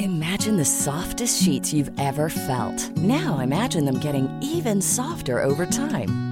Imagine the softest sheets you've ever felt. Now imagine them getting even softer over time.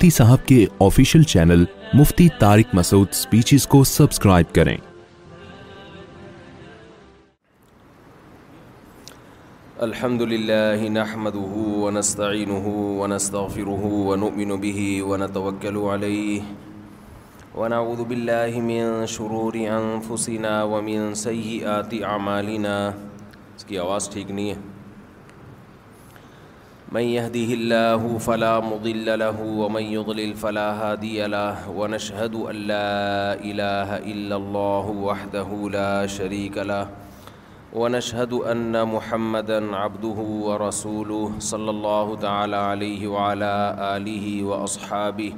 مفتی صاحب کے official channel Mufti Tariq Masood speeches کو subscribe کریں الحمد لله نحمده ونستعينه ونستغفره ونؤمن به ونتوكل عليه ونعوذ بالله من شرور انفسنا ومن سيئات اعمالنا اس کی آواز ٹھیک نہیں ہے من يهده الله الله فلا فلا مضل له له له ومن يضلل هادي ونشهد ونشهد أن أن لا لا إله إلا وحده شريك شریکن شہد الحمدن ابدول صلی اللہ وعلى آله وأصحابه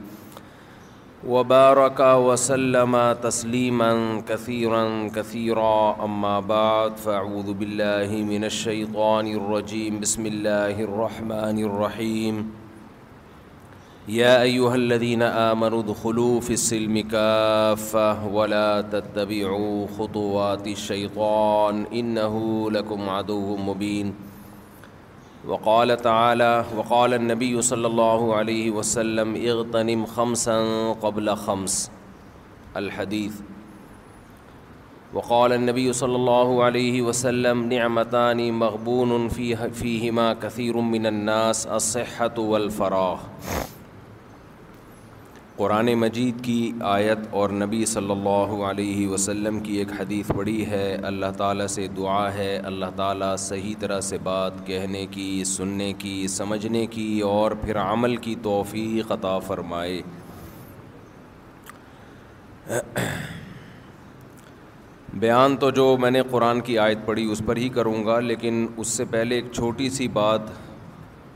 وبارك وسلم تسليما كثيرا كثيرا أما بعد فأعوذ بالله من الشيطان الرجيم بسم الله الرحمن الرحيم يا أيها الذين آمنوا دخلوا في السلم كافة ولا تتبعوا خطوات الشيطان إنه لكم عدو مبين وقال تعالی وقال النبی صلی اللہ علیہ وسلم اغتنم خمسا قبل خمس الحدیث وقال النبی صلی اللہ علیہ وسلم نعمتان مغبون فیہما حفی من کثیر الناس اصحت والفراح قرآن مجید کی آیت اور نبی صلی اللہ علیہ وسلم کی ایک حدیث پڑھی ہے اللہ تعالیٰ سے دعا ہے اللہ تعالیٰ صحیح طرح سے بات کہنے کی سننے کی سمجھنے کی اور پھر عمل کی توفیق عطا فرمائے بیان تو جو میں نے قرآن کی آیت پڑھی اس پر ہی کروں گا لیکن اس سے پہلے ایک چھوٹی سی بات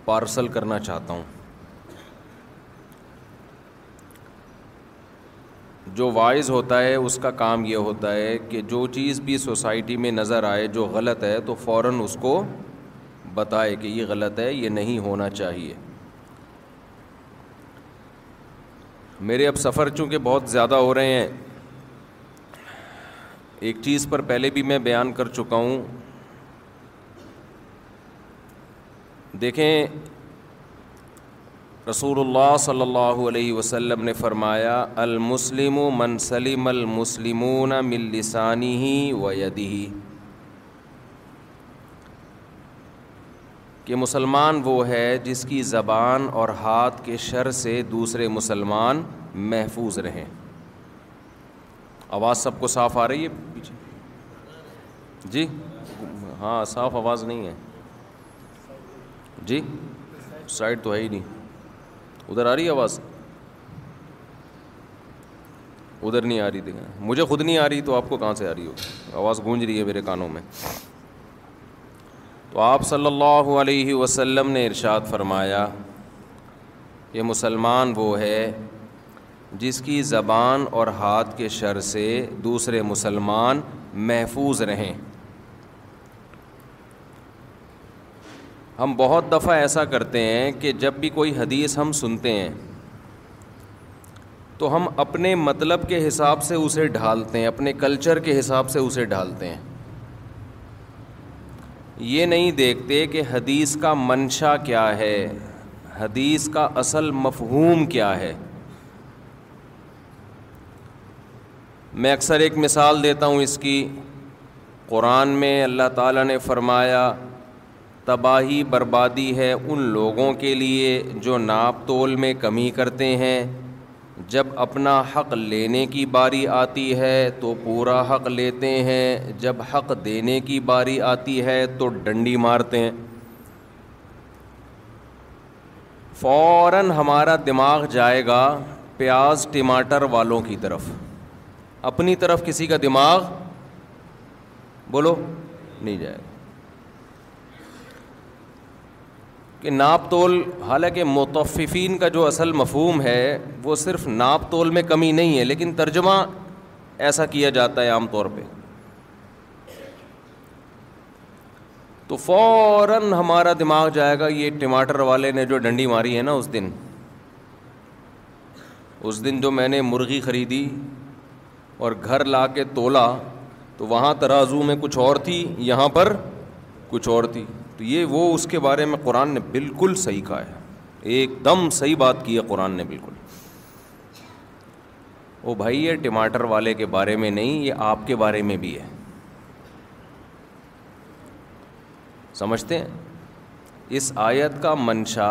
پارسل کرنا چاہتا ہوں جو وائز ہوتا ہے اس کا کام یہ ہوتا ہے کہ جو چیز بھی سوسائٹی میں نظر آئے جو غلط ہے تو فوراً اس کو بتائے کہ یہ غلط ہے یہ نہیں ہونا چاہیے میرے اب سفر چونکہ بہت زیادہ ہو رہے ہیں ایک چیز پر پہلے بھی میں بیان کر چکا ہوں دیکھیں رسول اللہ صلی اللہ علیہ وسلم نے فرمایا المسلم من من المسلمون و ہی و یدی کہ مسلمان وہ ہے جس کی زبان اور ہاتھ کے شر سے دوسرے مسلمان محفوظ رہیں آواز سب کو صاف آ رہی ہے پیچھے جی ہاں صاف آواز نہیں ہے جی سائڈ تو ہے ہی نہیں ادھر آ رہی آواز ادھر نہیں آ رہی دیکھیں مجھے خود نہیں آ رہی تو آپ کو کہاں سے آ رہی ہو آواز گونج رہی ہے میرے کانوں میں تو آپ صلی اللہ علیہ وسلم نے ارشاد فرمایا کہ مسلمان وہ ہے جس کی زبان اور ہاتھ کے شر سے دوسرے مسلمان محفوظ رہیں ہم بہت دفعہ ایسا کرتے ہیں کہ جب بھی کوئی حدیث ہم سنتے ہیں تو ہم اپنے مطلب کے حساب سے اسے ڈھالتے ہیں اپنے کلچر کے حساب سے اسے ڈھالتے ہیں یہ نہیں دیکھتے کہ حدیث کا منشا کیا ہے حدیث کا اصل مفہوم کیا ہے میں اکثر ایک مثال دیتا ہوں اس کی قرآن میں اللہ تعالیٰ نے فرمایا تباہی بربادی ہے ان لوگوں کے لیے جو ناپ تول میں کمی کرتے ہیں جب اپنا حق لینے کی باری آتی ہے تو پورا حق لیتے ہیں جب حق دینے کی باری آتی ہے تو ڈنڈی مارتے ہیں فوراً ہمارا دماغ جائے گا پیاز ٹماٹر والوں کی طرف اپنی طرف کسی کا دماغ بولو نہیں جائے گا کہ ناپ تول حالانکہ متففین کا جو اصل مفہوم ہے وہ صرف ناپ تول میں کمی نہیں ہے لیکن ترجمہ ایسا کیا جاتا ہے عام طور پہ تو فوراً ہمارا دماغ جائے گا یہ ٹماٹر والے نے جو ڈنڈی ماری ہے نا اس دن اس دن جو میں نے مرغی خریدی اور گھر لا کے تولا تو وہاں ترازو میں کچھ اور تھی یہاں پر کچھ اور تھی تو یہ وہ اس کے بارے میں قرآن نے بالکل صحیح کہا ہے ایک دم صحیح بات کی ہے قرآن نے بالکل وہ بھائی یہ ٹماٹر والے کے بارے میں نہیں یہ آپ کے بارے میں بھی ہے سمجھتے ہیں اس آیت کا منشا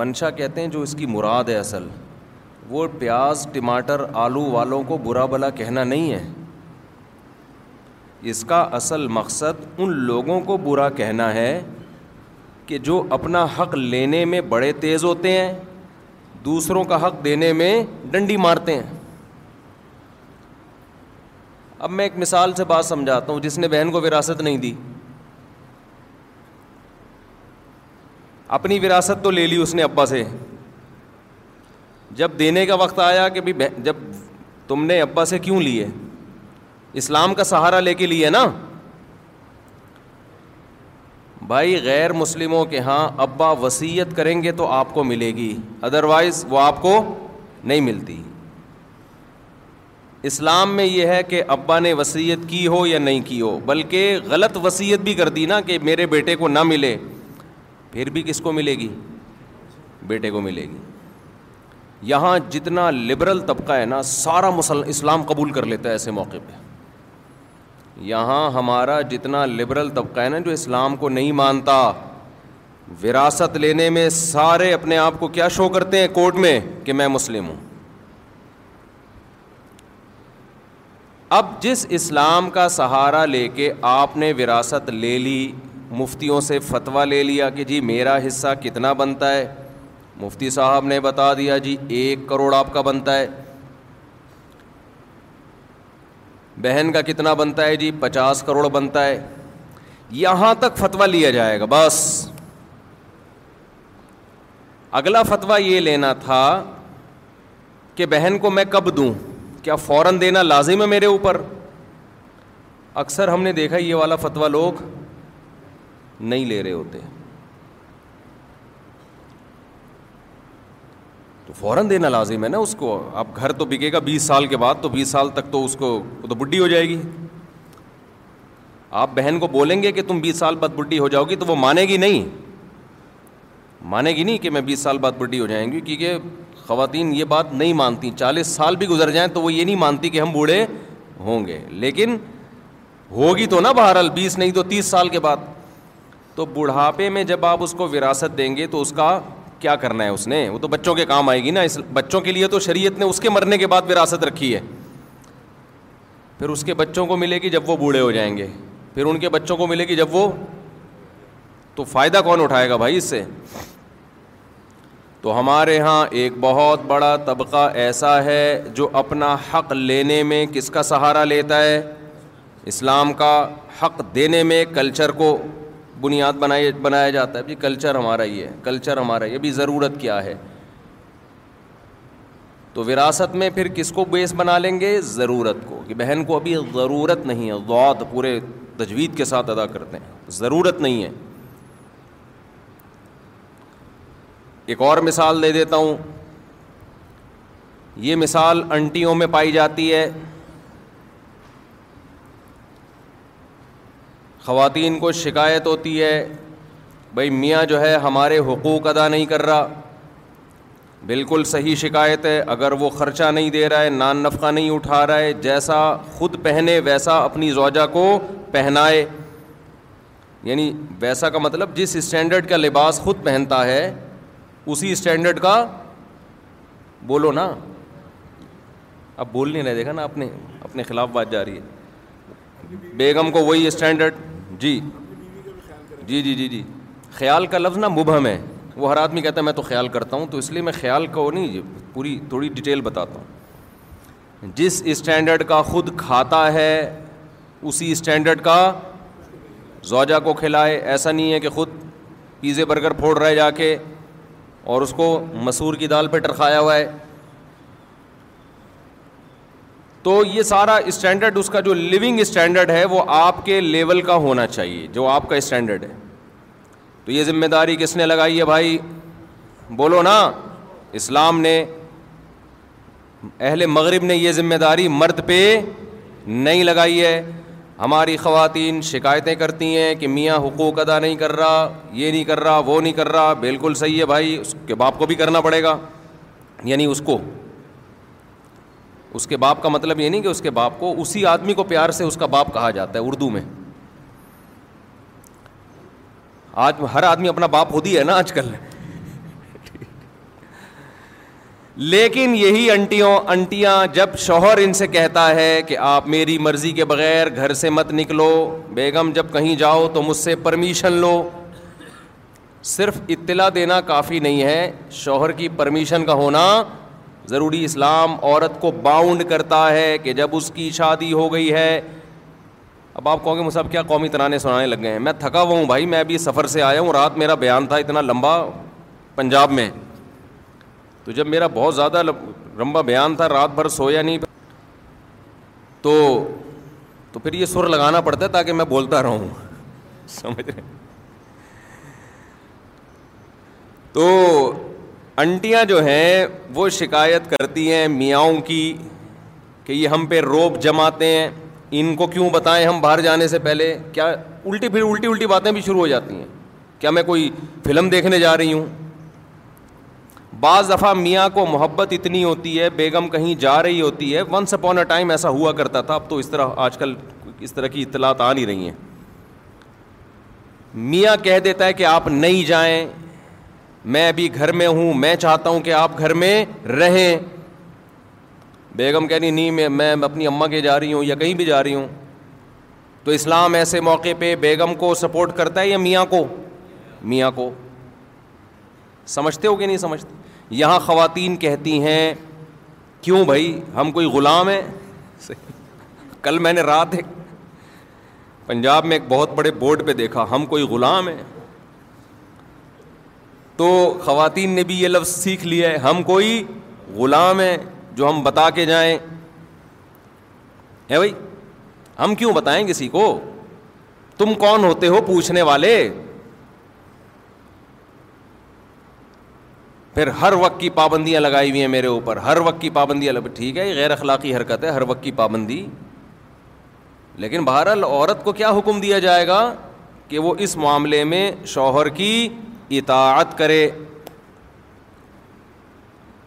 منشا کہتے ہیں جو اس کی مراد ہے اصل وہ پیاز ٹماٹر آلو والوں کو برا بلا کہنا نہیں ہے اس کا اصل مقصد ان لوگوں کو برا کہنا ہے کہ جو اپنا حق لینے میں بڑے تیز ہوتے ہیں دوسروں کا حق دینے میں ڈنڈی مارتے ہیں اب میں ایک مثال سے بات سمجھاتا ہوں جس نے بہن کو وراثت نہیں دی اپنی وراثت تو لے لی اس نے ابا سے جب دینے کا وقت آیا کہ بھی جب تم نے ابا سے کیوں لیے اسلام کا سہارا لے کے لیے نا بھائی غیر مسلموں کے ہاں ابا وسیعت کریں گے تو آپ کو ملے گی ادروائز وہ آپ کو نہیں ملتی اسلام میں یہ ہے کہ ابا نے وسیعت کی ہو یا نہیں کی ہو بلکہ غلط وصیت بھی کر دی نا کہ میرے بیٹے کو نہ ملے پھر بھی کس کو ملے گی بیٹے کو ملے گی یہاں جتنا لبرل طبقہ ہے نا سارا مسلم اسلام قبول کر لیتا ہے ایسے موقع پہ یہاں ہمارا جتنا لبرل طبقہ ہے نا جو اسلام کو نہیں مانتا وراثت لینے میں سارے اپنے آپ کو کیا شو کرتے ہیں کورٹ میں کہ میں مسلم ہوں اب جس اسلام کا سہارا لے کے آپ نے وراثت لے لی مفتیوں سے فتویٰ لے لیا کہ جی میرا حصہ کتنا بنتا ہے مفتی صاحب نے بتا دیا جی ایک کروڑ آپ کا بنتا ہے بہن کا کتنا بنتا ہے جی پچاس کروڑ بنتا ہے یہاں تک فتویٰ لیا جائے گا بس اگلا فتوا یہ لینا تھا کہ بہن کو میں کب دوں کیا فوراً دینا لازم ہے میرے اوپر اکثر ہم نے دیکھا یہ والا فتویٰ لوگ نہیں لے رہے ہوتے فوراً دینا لازم ہے نا اس کو آپ گھر تو بکے گا بیس سال کے بعد تو بیس سال تک تو اس کو تو بڈی ہو جائے گی آپ بہن کو بولیں گے کہ تم بیس سال بعد بڈی ہو جاؤ گی تو وہ مانے گی نہیں مانے گی نہیں کہ میں بیس سال بعد بڈی ہو جائیں گی کیونکہ خواتین یہ بات نہیں مانتی چالیس سال بھی گزر جائیں تو وہ یہ نہیں مانتی کہ ہم بوڑھے ہوں گے لیکن ہوگی تو نا بہرحال بیس نہیں تو تیس سال کے بعد تو بڑھاپے میں جب آپ اس کو وراثت دیں گے تو اس کا کیا کرنا ہے اس نے وہ تو بچوں کے کام آئے گی نا اس بچوں کے لیے تو شریعت نے اس کے مرنے کے بعد وراثت رکھی ہے پھر اس کے بچوں کو ملے گی جب وہ بوڑھے ہو جائیں گے پھر ان کے بچوں کو ملے گی جب وہ تو فائدہ کون اٹھائے گا بھائی اس سے تو ہمارے یہاں ایک بہت بڑا طبقہ ایسا ہے جو اپنا حق لینے میں کس کا سہارا لیتا ہے اسلام کا حق دینے میں کلچر کو بنیاد بنائی بنایا جاتا ہے کلچر ہمارا ہی ہے کلچر ہمارا یہ بھی ضرورت کیا ہے تو وراثت میں پھر کس کو بیس بنا لیں گے ضرورت کو کہ بہن کو ابھی ضرورت نہیں ہے غوط پورے تجوید کے ساتھ ادا کرتے ہیں ضرورت نہیں ہے ایک اور مثال دے دیتا ہوں یہ مثال انٹیوں میں پائی جاتی ہے خواتین کو شکایت ہوتی ہے بھائی میاں جو ہے ہمارے حقوق ادا نہیں کر رہا بالکل صحیح شکایت ہے اگر وہ خرچہ نہیں دے رہا ہے نان نفقہ نہیں اٹھا رہا ہے جیسا خود پہنے ویسا اپنی زوجہ کو پہنائے یعنی ویسا کا مطلب جس اسٹینڈرڈ کا لباس خود پہنتا ہے اسی اسٹینڈرڈ کا بولو نا اب بول نہیں رہے دیکھا نا اپنے اپنے خلاف بات جا رہی ہے بیگم کو وہی اسٹینڈرڈ جی جی جی جی جی خیال کا لفظ نا مبہم ہے وہ ہر آدمی کہتا ہے میں تو خیال کرتا ہوں تو اس لیے میں خیال کو نہیں پوری تھوڑی ڈیٹیل بتاتا ہوں جس اسٹینڈرڈ کا خود کھاتا ہے اسی اسٹینڈرڈ کا زوجا کو کھلائے ایسا نہیں ہے کہ خود پیزے برگر پھوڑ رہے جا کے اور اس کو مسور کی دال پہ ٹرکھایا ہوا ہے تو یہ سارا اسٹینڈرڈ اس کا جو لیونگ اسٹینڈرڈ ہے وہ آپ کے لیول کا ہونا چاہیے جو آپ کا اسٹینڈرڈ ہے تو یہ ذمہ داری کس نے لگائی ہے بھائی بولو نا اسلام نے اہل مغرب نے یہ ذمہ داری مرد پہ نہیں لگائی ہے ہماری خواتین شکایتیں کرتی ہیں کہ میاں حقوق ادا نہیں کر رہا یہ نہیں کر رہا وہ نہیں کر رہا بالکل صحیح ہے بھائی اس کے باپ کو بھی کرنا پڑے گا یعنی اس کو اس کے باپ کا مطلب یہ نہیں کہ اس کے باپ کو اسی آدمی کو پیار سے اس کا باپ کہا جاتا ہے اردو میں آج ہر آدمی اپنا باپ خود ہی ہے نا آج کل لیکن یہی انٹیوں انٹیاں جب شوہر ان سے کہتا ہے کہ آپ میری مرضی کے بغیر گھر سے مت نکلو بیگم جب کہیں جاؤ تو مجھ سے پرمیشن لو صرف اطلاع دینا کافی نہیں ہے شوہر کی پرمیشن کا ہونا ضروری اسلام عورت کو باؤنڈ کرتا ہے کہ جب اس کی شادی ہو گئی ہے اب آپ کہو گے مجھے کیا قومی ترانے سنانے لگ گئے ہیں میں تھکا ہوا ہوں بھائی میں ابھی سفر سے آیا ہوں رات میرا بیان تھا اتنا لمبا پنجاب میں تو جب میرا بہت زیادہ لمبا بیان تھا رات بھر سویا نہیں تو تو پھر یہ سر لگانا پڑتا ہے تاکہ میں بولتا رہوں سمجھ رہے تو انٹیاں جو ہیں وہ شکایت کرتی ہیں میاؤں کی کہ یہ ہم پہ روپ جماتے ہیں ان کو کیوں بتائیں ہم باہر جانے سے پہلے کیا الٹی پھر الٹی الٹی باتیں بھی شروع ہو جاتی ہیں کیا میں کوئی فلم دیکھنے جا رہی ہوں بعض دفعہ میاں کو محبت اتنی ہوتی ہے بیگم کہیں جا رہی ہوتی ہے ونس اپون اے ٹائم ایسا ہوا کرتا تھا اب تو اس طرح آج کل اس طرح کی اطلاعات آ نہیں رہی ہیں میاں کہہ دیتا ہے کہ آپ نہیں جائیں میں ابھی گھر میں ہوں میں چاہتا ہوں کہ آپ گھر میں رہیں بیگم کہہ رہی نہیں میں میں اپنی اماں کے جا رہی ہوں یا کہیں بھی جا رہی ہوں تو اسلام ایسے موقع پہ بیگم کو سپورٹ کرتا ہے یا میاں کو میاں کو سمجھتے ہو کہ نہیں سمجھتے یہاں خواتین کہتی ہیں کیوں بھائی ہم کوئی غلام ہیں کل میں نے رات ایک پنجاب میں ایک بہت بڑے بورڈ پہ دیکھا ہم کوئی غلام ہیں تو خواتین نے بھی یہ لفظ سیکھ لیا ہے ہم کوئی غلام ہیں جو ہم بتا کے جائیں ہے بھائی ہم کیوں بتائیں کسی کو تم کون ہوتے ہو پوچھنے والے پھر ہر وقت کی پابندیاں لگائی ہوئی ہیں میرے اوپر ہر وقت کی پابندیاں لگ ٹھیک ہے یہ غیر اخلاقی حرکت ہے ہر وقت کی پابندی لیکن بہرحال عورت کو کیا حکم دیا جائے گا کہ وہ اس معاملے میں شوہر کی اطاعت کرے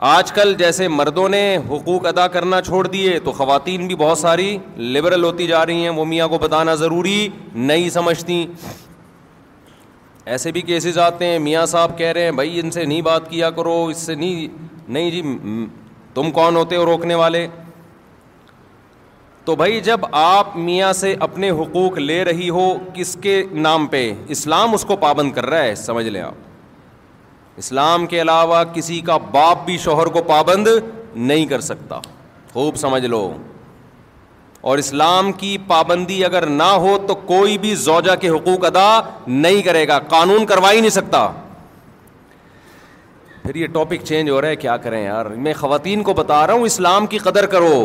آج کل جیسے مردوں نے حقوق ادا کرنا چھوڑ دیے تو خواتین بھی بہت ساری لبرل ہوتی جا رہی ہیں وہ میاں کو بتانا ضروری نہیں سمجھتی ایسے بھی کیسز آتے ہیں میاں صاحب کہہ رہے ہیں بھائی ان سے نہیں بات کیا کرو اس سے نہیں نہیں جی تم کون ہوتے ہو روکنے والے تو بھائی جب آپ میاں سے اپنے حقوق لے رہی ہو کس کے نام پہ اسلام اس کو پابند کر رہا ہے سمجھ لیں آپ اسلام کے علاوہ کسی کا باپ بھی شوہر کو پابند نہیں کر سکتا خوب سمجھ لو اور اسلام کی پابندی اگر نہ ہو تو کوئی بھی زوجہ کے حقوق ادا نہیں کرے گا قانون کروا ہی نہیں سکتا پھر یہ ٹاپک چینج ہو رہا ہے کیا کریں یار میں خواتین کو بتا رہا ہوں اسلام کی قدر کرو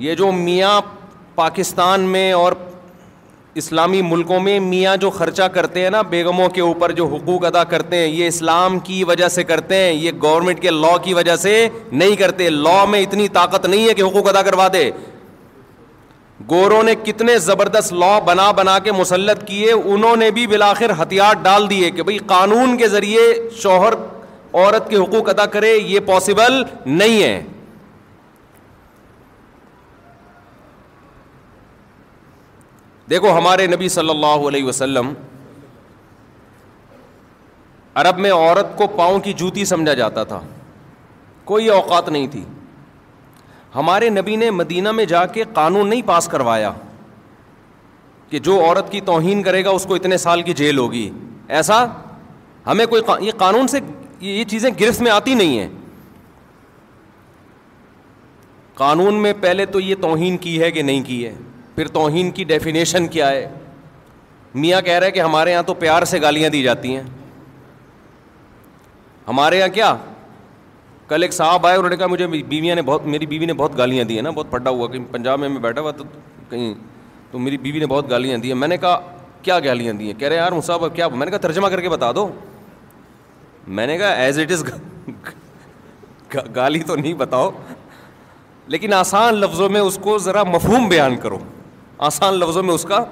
یہ جو میاں پاکستان میں اور اسلامی ملکوں میں میاں جو خرچہ کرتے ہیں نا بیگموں کے اوپر جو حقوق ادا کرتے ہیں یہ اسلام کی وجہ سے کرتے ہیں یہ گورنمنٹ کے لاء کی وجہ سے نہیں کرتے لاء میں اتنی طاقت نہیں ہے کہ حقوق ادا کروا دے گوروں نے کتنے زبردست لا بنا بنا کے مسلط کیے انہوں نے بھی بلاخر ہتھیار ڈال دیے کہ بھئی قانون کے ذریعے شوہر عورت کے حقوق ادا کرے یہ پاسبل نہیں ہے دیکھو ہمارے نبی صلی اللہ علیہ وسلم عرب میں عورت کو پاؤں کی جوتی سمجھا جاتا تھا کوئی اوقات نہیں تھی ہمارے نبی نے مدینہ میں جا کے قانون نہیں پاس کروایا کہ جو عورت کی توہین کرے گا اس کو اتنے سال کی جیل ہوگی ایسا ہمیں کوئی یہ قانون سے یہ چیزیں گرفت میں آتی نہیں ہیں قانون میں پہلے تو یہ توہین کی ہے کہ نہیں کی ہے پھر توہین کی ڈیفینیشن کیا ہے میاں کہہ رہے کہ ہمارے یہاں تو پیار سے گالیاں دی جاتی ہیں ہمارے یہاں کیا کل ایک صاحب آئے انہوں نے کہا مجھے بیویاں نے بہت میری بیوی نے بہت گالیاں دی ہیں نا بہت پھٹا ہوا کہ پنجاب میں میں بیٹھا ہوا تو کہیں تو میری بیوی نے بہت گالیاں دی ہیں میں نے کہا کیا گالیاں دی ہیں کہہ رہے یار صاحب کیا میں نے کہا ترجمہ کر کے بتا دو میں نے کہا ایز اٹ از گالی تو نہیں بتاؤ لیکن آسان لفظوں میں اس کو ذرا مفہوم بیان کرو آسان لفظوں میں اس کا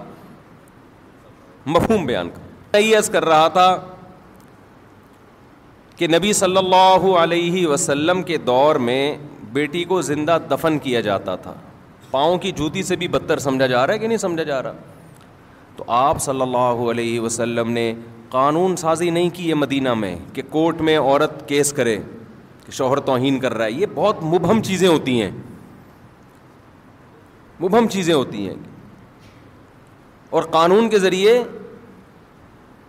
مفہوم بیان کر کر رہا تھا کہ نبی صلی اللہ علیہ وسلم کے دور میں بیٹی کو زندہ دفن کیا جاتا تھا پاؤں کی جوتی سے بھی بدتر سمجھا جا رہا ہے کہ نہیں سمجھا جا رہا تو آپ صلی اللہ علیہ وسلم نے قانون سازی نہیں کی ہے مدینہ میں کہ کورٹ میں عورت کیس کرے کہ شوہر توہین کر رہا ہے یہ بہت مبہم چیزیں ہوتی ہیں مبہم چیزیں ہوتی ہیں اور قانون کے ذریعے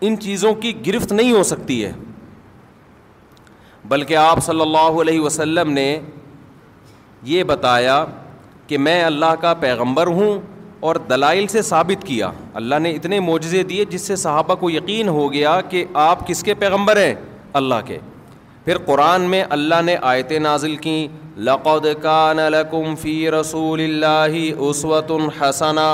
ان چیزوں کی گرفت نہیں ہو سکتی ہے بلکہ آپ صلی اللہ علیہ وسلم نے یہ بتایا کہ میں اللہ کا پیغمبر ہوں اور دلائل سے ثابت کیا اللہ نے اتنے معجزے دیے جس سے صحابہ کو یقین ہو گیا کہ آپ کس کے پیغمبر ہیں اللہ کے پھر قرآن میں اللہ نے آیتیں نازل کیں لقد کان لکم فی رسول اللہ اسوتُ الحسنہ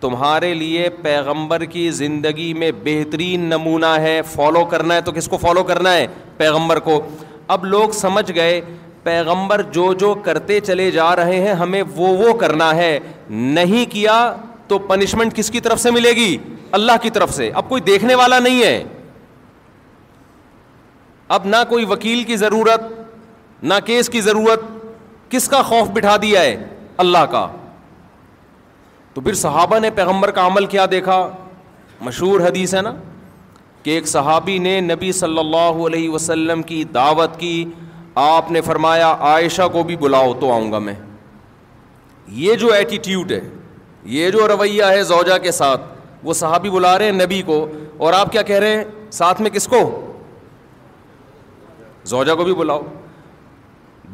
تمہارے لیے پیغمبر کی زندگی میں بہترین نمونہ ہے فالو کرنا ہے تو کس کو فالو کرنا ہے پیغمبر کو اب لوگ سمجھ گئے پیغمبر جو جو کرتے چلے جا رہے ہیں ہمیں وہ وہ کرنا ہے نہیں کیا تو پنشمنٹ کس کی طرف سے ملے گی اللہ کی طرف سے اب کوئی دیکھنے والا نہیں ہے اب نہ کوئی وکیل کی ضرورت نہ کیس کی ضرورت کس کا خوف بٹھا دیا ہے اللہ کا تو پھر صحابہ نے پیغمبر کا عمل کیا دیکھا مشہور حدیث ہے نا کہ ایک صحابی نے نبی صلی اللہ علیہ وسلم کی دعوت کی آپ نے فرمایا عائشہ کو بھی بلاؤ تو آؤں گا میں یہ جو ایٹیٹیوڈ ہے یہ جو رویہ ہے زوجہ کے ساتھ وہ صحابی بلا رہے ہیں نبی کو اور آپ کیا کہہ رہے ہیں ساتھ میں کس کو زوجہ کو بھی بلاؤ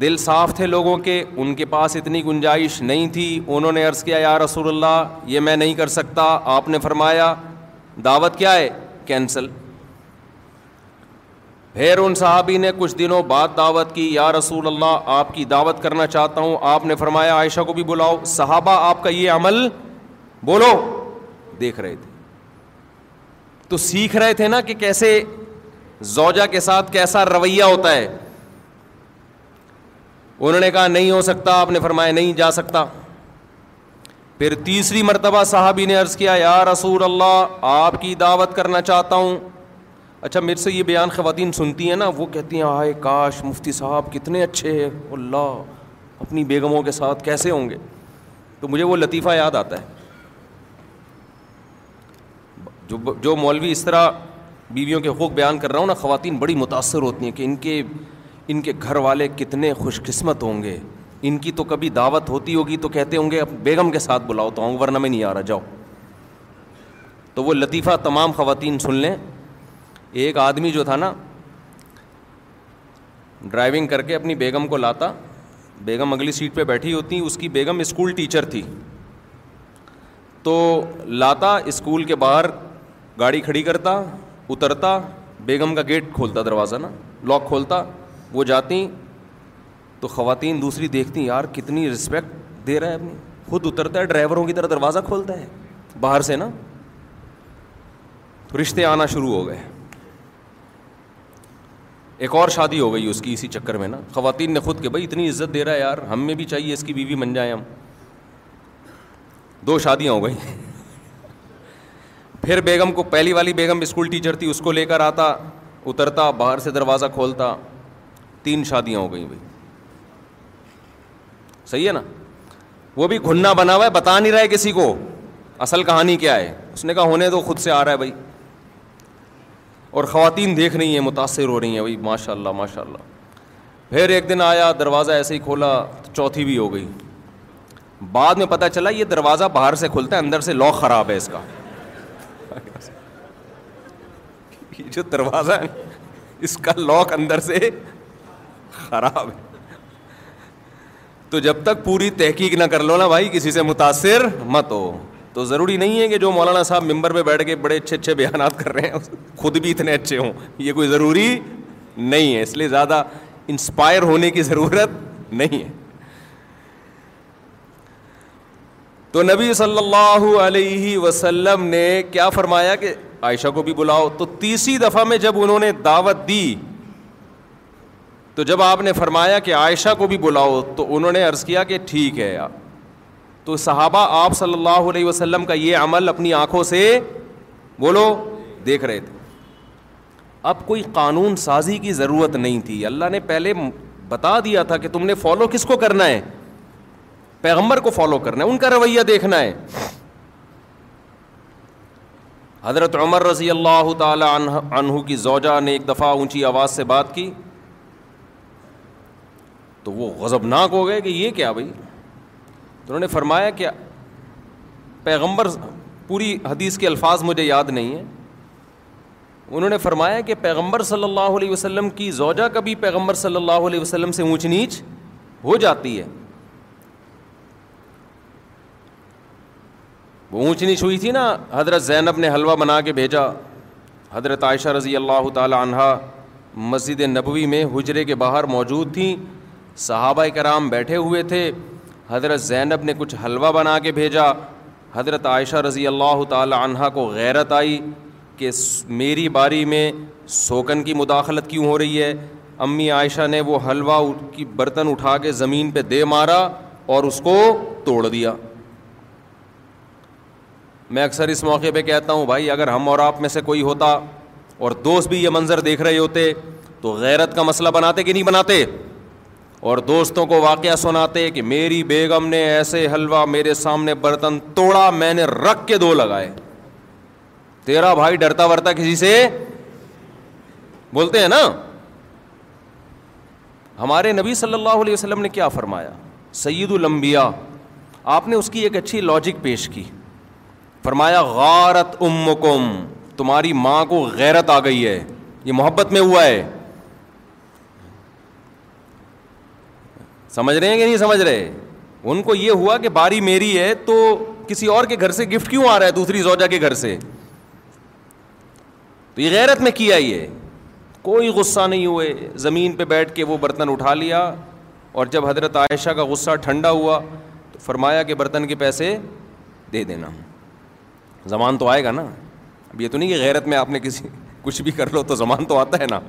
دل صاف تھے لوگوں کے ان کے پاس اتنی گنجائش نہیں تھی انہوں نے عرض کیا یا رسول اللہ یہ میں نہیں کر سکتا آپ نے فرمایا دعوت کیا ہے کینسل پھر ان صحابی نے کچھ دنوں بعد دعوت کی یا رسول اللہ آپ کی دعوت کرنا چاہتا ہوں آپ نے فرمایا عائشہ کو بھی بلاؤ صحابہ آپ کا یہ عمل بولو دیکھ رہے تھے تو سیکھ رہے تھے نا کہ کیسے زوجہ کے ساتھ کیسا رویہ ہوتا ہے انہوں نے کہا نہیں ہو سکتا آپ نے فرمایا نہیں جا سکتا پھر تیسری مرتبہ صحابی نے عرض کیا یا رسول اللہ آپ کی دعوت کرنا چاہتا ہوں اچھا میرے سے یہ بیان خواتین سنتی ہیں نا وہ کہتی ہیں آئے کاش مفتی صاحب کتنے اچھے ہیں اللہ اپنی بیگموں کے ساتھ کیسے ہوں گے تو مجھے وہ لطیفہ یاد آتا ہے جو جو مولوی اس طرح بیویوں کے حقوق بیان کر رہا ہوں نا خواتین بڑی متاثر ہوتی ہیں کہ ان کے ان کے گھر والے کتنے خوش قسمت ہوں گے ان کی تو کبھی دعوت ہوتی ہوگی تو کہتے ہوں گے اب بیگم کے ساتھ بلاؤ تو آؤں ورنہ میں نہیں آ رہا جاؤ تو وہ لطیفہ تمام خواتین سن لیں ایک آدمی جو تھا نا ڈرائیونگ کر کے اپنی بیگم کو لاتا بیگم اگلی سیٹ پہ بیٹھی ہوتی اس کی بیگم اسکول ٹیچر تھی تو لاتا اسکول کے باہر گاڑی کھڑی کرتا اترتا بیگم کا گیٹ کھولتا دروازہ نا لاک کھولتا وہ جاتی تو خواتین دوسری دیکھتی یار کتنی رسپیکٹ دے رہا ہے اپنی خود اترتا ہے ڈرائیوروں کی طرح دروازہ کھولتا ہے باہر سے نا رشتے آنا شروع ہو گئے ایک اور شادی ہو گئی اس کی اسی چکر میں نا خواتین نے خود کہ بھائی اتنی عزت دے رہا ہے یار ہمیں بھی چاہیے اس کی بیوی بن جائیں ہم دو شادیاں ہو گئیں پھر بیگم کو پہلی والی بیگم اسکول ٹیچر تھی اس کو لے کر آتا اترتا باہر سے دروازہ کھولتا تین شادیاں ہو گئیں بھائی صحیح ہے نا وہ بھی گھننا بنا ہوا ہے بتا نہیں رہا ہے کسی کو اصل کہانی کیا ہے اس نے کہا ہونے تو خود سے آ رہا ہے بھائی اور خواتین دیکھ رہی ہیں متاثر ہو رہی ہیں بھائی ماشاء اللہ ماشاء اللہ پھر ایک دن آیا دروازہ ایسے ہی کھولا چوتھی بھی ہو گئی بعد میں پتہ چلا یہ دروازہ باہر سے کھلتا ہے اندر سے لاک خراب ہے اس کا جو دروازہ ہے اس کا لاک اندر سے خراب ہے تو جب تک پوری تحقیق نہ کر لو نا بھائی کسی سے متاثر مت ہو تو ضروری نہیں ہے کہ جو مولانا صاحب ممبر پہ بیٹھ کے بڑے اچھے اچھے بیانات کر رہے ہیں خود بھی اتنے اچھے ہوں یہ کوئی ضروری نہیں ہے اس لیے زیادہ انسپائر ہونے کی ضرورت نہیں ہے تو نبی صلی اللہ علیہ وسلم نے کیا فرمایا کہ عائشہ کو بھی بلاؤ تو تیسری دفعہ میں جب انہوں نے دعوت دی تو جب آپ نے فرمایا کہ عائشہ کو بھی بلاؤ تو انہوں نے عرض کیا کہ ٹھیک ہے تو صحابہ آپ صلی اللہ علیہ وسلم کا یہ عمل اپنی آنکھوں سے بولو دیکھ رہے تھے اب کوئی قانون سازی کی ضرورت نہیں تھی اللہ نے پہلے بتا دیا تھا کہ تم نے فالو کس کو کرنا ہے پیغمبر کو فالو کرنا ہے ان کا رویہ دیکھنا ہے حضرت عمر رضی اللہ تعالی عنہ کی زوجہ نے ایک دفعہ اونچی آواز سے بات کی تو وہ غضب ناک ہو گئے کہ یہ کیا بھائی تو انہوں نے فرمایا کہ پیغمبر پوری حدیث کے الفاظ مجھے یاد نہیں ہیں انہوں نے فرمایا کہ پیغمبر صلی اللہ علیہ وسلم کی زوجہ کبھی پیغمبر صلی اللہ علیہ وسلم سے اونچ نیچ ہو جاتی ہے وہ اونچ نیچ ہوئی تھی نا حضرت زینب نے حلوہ بنا کے بھیجا حضرت عائشہ رضی اللہ تعالی عنہ مسجد نبوی میں حجرے کے باہر موجود تھیں صحابہ کرام بیٹھے ہوئے تھے حضرت زینب نے کچھ حلوہ بنا کے بھیجا حضرت عائشہ رضی اللہ تعالی عنہ کو غیرت آئی کہ میری باری میں سوکن کی مداخلت کیوں ہو رہی ہے امی عائشہ نے وہ حلوہ کی برتن اٹھا کے زمین پہ دے مارا اور اس کو توڑ دیا میں اکثر اس موقع پہ کہتا ہوں بھائی اگر ہم اور آپ میں سے کوئی ہوتا اور دوست بھی یہ منظر دیکھ رہے ہوتے تو غیرت کا مسئلہ بناتے کہ نہیں بناتے اور دوستوں کو واقعہ سناتے کہ میری بیگم نے ایسے حلوا میرے سامنے برتن توڑا میں نے رکھ کے دو لگائے تیرا بھائی ڈرتا ورتا کسی سے بولتے ہیں نا ہمارے نبی صلی اللہ علیہ وسلم نے کیا فرمایا سید المبیا آپ نے اس کی ایک اچھی لاجک پیش کی فرمایا غارت امکم تمہاری ماں کو غیرت آ گئی ہے یہ محبت میں ہوا ہے سمجھ رہے ہیں کہ نہیں سمجھ رہے ان کو یہ ہوا کہ باری میری ہے تو کسی اور کے گھر سے گفٹ کیوں آ رہا ہے دوسری زوجہ کے گھر سے تو یہ غیرت میں کیا یہ کوئی غصہ نہیں ہوئے زمین پہ بیٹھ کے وہ برتن اٹھا لیا اور جب حضرت عائشہ کا غصہ ٹھنڈا ہوا تو فرمایا کہ برتن کے پیسے دے دینا زمان تو آئے گا نا اب یہ تو نہیں کہ غیرت میں آپ نے کسی کچھ بھی کر لو تو زمان تو آتا ہے نا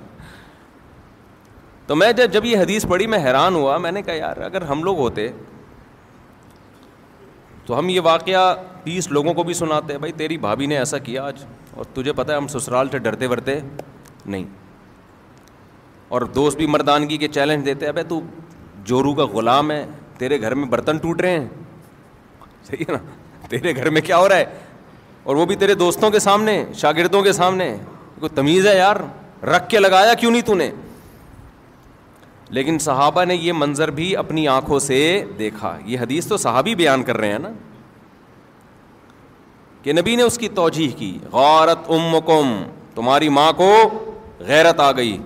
تو میں جب جب یہ حدیث پڑھی میں حیران ہوا میں نے کہا یار اگر ہم لوگ ہوتے تو ہم یہ واقعہ تیس لوگوں کو بھی سناتے بھائی تیری بھابھی نے ایسا کیا آج اور تجھے پتا ہے ہم سسرال سے ڈرتے ورتے نہیں اور دوست بھی مردانگی کے چیلنج دیتے ابے تو جورو کا غلام ہے تیرے گھر میں برتن ٹوٹ رہے ہیں صحیح ہے نا تیرے گھر میں کیا ہو رہا ہے اور وہ بھی تیرے دوستوں کے سامنے شاگردوں کے سامنے کوئی تمیز ہے یار رکھ کے لگایا کیوں نہیں تو نے لیکن صحابہ نے یہ منظر بھی اپنی آنکھوں سے دیکھا یہ حدیث تو صحابی بیان کر رہے ہیں نا کہ نبی نے اس کی توجہ کی امکم تمہاری ماں کو غیرت آ گئی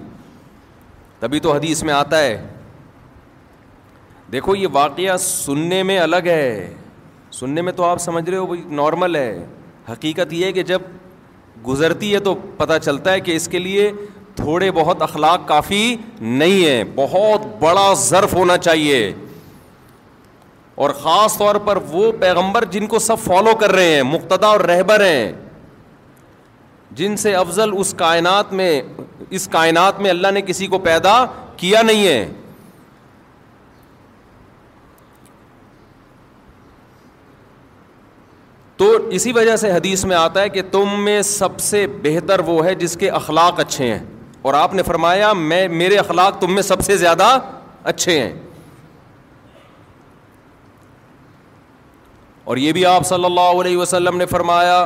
تبھی تو حدیث میں آتا ہے دیکھو یہ واقعہ سننے میں الگ ہے سننے میں تو آپ سمجھ رہے ہو نارمل ہے حقیقت یہ ہے کہ جب گزرتی ہے تو پتہ چلتا ہے کہ اس کے لیے تھوڑے بہت اخلاق کافی نہیں ہیں بہت بڑا ظرف ہونا چاہیے اور خاص طور پر وہ پیغمبر جن کو سب فالو کر رہے ہیں مقتدا اور رہبر ہیں جن سے افضل اس کائنات میں اس کائنات میں اللہ نے کسی کو پیدا کیا نہیں ہے تو اسی وجہ سے حدیث میں آتا ہے کہ تم میں سب سے بہتر وہ ہے جس کے اخلاق اچھے ہیں اور آپ نے فرمایا میں میرے اخلاق تم میں سب سے زیادہ اچھے ہیں اور یہ بھی آپ صلی اللہ علیہ وسلم نے فرمایا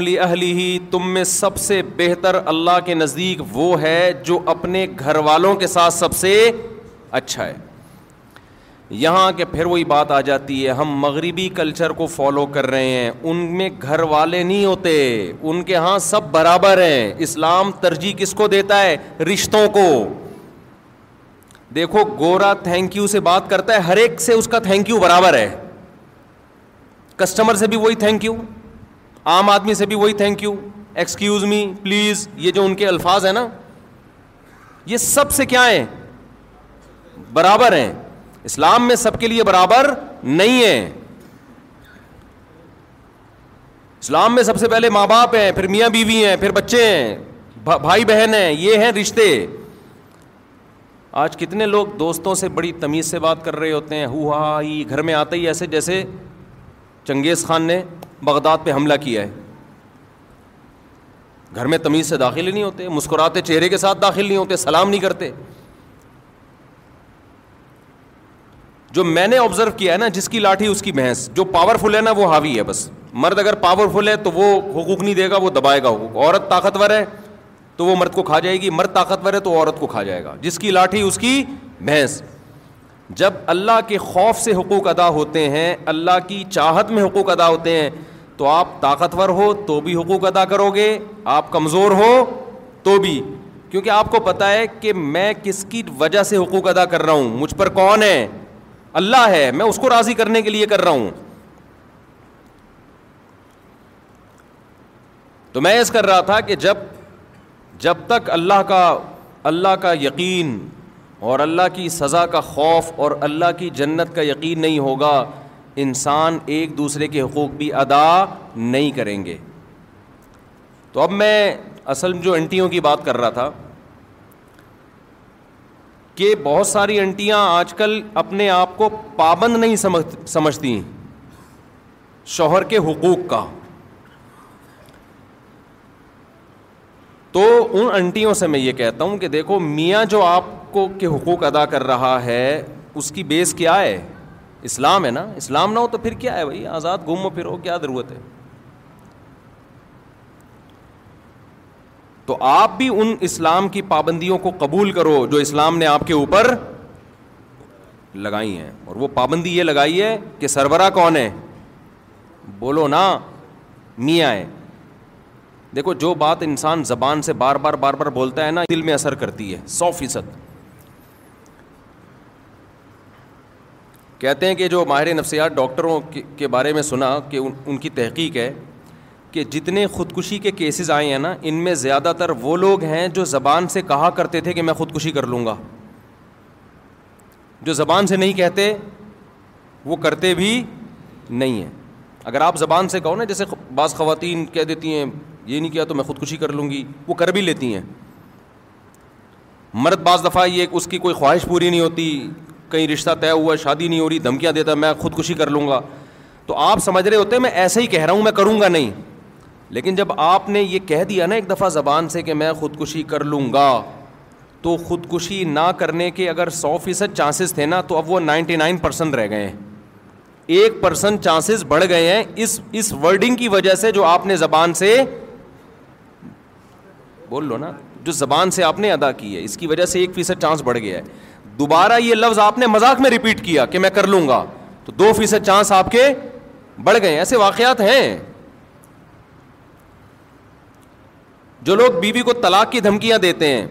لی اہلی ہی تم میں سب سے بہتر اللہ کے نزدیک وہ ہے جو اپنے گھر والوں کے ساتھ سب سے اچھا ہے یہاں کے پھر وہی بات آ جاتی ہے ہم مغربی کلچر کو فالو کر رہے ہیں ان میں گھر والے نہیں ہوتے ان کے ہاں سب برابر ہیں اسلام ترجیح کس کو دیتا ہے رشتوں کو دیکھو گورا تھینک یو سے بات کرتا ہے ہر ایک سے اس کا تھینک یو برابر ہے کسٹمر سے بھی وہی تھینک یو عام آدمی سے بھی وہی thank you excuse me please یہ جو ان کے الفاظ ہیں نا یہ سب سے کیا ہیں برابر ہیں اسلام میں سب کے لیے برابر نہیں ہے اسلام میں سب سے پہلے ماں باپ ہیں پھر میاں بیوی ہیں پھر بچے ہیں بھائی بہن ہیں یہ ہیں رشتے آج کتنے لوگ دوستوں سے بڑی تمیز سے بات کر رہے ہوتے ہیں ہو ہا ہی گھر میں آتے ہی ایسے جیسے چنگیز خان نے بغداد پہ حملہ کیا ہے گھر میں تمیز سے داخل ہی نہیں ہوتے مسکراتے چہرے کے ساتھ داخل نہیں ہوتے سلام نہیں کرتے جو میں نے آبزرو کیا ہے نا جس کی لاٹھی اس کی بھینس جو پاورفل ہے نا وہ حاوی ہے بس مرد اگر پاورفل ہے تو وہ حقوق نہیں دے گا وہ دبائے گا حقوق عورت طاقتور ہے تو وہ مرد کو کھا جائے گی مرد طاقتور ہے تو عورت کو کھا جائے گا جس کی لاٹھی اس کی بھینس جب اللہ کے خوف سے حقوق ادا ہوتے ہیں اللہ کی چاہت میں حقوق ادا ہوتے ہیں تو آپ طاقتور ہو تو بھی حقوق ادا کرو گے آپ کمزور ہو تو بھی کیونکہ آپ کو پتہ ہے کہ میں کس کی وجہ سے حقوق ادا کر رہا ہوں مجھ پر کون ہے اللہ ہے میں اس کو راضی کرنے کے لیے کر رہا ہوں تو میں ایس کر رہا تھا کہ جب جب تک اللہ کا اللہ کا یقین اور اللہ کی سزا کا خوف اور اللہ کی جنت کا یقین نہیں ہوگا انسان ایک دوسرے کے حقوق بھی ادا نہیں کریں گے تو اب میں اصل جو انٹیوں کی بات کر رہا تھا کہ بہت ساری انٹیاں آج کل اپنے آپ کو پابند نہیں سمجھتی شوہر کے حقوق کا تو ان انٹیوں سے میں یہ کہتا ہوں کہ دیکھو میاں جو آپ کو کے حقوق ادا کر رہا ہے اس کی بیس کیا ہے اسلام ہے نا اسلام نہ ہو تو پھر کیا ہے بھائی آزاد گھومو پھرو کیا ضرورت ہے تو آپ بھی ان اسلام کی پابندیوں کو قبول کرو جو اسلام نے آپ کے اوپر لگائی ہیں اور وہ پابندی یہ لگائی ہے کہ سربراہ کون ہے بولو نا میاں ہے دیکھو جو بات انسان زبان سے بار بار بار بار بولتا ہے نا دل میں اثر کرتی ہے سو فیصد کہتے ہیں کہ جو ماہر نفسیات ڈاکٹروں کے بارے میں سنا کہ ان کی تحقیق ہے کہ جتنے خودکشی کے کیسز آئے ہیں نا ان میں زیادہ تر وہ لوگ ہیں جو زبان سے کہا کرتے تھے کہ میں خودکشی کر لوں گا جو زبان سے نہیں کہتے وہ کرتے بھی نہیں ہیں اگر آپ زبان سے کہو نا جیسے بعض خواتین کہہ دیتی ہیں یہ نہیں کیا تو میں خودکشی کر لوں گی وہ کر بھی لیتی ہیں مرد بعض دفعہ یہ اس کی کوئی خواہش پوری نہیں ہوتی کہیں رشتہ طے ہوا شادی نہیں ہو رہی دھمکیاں دیتا میں خودکشی کر لوں گا تو آپ سمجھ رہے ہوتے میں ایسے ہی کہہ رہا ہوں میں کروں گا نہیں لیکن جب آپ نے یہ کہہ دیا نا ایک دفعہ زبان سے کہ میں خودکشی کر لوں گا تو خودکشی نہ کرنے کے اگر سو فیصد چانسز تھے نا تو اب وہ نائنٹی نائن پرسینٹ رہ گئے ہیں ایک پرسینٹ چانسز بڑھ گئے ہیں اس اس ورڈنگ کی وجہ سے جو آپ نے زبان سے بول لو نا جو زبان سے آپ نے ادا کی ہے اس کی وجہ سے ایک فیصد چانس بڑھ گیا ہے دوبارہ یہ لفظ آپ نے مذاق میں ریپیٹ کیا کہ میں کر لوں گا تو دو فیصد چانس آپ کے بڑھ گئے ہیں ایسے واقعات ہیں جو لوگ بیوی بی کو طلاق کی دھمکیاں دیتے ہیں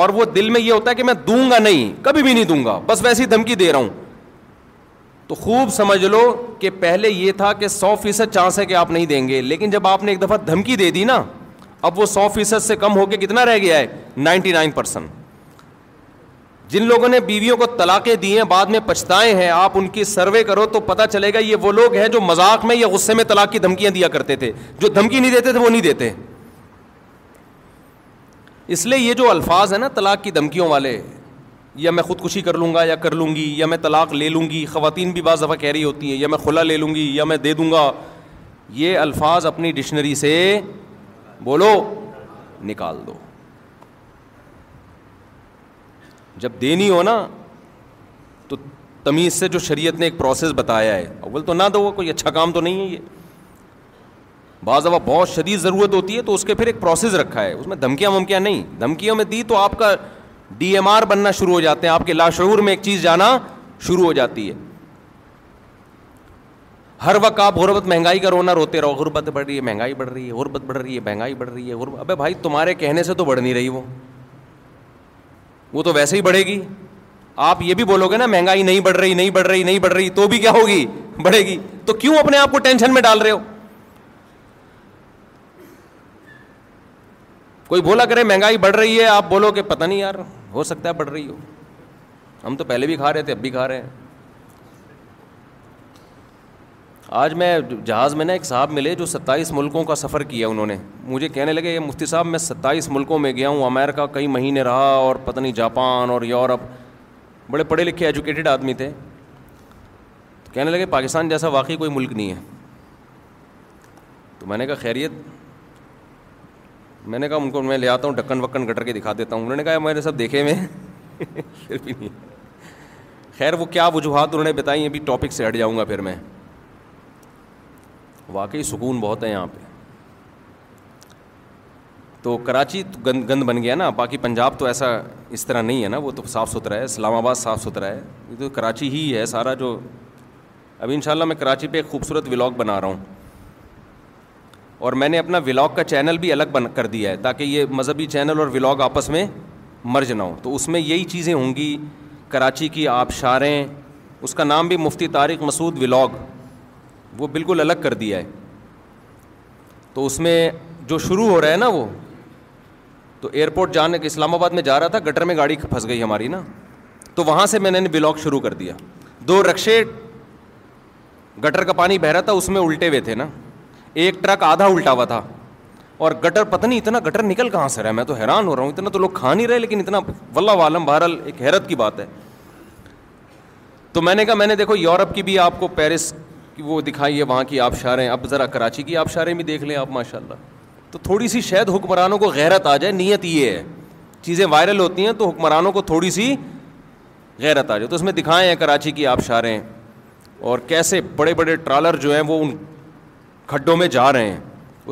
اور وہ دل میں یہ ہوتا ہے کہ میں دوں گا نہیں کبھی بھی نہیں دوں گا بس ویسی دھمکی دے رہا ہوں تو خوب سمجھ لو کہ پہلے یہ تھا کہ سو فیصد چانس ہے کہ آپ نہیں دیں گے لیکن جب آپ نے ایک دفعہ دھمکی دے دی نا اب وہ سو فیصد سے کم ہو کے کتنا رہ گیا ہے نائنٹی نائن پرسینٹ جن لوگوں نے بیویوں کو طلاقیں دی ہیں بعد میں پچھتائے ہیں آپ ان کی سروے کرو تو پتہ چلے گا یہ وہ لوگ ہیں جو مذاق میں یا غصے میں طلاق کی دھمکیاں دیا کرتے تھے جو دھمکی نہیں دیتے تھے وہ نہیں دیتے اس لیے یہ جو الفاظ ہیں نا طلاق کی دھمکیوں والے یا میں خود کشی کر لوں گا یا کر لوں گی یا میں طلاق لے لوں گی خواتین بھی بعض دفعہ کہہ رہی ہوتی ہیں یا میں خلا لے لوں گی یا میں دے دوں گا یہ الفاظ اپنی ڈکشنری سے بولو نکال دو جب دینی ہو نا تو تمیز سے جو شریعت نے ایک پروسیس بتایا ہے اول تو نہ دو کوئی اچھا کام تو نہیں ہے یہ بعض اب بہت شدید ضرورت ہوتی ہے تو اس کے پھر ایک پروسیس رکھا ہے اس میں دھمکیاں ومکیاں نہیں دھمکیوں میں دی تو آپ کا ڈی ایم آر بننا شروع ہو جاتے ہیں آپ کے لاشعور میں ایک چیز جانا شروع ہو جاتی ہے ہر وقت آپ غربت مہنگائی کا رونا روتے رہو غربت بڑھ رہی ہے مہنگائی بڑھ رہی ہے غربت بڑھ رہی ہے مہنگائی بڑھ رہی ہے غربت ابے بھائی تمہارے کہنے سے تو بڑھ نہیں رہی وہ وہ تو ویسے ہی بڑھے گی آپ یہ بھی بولو گے نا مہنگائی نہیں بڑھ رہی نہیں بڑھ رہی نہیں بڑھ رہی تو بھی کیا ہوگی بڑھے گی تو کیوں اپنے آپ کو ٹینشن میں ڈال رہے ہو کوئی بولا کرے مہنگائی بڑھ رہی ہے آپ بولو کہ پتہ نہیں یار ہو سکتا ہے بڑھ رہی ہو ہم تو پہلے بھی کھا رہے تھے اب بھی کھا رہے ہیں آج میں جہاز میں نے ایک صاحب ملے جو ستائیس ملکوں کا سفر کیا انہوں نے مجھے کہنے لگے یہ مفتی صاحب میں ستائیس ملکوں میں گیا ہوں امیرکا کئی مہینے رہا اور پتہ نہیں جاپان اور یورپ بڑے پڑھے لکھے ایجوکیٹڈ آدمی تھے کہنے لگے پاکستان جیسا واقعی کوئی ملک نہیں ہے تو میں نے کہا خیریت میں نے کہا ان کو میں لے آتا ہوں ڈکن وکن گٹر کے دکھا دیتا ہوں انہوں نے کہا میں نے سب دیکھے ہوئے خیر وہ کیا وجوہات انہوں نے بتائی ابھی ٹاپک سے ہٹ جاؤں گا پھر میں واقعی سکون بہت ہے یہاں پہ تو کراچی گند گند بن گیا نا باقی پنجاب تو ایسا اس طرح نہیں ہے نا وہ تو صاف ستھرا ہے اسلام آباد صاف ستھرا ہے یہ تو کراچی ہی ہے سارا جو ابھی انشاءاللہ میں کراچی پہ ایک خوبصورت ولاگ بنا رہا ہوں اور میں نے اپنا ولاگ کا چینل بھی الگ بن کر دیا ہے تاکہ یہ مذہبی چینل اور ولاگ آپس میں مرج نہ ہو تو اس میں یہی چیزیں ہوں گی کراچی کی آبشاریں اس کا نام بھی مفتی طارق مسعود ولاگ وہ بالکل الگ کر دیا ہے تو اس میں جو شروع ہو رہا ہے نا وہ تو ایئرپورٹ جانے کے اسلام آباد میں جا رہا تھا گٹر میں گاڑی پھنس گئی ہماری نا تو وہاں سے میں نے بلاگ شروع کر دیا دو رقشے گٹر کا پانی بہہ رہا تھا اس میں الٹے ہوئے تھے نا ایک ٹرک آدھا الٹا ہوا تھا اور گٹر پتہ نہیں اتنا گٹر نکل کہاں سے ہے میں تو حیران ہو رہا ہوں اتنا تو لوگ کھا نہیں رہے لیکن اتنا ولہ عالم بہرحال ایک حیرت کی بات ہے تو میں نے کہا میں نے دیکھو یورپ کی بھی آپ کو پیرس وہ دکھائی ہے وہاں کی آبشاریں اب ذرا کراچی کی آبشاریں بھی دیکھ لیں آپ ماشاء اللہ تو تھوڑی سی شاید حکمرانوں کو غیرت آ جائے نیت یہ ہے چیزیں وائرل ہوتی ہیں تو حکمرانوں کو تھوڑی سی غیرت آ جائے تو اس میں دکھائیں کراچی کی آبشاریں اور کیسے بڑے بڑے ٹرالر جو ہیں وہ ان کھڈوں میں جا رہے ہیں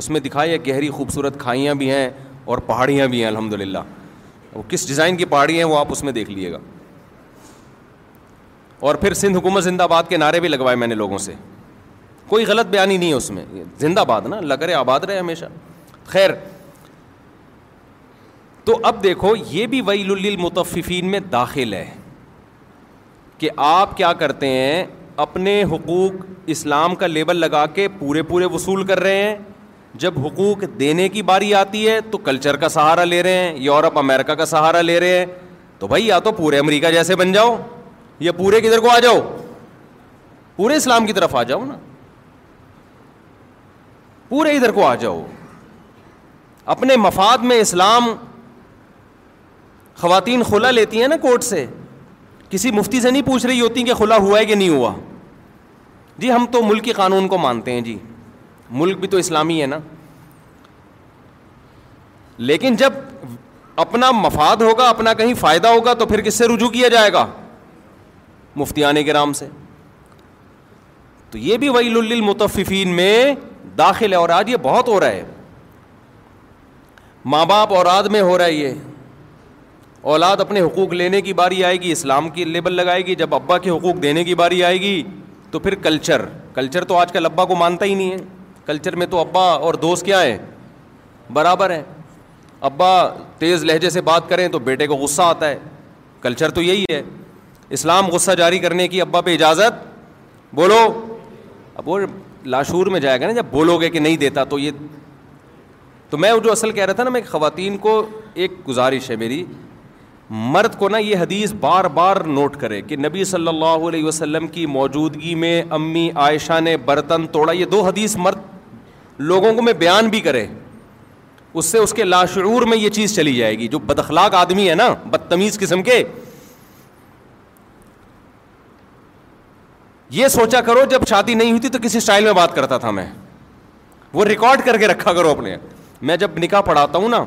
اس میں دکھایا گہری خوبصورت کھائیاں بھی ہیں اور پہاڑیاں بھی ہیں الحمد للہ وہ کس ڈیزائن کی پہاڑی ہیں وہ آپ اس میں دیکھ لیجیے گا اور پھر سندھ حکومت زندہ آباد کے نعرے بھی لگوائے میں نے لوگوں سے کوئی غلط بیانی نہیں ہے اس میں زندہ آباد نا لگ رہے آباد رہے ہمیشہ خیر تو اب دیکھو یہ بھی ویل متفقین میں داخل ہے کہ آپ کیا کرتے ہیں اپنے حقوق اسلام کا لیبل لگا کے پورے پورے وصول کر رہے ہیں جب حقوق دینے کی باری آتی ہے تو کلچر کا سہارا لے رہے ہیں یورپ امریکہ کا سہارا لے رہے ہیں تو بھائی یا تو پورے امریکہ جیسے بن جاؤ یا پورے کدھر کو آ جاؤ پورے اسلام کی طرف آ جاؤ نا پورے ادھر کو آ جاؤ اپنے مفاد میں اسلام خواتین کھلا لیتی ہیں نا کورٹ سے کسی مفتی سے نہیں پوچھ رہی ہوتی کہ کھلا ہوا ہے کہ نہیں ہوا جی ہم تو ملک کے قانون کو مانتے ہیں جی ملک بھی تو اسلامی ہے نا لیکن جب اپنا مفاد ہوگا اپنا کہیں فائدہ ہوگا تو پھر کس سے رجوع کیا جائے گا مفتی کے نام سے تو یہ بھی ویل متفقین میں داخل ہے اور آج یہ بہت ہو رہا ہے ماں باپ اور آد میں ہو رہا ہے یہ اولاد اپنے حقوق لینے کی باری آئے گی اسلام کی لیبل لگائے گی جب ابا کے حقوق دینے کی باری آئے گی تو پھر کلچر کلچر تو آج کل ابا کو مانتا ہی نہیں ہے کلچر میں تو ابا اور دوست کیا ہیں برابر ہیں ابا تیز لہجے سے بات کریں تو بیٹے کو غصہ آتا ہے کلچر تو یہی ہے اسلام غصہ جاری کرنے کی ابا پہ اجازت بولو اب وہ لاشور میں جائے گا نا جب بولو گے کہ نہیں دیتا تو یہ تو میں جو اصل کہہ رہا تھا نا میں خواتین کو ایک گزارش ہے میری مرد کو نا یہ حدیث بار بار نوٹ کرے کہ نبی صلی اللہ علیہ وسلم کی موجودگی میں امی عائشہ نے برتن توڑا یہ دو حدیث مرد لوگوں کو میں بیان بھی کرے اس سے اس کے لاشعور میں یہ چیز چلی جائے گی جو بدخلاق آدمی ہے نا بدتمیز قسم کے یہ سوچا کرو جب شادی نہیں ہوئی تھی تو کسی اسٹائل میں بات کرتا تھا میں وہ ریکارڈ کر کے رکھا کرو اپنے میں جب نکاح پڑھاتا ہوں نا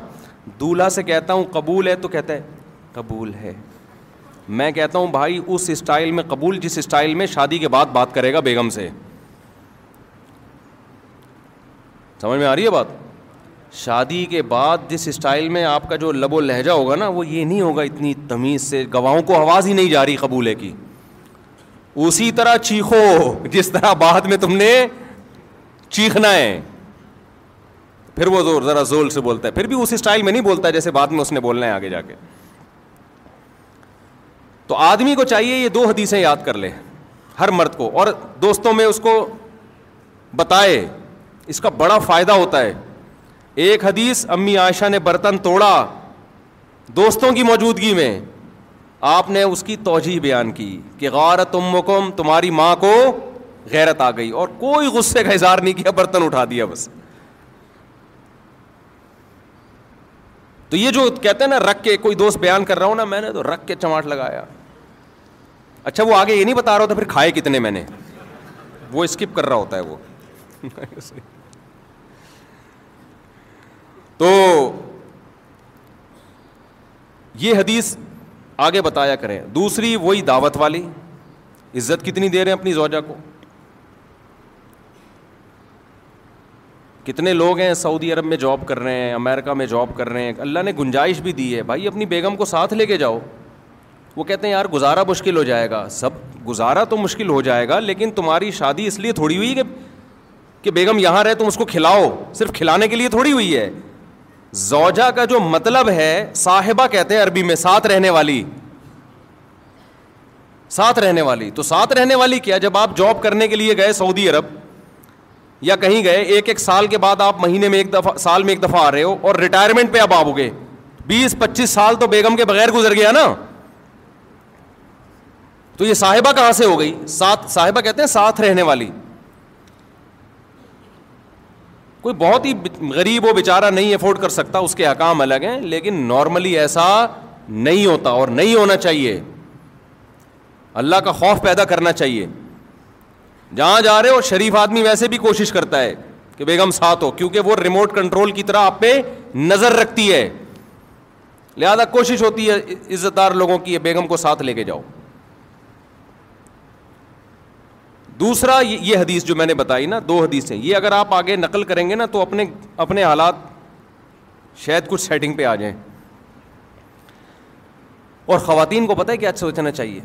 دولہا سے کہتا ہوں قبول ہے تو کہتا ہے قبول ہے میں کہتا ہوں بھائی اس اسٹائل میں قبول جس اسٹائل میں شادی کے بعد بات کرے گا بیگم سے سمجھ میں آ رہی ہے بات شادی کے بعد جس اسٹائل میں آپ کا جو لب و لہجہ ہوگا نا وہ یہ نہیں ہوگا اتنی تمیز سے گواہوں کو آواز ہی نہیں جا رہی قبول ہے کہ اسی طرح چیخو جس طرح بعد میں تم نے چیخنا ہے پھر وہ زور ذرا زور سے بولتا ہے پھر بھی اس اسٹائل میں نہیں بولتا جیسے بعد میں اس نے بولنا ہے آگے جا کے تو آدمی کو چاہیے یہ دو حدیثیں یاد کر لے ہر مرد کو اور دوستوں میں اس کو بتائے اس کا بڑا فائدہ ہوتا ہے ایک حدیث امی عائشہ نے برتن توڑا دوستوں کی موجودگی میں آپ نے اس کی توجہ بیان کی کہ غارت امکم مکم تمہاری ماں کو غیرت آ گئی اور کوئی غصے کا اظہار نہیں کیا برتن اٹھا دیا بس تو یہ جو کہتے ہیں نا رکھ کے کوئی دوست بیان کر رہا ہوں نا میں نے تو رکھ کے چماٹ لگایا اچھا وہ آگے یہ نہیں بتا رہا تھا پھر کھائے کتنے میں نے وہ اسکپ کر رہا ہوتا ہے وہ تو یہ حدیث آگے بتایا کریں دوسری وہی دعوت والی عزت کتنی دے رہے ہیں اپنی زوجہ کو کتنے لوگ ہیں سعودی عرب میں جاب کر رہے ہیں امریکہ میں جاب کر رہے ہیں اللہ نے گنجائش بھی دی ہے بھائی اپنی بیگم کو ساتھ لے کے جاؤ وہ کہتے ہیں یار گزارا مشکل ہو جائے گا سب گزارا تو مشکل ہو جائے گا لیکن تمہاری شادی اس لیے تھوڑی ہوئی کہ کہ بیگم یہاں رہے تم اس کو کھلاؤ صرف کھلانے کے لیے تھوڑی ہوئی ہے زوجا کا جو مطلب ہے صاحبہ کہتے ہیں عربی میں ساتھ رہنے والی ساتھ رہنے والی تو ساتھ رہنے والی کیا جب آپ جاب کرنے کے لیے گئے سعودی عرب یا کہیں گئے ایک ایک سال کے بعد آپ مہینے میں ایک دفعہ سال میں ایک دفعہ آ رہے ہو اور ریٹائرمنٹ پہ آپ آؤ گے بیس پچیس سال تو بیگم کے بغیر گزر گیا نا تو یہ صاحبہ کہاں سے ہو گئی ساتھ صاحبہ کہتے ہیں ساتھ رہنے والی کوئی بہت ہی غریب و بیچارہ نہیں افورڈ کر سکتا اس کے احکام الگ ہیں لیکن نارملی ایسا نہیں ہوتا اور نہیں ہونا چاہیے اللہ کا خوف پیدا کرنا چاہیے جہاں جا رہے ہو شریف آدمی ویسے بھی کوشش کرتا ہے کہ بیگم ساتھ ہو کیونکہ وہ ریموٹ کنٹرول کی طرح آپ پہ نظر رکھتی ہے لہذا کوشش ہوتی ہے عزت دار لوگوں کی بیگم کو ساتھ لے کے جاؤ دوسرا یہ حدیث جو میں نے بتائی نا دو حدیثیں یہ اگر آپ آگے نقل کریں گے نا تو اپنے اپنے حالات شاید کچھ سیٹنگ پہ آ جائیں اور خواتین کو پتہ ہے کیا سوچنا چاہیے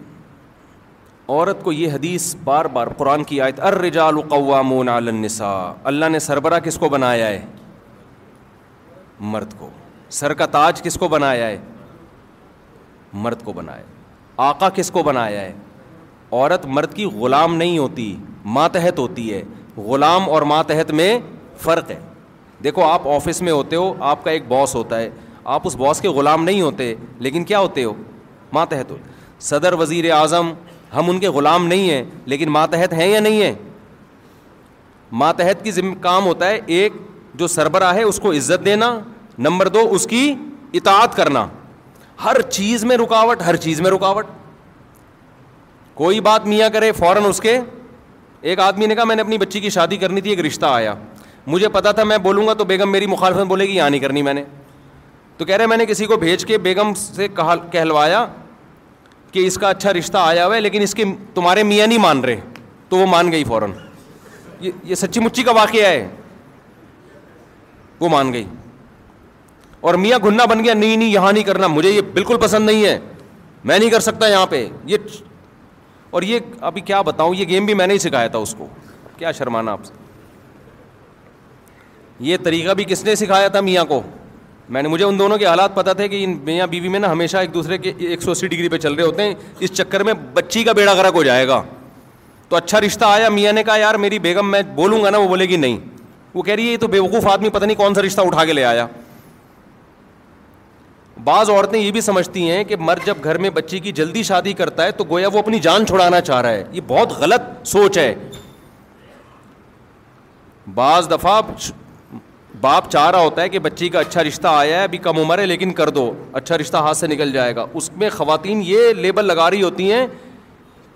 عورت کو یہ حدیث بار بار قرآن کی آیت ار علی النساء اللہ نے سربراہ کس کو بنایا ہے مرد کو سر کا تاج کس کو بنایا ہے مرد کو بنایا آقا کس کو بنایا ہے عورت مرد کی غلام نہیں ہوتی ماتحت ہوتی ہے غلام اور ماتحت میں فرق ہے دیکھو آپ آفس میں ہوتے ہو آپ کا ایک باس ہوتا ہے آپ اس باس کے غلام نہیں ہوتے لیکن کیا ہوتے ہو ماتحت ہو صدر وزیر اعظم ہم ان کے غلام نہیں ہیں لیکن ماتحت ہیں یا نہیں ہیں ماتحت کی ذمہ کام ہوتا ہے ایک جو سربراہ ہے اس کو عزت دینا نمبر دو اس کی اطاعت کرنا ہر چیز میں رکاوٹ ہر چیز میں رکاوٹ کوئی بات میاں کرے فوراً اس کے ایک آدمی نے کہا میں نے اپنی بچی کی شادی کرنی تھی ایک رشتہ آیا مجھے پتا تھا میں بولوں گا تو بیگم میری مخالفت بولے گی یہاں نہیں کرنی میں نے تو کہہ رہے میں نے کسی کو بھیج کے بیگم سے کہا کہلوایا کہ اس کا اچھا رشتہ آیا ہوا ہے لیکن اس کے تمہارے میاں نہیں مان رہے تو وہ مان گئی فوراً یہ یہ سچی مچی کا واقعہ ہے وہ مان گئی اور میاں گھننا بن گیا نہیں نہیں یہاں نہیں کرنا مجھے یہ بالکل پسند نہیں ہے میں نہیں کر سکتا یہاں پہ یہ اور یہ ابھی کیا بتاؤں یہ گیم بھی میں نے ہی سکھایا تھا اس کو کیا شرمانا آپ سے یہ طریقہ بھی کس نے سکھایا تھا میاں کو میں نے مجھے ان دونوں کے حالات پتہ تھے کہ ان میاں بیوی میں نا ہمیشہ ایک دوسرے کے ایک سو اسی ڈگری پہ چل رہے ہوتے ہیں اس چکر میں بچی کا بیڑا گرک ہو جائے گا تو اچھا رشتہ آیا میاں نے کہا یار میری بیگم میں بولوں گا نا وہ بولے گی نہیں وہ کہہ رہی ہے یہ تو بے وقوف آدمی پتہ نہیں کون سا رشتہ اٹھا کے لے آیا بعض عورتیں یہ بھی سمجھتی ہیں کہ مرد جب گھر میں بچی کی جلدی شادی کرتا ہے تو گویا وہ اپنی جان چھوڑانا چاہ رہا ہے یہ بہت غلط سوچ ہے بعض دفعہ باپ چاہ رہا ہوتا ہے کہ بچی کا اچھا رشتہ آیا ہے ابھی کم عمر ہے لیکن کر دو اچھا رشتہ ہاتھ سے نکل جائے گا اس میں خواتین یہ لیبل لگا رہی ہوتی ہیں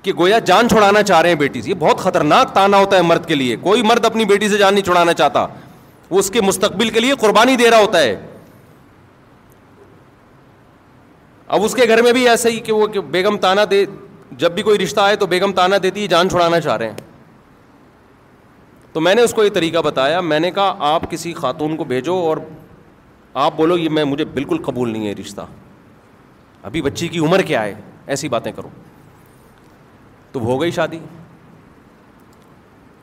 کہ گویا جان چھوڑانا چاہ رہے ہیں بیٹی سے یہ بہت خطرناک تانا ہوتا ہے مرد کے لیے کوئی مرد اپنی بیٹی سے جان نہیں چھوڑانا چاہتا وہ اس کے مستقبل کے لیے قربانی دے رہا ہوتا ہے اب اس کے گھر میں بھی ایسا ہی کہ وہ بیگم تانا دے جب بھی کوئی رشتہ آئے تو بیگم تانا دیتی ہے جان چھڑانا چاہ رہے ہیں تو میں نے اس کو یہ طریقہ بتایا میں نے کہا آپ کسی خاتون کو بھیجو اور آپ بولو یہ میں مجھے بالکل قبول نہیں ہے رشتہ ابھی بچی کی عمر کیا ہے ایسی باتیں کرو تو ہو گئی شادی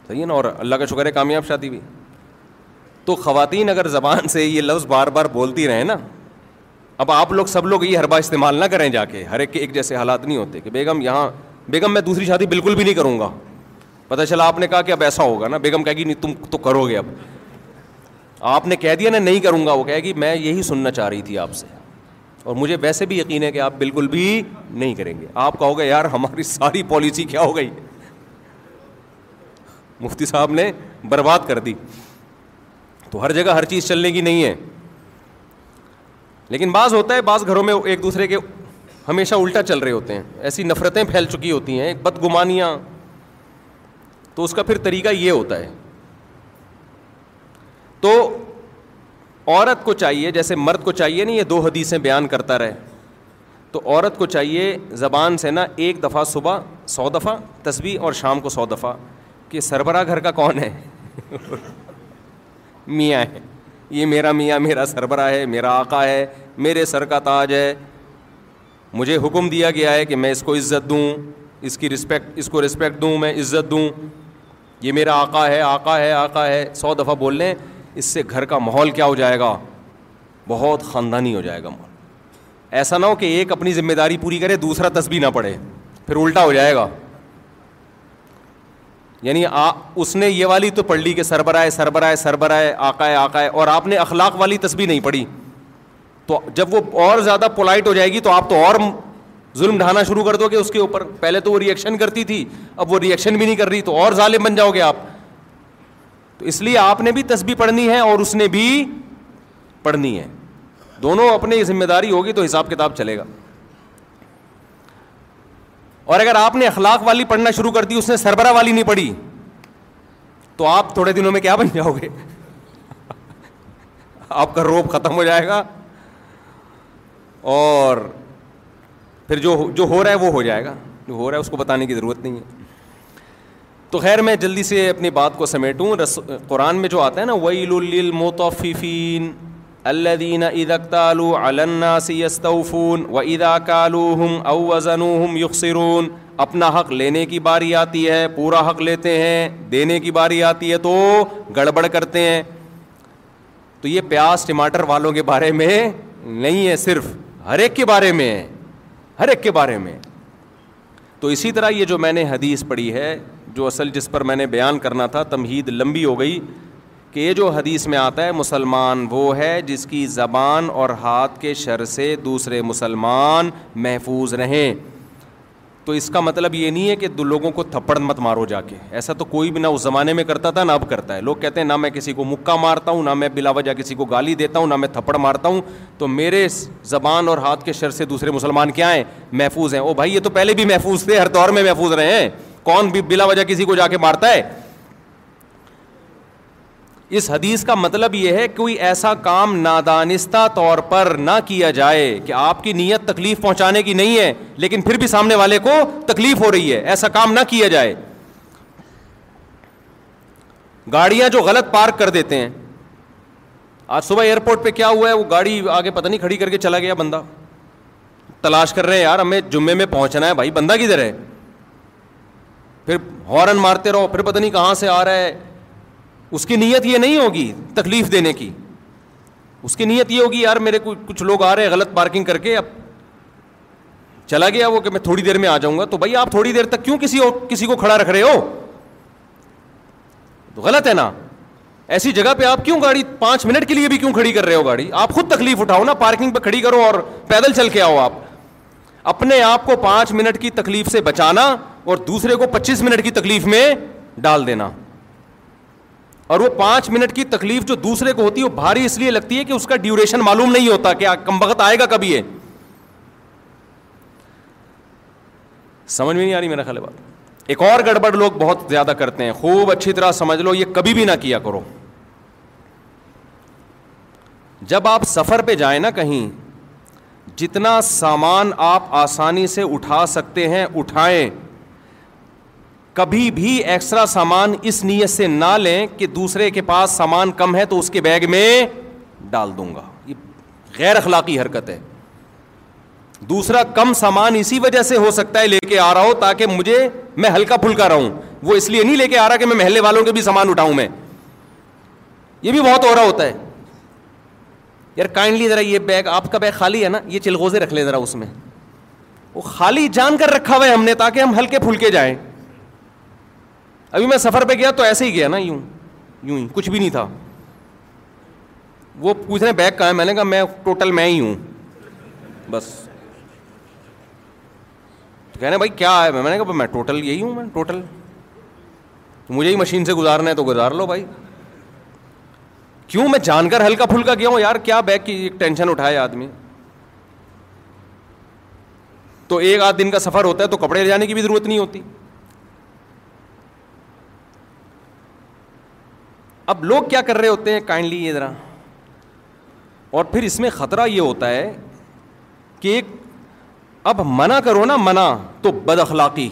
صحیح ہے نا اور اللہ کا شکر ہے کامیاب شادی بھی تو خواتین اگر زبان سے یہ لفظ بار بار بولتی رہیں نا اب آپ لوگ سب لوگ یہ ہر بار استعمال نہ کریں جا کے ہر ایک کے ایک جیسے حالات نہیں ہوتے کہ بیگم یہاں بیگم میں دوسری شادی بالکل بھی نہیں کروں گا پتہ چلا آپ نے کہا کہ اب ایسا ہوگا نا بیگم کہے گی نہیں تم تو کرو گے اب آپ نے کہہ دیا نا نہیں کروں گا وہ کہے گی میں یہی سننا چاہ رہی تھی آپ سے اور مجھے ویسے بھی یقین ہے کہ آپ بالکل بھی نہیں کریں گے آپ کہو گے یار ہماری ساری پالیسی کیا ہو گئی مفتی صاحب نے برباد کر دی تو ہر جگہ ہر چیز چلنے کی نہیں ہے لیکن بعض ہوتا ہے بعض گھروں میں ایک دوسرے کے ہمیشہ الٹا چل رہے ہوتے ہیں ایسی نفرتیں پھیل چکی ہوتی ہیں بدگمانیاں تو اس کا پھر طریقہ یہ ہوتا ہے تو عورت کو چاہیے جیسے مرد کو چاہیے نا یہ دو حدیثیں بیان کرتا رہے تو عورت کو چاہیے زبان سے نا ایک دفعہ صبح سو دفعہ تصویر اور شام کو سو دفعہ کہ سربراہ گھر کا کون ہے میاں ہے یہ میرا میاں میرا سربراہ ہے میرا آقا ہے میرے سر کا تاج ہے مجھے حکم دیا گیا ہے کہ میں اس کو عزت دوں اس کی رسپیکٹ اس کو رسپیکٹ دوں میں عزت دوں یہ میرا آقا ہے آقا ہے آقا ہے سو دفعہ بول لیں اس سے گھر کا ماحول کیا ہو جائے گا بہت خاندانی ہو جائے گا ماحول ایسا نہ ہو کہ ایک اپنی ذمہ داری پوری کرے دوسرا تسبیح نہ پڑے پھر الٹا ہو جائے گا یعنی اس نے یہ والی تو پڑھ لی کہ سربراہ سربراہ سربراہ آقا ہے آقا ہے اور آپ نے اخلاق والی تصویر نہیں پڑھی تو جب وہ اور زیادہ پولائٹ ہو جائے گی تو آپ تو اور ظلم ڈھانا شروع کر دو گے اس کے اوپر پہلے تو وہ ریئیکشن کرتی تھی اب وہ ریئیکشن بھی نہیں کر رہی تو اور ظالم بن جاؤ گے آپ تو اس لیے آپ نے بھی تسبیح پڑھنی ہے اور اس نے بھی پڑھنی ہے دونوں اپنی ذمہ داری ہوگی تو حساب کتاب چلے گا اور اگر آپ نے اخلاق والی پڑھنا شروع کر دی اس نے سربراہ والی نہیں پڑھی تو آپ تھوڑے دنوں میں کیا بن جاؤ گے آپ کا روپ ختم ہو جائے گا اور پھر جو جو ہو رہا ہے وہ ہو جائے گا جو ہو رہا ہے اس کو بتانے کی ضرورت نہیں ہے تو خیر میں جلدی سے اپنی بات کو سمیٹوں قرآن میں جو آتا ہے نا ویل موتافین اللہ دین عیدکتالفون و ادا او ہم یقصرون اپنا حق لینے کی باری آتی ہے پورا حق لیتے ہیں دینے کی باری آتی ہے تو گڑبڑ کرتے ہیں تو یہ پیاز ٹماٹر والوں کے بارے میں نہیں ہے صرف ہر ایک کے بارے میں ہے ہر ایک کے بارے میں تو اسی طرح یہ جو میں نے حدیث پڑھی ہے جو اصل جس پر میں نے بیان کرنا تھا تمہید لمبی ہو گئی کہ یہ جو حدیث میں آتا ہے مسلمان وہ ہے جس کی زبان اور ہاتھ کے شر سے دوسرے مسلمان محفوظ رہیں تو اس کا مطلب یہ نہیں ہے کہ دو لوگوں کو تھپڑ مت مارو جا کے ایسا تو کوئی بھی نہ اس زمانے میں کرتا تھا نہ اب کرتا ہے لوگ کہتے ہیں نہ میں کسی کو مکہ مارتا ہوں نہ میں بلا وجہ کسی کو گالی دیتا ہوں نہ میں تھپڑ مارتا ہوں تو میرے زبان اور ہاتھ کے شر سے دوسرے مسلمان کیا ہیں محفوظ ہیں او بھائی یہ تو پہلے بھی محفوظ تھے ہر دور میں محفوظ رہے ہیں کون بھی بلا وجہ کسی کو جا کے مارتا ہے اس حدیث کا مطلب یہ ہے کوئی ایسا کام نادانستہ طور پر نہ کیا جائے کہ آپ کی نیت تکلیف پہنچانے کی نہیں ہے لیکن پھر بھی سامنے والے کو تکلیف ہو رہی ہے ایسا کام نہ کیا جائے گاڑیاں جو غلط پارک کر دیتے ہیں آج صبح ایئرپورٹ پہ کیا ہوا ہے وہ گاڑی آگے پتہ نہیں کھڑی کر کے چلا گیا بندہ تلاش کر رہے ہیں یار ہمیں جمعے میں پہنچنا ہے بھائی بندہ کدھر ہے پھر ہارن مارتے رہو پھر پتہ نہیں کہاں سے آ رہا ہے اس کی نیت یہ نہیں ہوگی تکلیف دینے کی اس کی نیت یہ ہوگی یار میرے کو کچھ لوگ آ رہے ہیں غلط پارکنگ کر کے اب چلا گیا وہ کہ میں تھوڑی دیر میں آ جاؤں گا تو بھائی آپ تھوڑی دیر تک کیوں کسی اور کسی کو کھڑا رکھ رہے ہو تو غلط ہے نا ایسی جگہ پہ آپ کیوں گاڑی پانچ منٹ کے لیے بھی کیوں کھڑی کر رہے ہو گاڑی آپ خود تکلیف اٹھاؤ نا پارکنگ پہ کھڑی کرو اور پیدل چل کے آؤ آپ اپنے آپ کو پانچ منٹ کی تکلیف سے بچانا اور دوسرے کو پچیس منٹ کی تکلیف میں ڈال دینا اور وہ پانچ منٹ کی تکلیف جو دوسرے کو ہوتی ہے وہ بھاری اس لیے لگتی ہے کہ اس کا ڈیوریشن معلوم نہیں ہوتا کہ کم وقت آئے گا کبھی یہ سمجھ میں نہیں آ رہی میرا خیال بات ایک اور گڑبڑ لوگ بہت زیادہ کرتے ہیں خوب اچھی طرح سمجھ لو یہ کبھی بھی نہ کیا کرو جب آپ سفر پہ جائیں نا کہیں جتنا سامان آپ آسانی سے اٹھا سکتے ہیں اٹھائیں کبھی بھی ایکسٹرا سامان اس نیت سے نہ لیں کہ دوسرے کے پاس سامان کم ہے تو اس کے بیگ میں ڈال دوں گا یہ غیر اخلاقی حرکت ہے دوسرا کم سامان اسی وجہ سے ہو سکتا ہے لے کے آ رہا ہو تاکہ مجھے میں ہلکا پھلکا رہوں وہ اس لیے نہیں لے کے آ رہا کہ میں محلے والوں کے بھی سامان اٹھاؤں میں یہ بھی بہت ہو رہا ہوتا ہے یار کائنڈلی ذرا یہ بیگ آپ کا بیگ خالی ہے نا یہ چلغوزے رکھ لیں ذرا اس میں وہ خالی جان کر رکھا ہوا ہے ہم نے تاکہ ہم ہلکے پھلکے جائیں ابھی میں سفر پہ گیا تو ایسے ہی گیا نا یوں یوں ہی کچھ بھی نہیں تھا وہ پوچھ رہے بیگ کہاں ہے میں نے کہا میں ٹوٹل میں ہی ہوں بس تو کہنے بھائی کیا ہے میں نے کہا میں ٹوٹل یہی ہوں میں ٹوٹل مجھے ہی مشین سے گزارنا ہے تو گزار لو بھائی کیوں میں جان کر ہلکا پھلکا گیا ہوں یار کیا بیگ کی ایک ٹینشن اٹھایا آدمی تو ایک آدھ دن کا سفر ہوتا ہے تو کپڑے لے جانے کی بھی ضرورت نہیں ہوتی اب لوگ کیا کر رہے ہوتے ہیں کائنڈلی یہ ذرا اور پھر اس میں خطرہ یہ ہوتا ہے کہ ایک اب منع کرو نا منع تو بد اخلاقی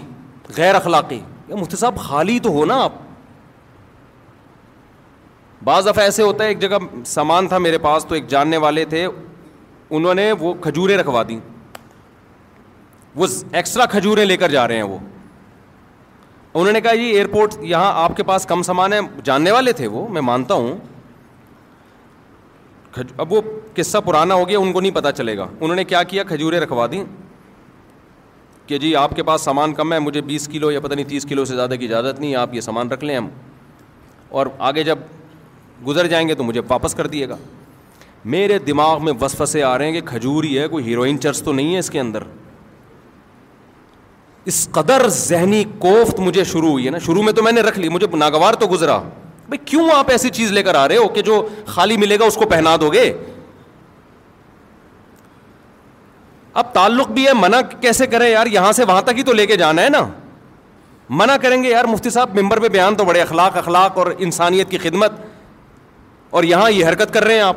غیر اخلاقی یا مفتی صاحب خالی تو ہو نا آپ بعض دفعہ ایسے ہوتا ہے ایک جگہ سامان تھا میرے پاس تو ایک جاننے والے تھے انہوں نے وہ کھجوریں رکھوا دیں وہ ایکسٹرا کھجوریں لے کر جا رہے ہیں وہ انہوں نے کہا جی ایئرپورٹ یہاں آپ کے پاس کم سامان ہے جاننے والے تھے وہ میں مانتا ہوں اب وہ قصہ پرانا ہو گیا ان کو نہیں پتہ چلے گا انہوں نے کیا کیا کھجورے رکھوا دیں کہ جی آپ کے پاس سامان کم ہے مجھے بیس کلو یا پتہ نہیں تیس کلو سے زیادہ کی اجازت نہیں آپ یہ سامان رکھ لیں ہم اور آگے جب گزر جائیں گے تو مجھے واپس کر دیے گا میرے دماغ میں وسفسے آ رہے ہیں کہ کھجور ہی ہے کوئی ہیروئن چرچ تو نہیں ہے اس کے اندر اس قدر ذہنی کوفت مجھے شروع ہوئی ہے نا شروع میں تو میں نے رکھ لی مجھے ناگوار تو گزرا بھائی کیوں آپ ایسی چیز لے کر آ رہے ہو کہ جو خالی ملے گا اس کو پہنا دو گے اب تعلق بھی ہے منع کیسے کریں یار یہاں سے وہاں تک ہی تو لے کے جانا ہے نا منع کریں گے یار مفتی صاحب ممبر پہ بیان تو بڑے اخلاق اخلاق اور انسانیت کی خدمت اور یہاں یہ حرکت کر رہے ہیں آپ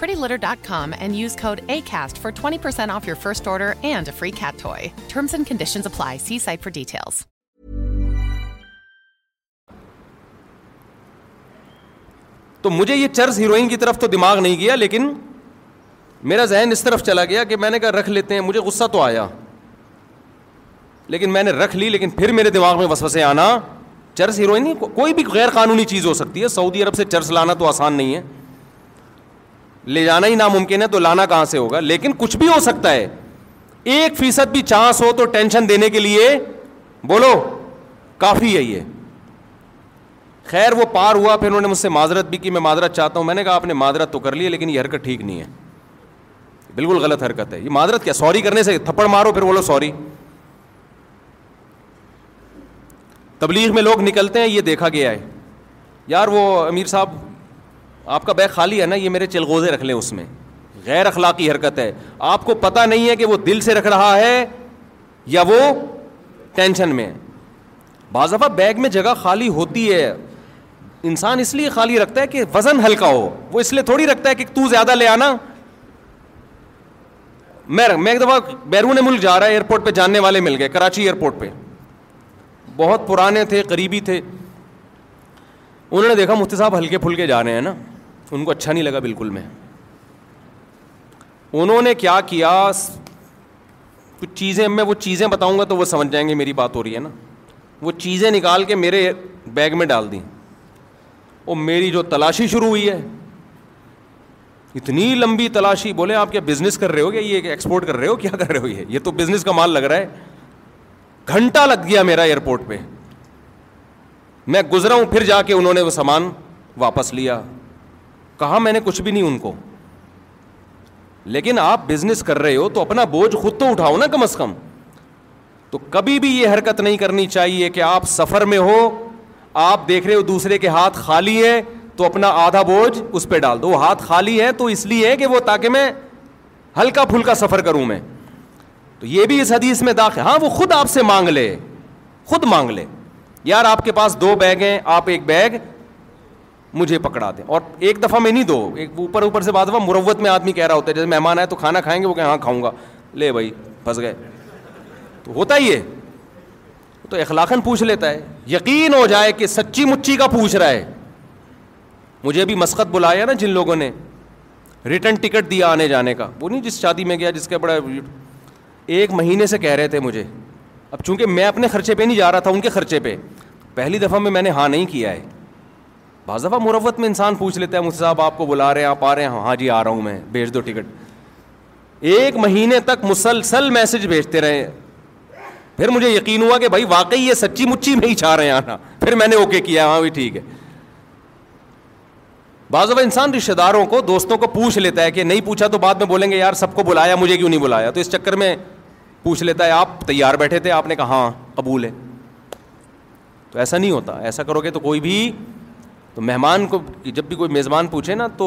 prettylitter.com and use code ACAST for 20% off your first order and a free cat toy. Terms and conditions apply. See site for details. تو مجھے یہ چرز ہیروئن کی طرف تو دماغ نہیں گیا لیکن میرا ذہن اس طرف چلا گیا کہ میں نے کہا رکھ لیتے ہیں مجھے غصہ تو آیا لیکن میں نے رکھ لی لیکن پھر میرے دماغ میں وسوسے آنا چرس ہیروئن نہیں کوئی بھی غیر قانونی چیز ہو سکتی ہے سعودی عرب سے چرس لانا تو آسان نہیں ہے لے جانا ہی ناممکن ہے تو لانا کہاں سے ہوگا لیکن کچھ بھی ہو سکتا ہے ایک فیصد بھی چانس ہو تو ٹینشن دینے کے لیے بولو کافی ہے یہ خیر وہ پار ہوا پھر انہوں نے مجھ سے معذرت بھی کی میں معذرت چاہتا ہوں میں نے کہا آپ نے معذرت تو کر لی لیکن یہ حرکت ٹھیک نہیں ہے بالکل غلط حرکت ہے یہ معذرت کیا سوری کرنے سے تھپڑ مارو پھر بولو سوری تبلیغ میں لوگ نکلتے ہیں یہ دیکھا گیا ہے یار وہ امیر صاحب آپ کا بیگ خالی ہے نا یہ میرے چلغوزے رکھ لیں اس میں غیر اخلاقی حرکت ہے آپ کو پتہ نہیں ہے کہ وہ دل سے رکھ رہا ہے یا وہ ٹینشن میں بعض دفعہ بیگ میں جگہ خالی ہوتی ہے انسان اس لیے خالی رکھتا ہے کہ وزن ہلکا ہو وہ اس لیے تھوڑی رکھتا ہے کہ تو زیادہ لے آنا میں ایک دفعہ بیرون ملک جا رہا ہے ایئرپورٹ پہ جاننے والے مل گئے کراچی ایئرپورٹ پہ بہت پرانے تھے قریبی تھے انہوں نے دیکھا مفتی صاحب ہلکے پھلکے جا رہے ہیں نا ان کو اچھا نہیں لگا بالکل میں انہوں نے کیا کیا کچھ چیزیں میں وہ چیزیں بتاؤں گا تو وہ سمجھ جائیں گے میری بات ہو رہی ہے نا وہ چیزیں نکال کے میرے بیگ میں ڈال دیں اور میری جو تلاشی شروع ہوئی ہے اتنی لمبی تلاشی بولے آپ کیا بزنس کر رہے ہو گیا یہ ایکسپورٹ کر رہے ہو کیا کر رہے ہو یہ یہ تو بزنس کا مال لگ رہا ہے گھنٹہ لگ گیا میرا ایئرپورٹ پہ میں گزرا ہوں پھر جا کے انہوں نے وہ سامان واپس لیا کہا میں نے کچھ بھی نہیں ان کو لیکن آپ بزنس کر رہے ہو تو اپنا بوجھ خود تو اٹھاؤ نا کم از کم تو کبھی بھی یہ حرکت نہیں کرنی چاہیے کہ آپ سفر میں ہو آپ دیکھ رہے ہو دوسرے کے ہاتھ خالی ہے تو اپنا آدھا بوجھ اس پہ ڈال دو وہ ہاتھ خالی ہے تو اس لیے کہ وہ تاکہ میں ہلکا پھلکا سفر کروں میں تو یہ بھی اس حدیث میں داخل ہاں وہ خود آپ سے مانگ لے خود مانگ لے یار آپ کے پاس دو بیگ ہیں آپ ایک بیگ مجھے پکڑا دیں اور ایک دفعہ میں نہیں دو ایک اوپر اوپر سے بات ہوا مروت میں آدمی کہہ رہا ہوتا ہے جیسے مہمان آئے تو کھانا کھائیں گے وہ کہ ہاں کھاؤں گا لے بھائی پھنس گئے تو ہوتا ہی ہے تو اخلاقن پوچھ لیتا ہے یقین ہو جائے کہ سچی مچی کا پوچھ رہا ہے مجھے بھی مسقط بلایا نا جن لوگوں نے ریٹرن ٹکٹ دیا آنے جانے کا وہ نہیں جس شادی میں گیا جس کے بڑا ایک مہینے سے کہہ رہے تھے مجھے اب چونکہ میں اپنے خرچے پہ نہیں جا رہا تھا ان کے خرچے پہ پہلی دفعہ میں میں نے ہاں نہیں کیا ہے بعض دفعہ مروت میں انسان پوچھ لیتا ہے مجھ سے صاحب آپ کو بلا رہے ہیں آپ آ رہے ہیں ہاں جی آ رہا ہوں میں بھیج دو ٹکٹ ایک مہینے تک مسلسل میسج بھیجتے رہے پھر مجھے یقین ہوا کہ بھائی واقعی یہ سچی مچی میں میں ہی رہے ہیں آنا پھر نے اوکے کیا ہاں بھی ٹھیک ہے بعض دفعہ انسان رشتے داروں کو دوستوں کو پوچھ لیتا ہے کہ نہیں پوچھا تو بعد میں بولیں گے یار سب کو بلایا مجھے کیوں نہیں بلایا تو اس چکر میں پوچھ لیتا ہے آپ تیار بیٹھے تھے آپ نے کہا ہاں قبول ہے تو ایسا نہیں ہوتا ایسا کرو گے تو کوئی بھی تو مہمان کو جب بھی کوئی میزبان پوچھے نا تو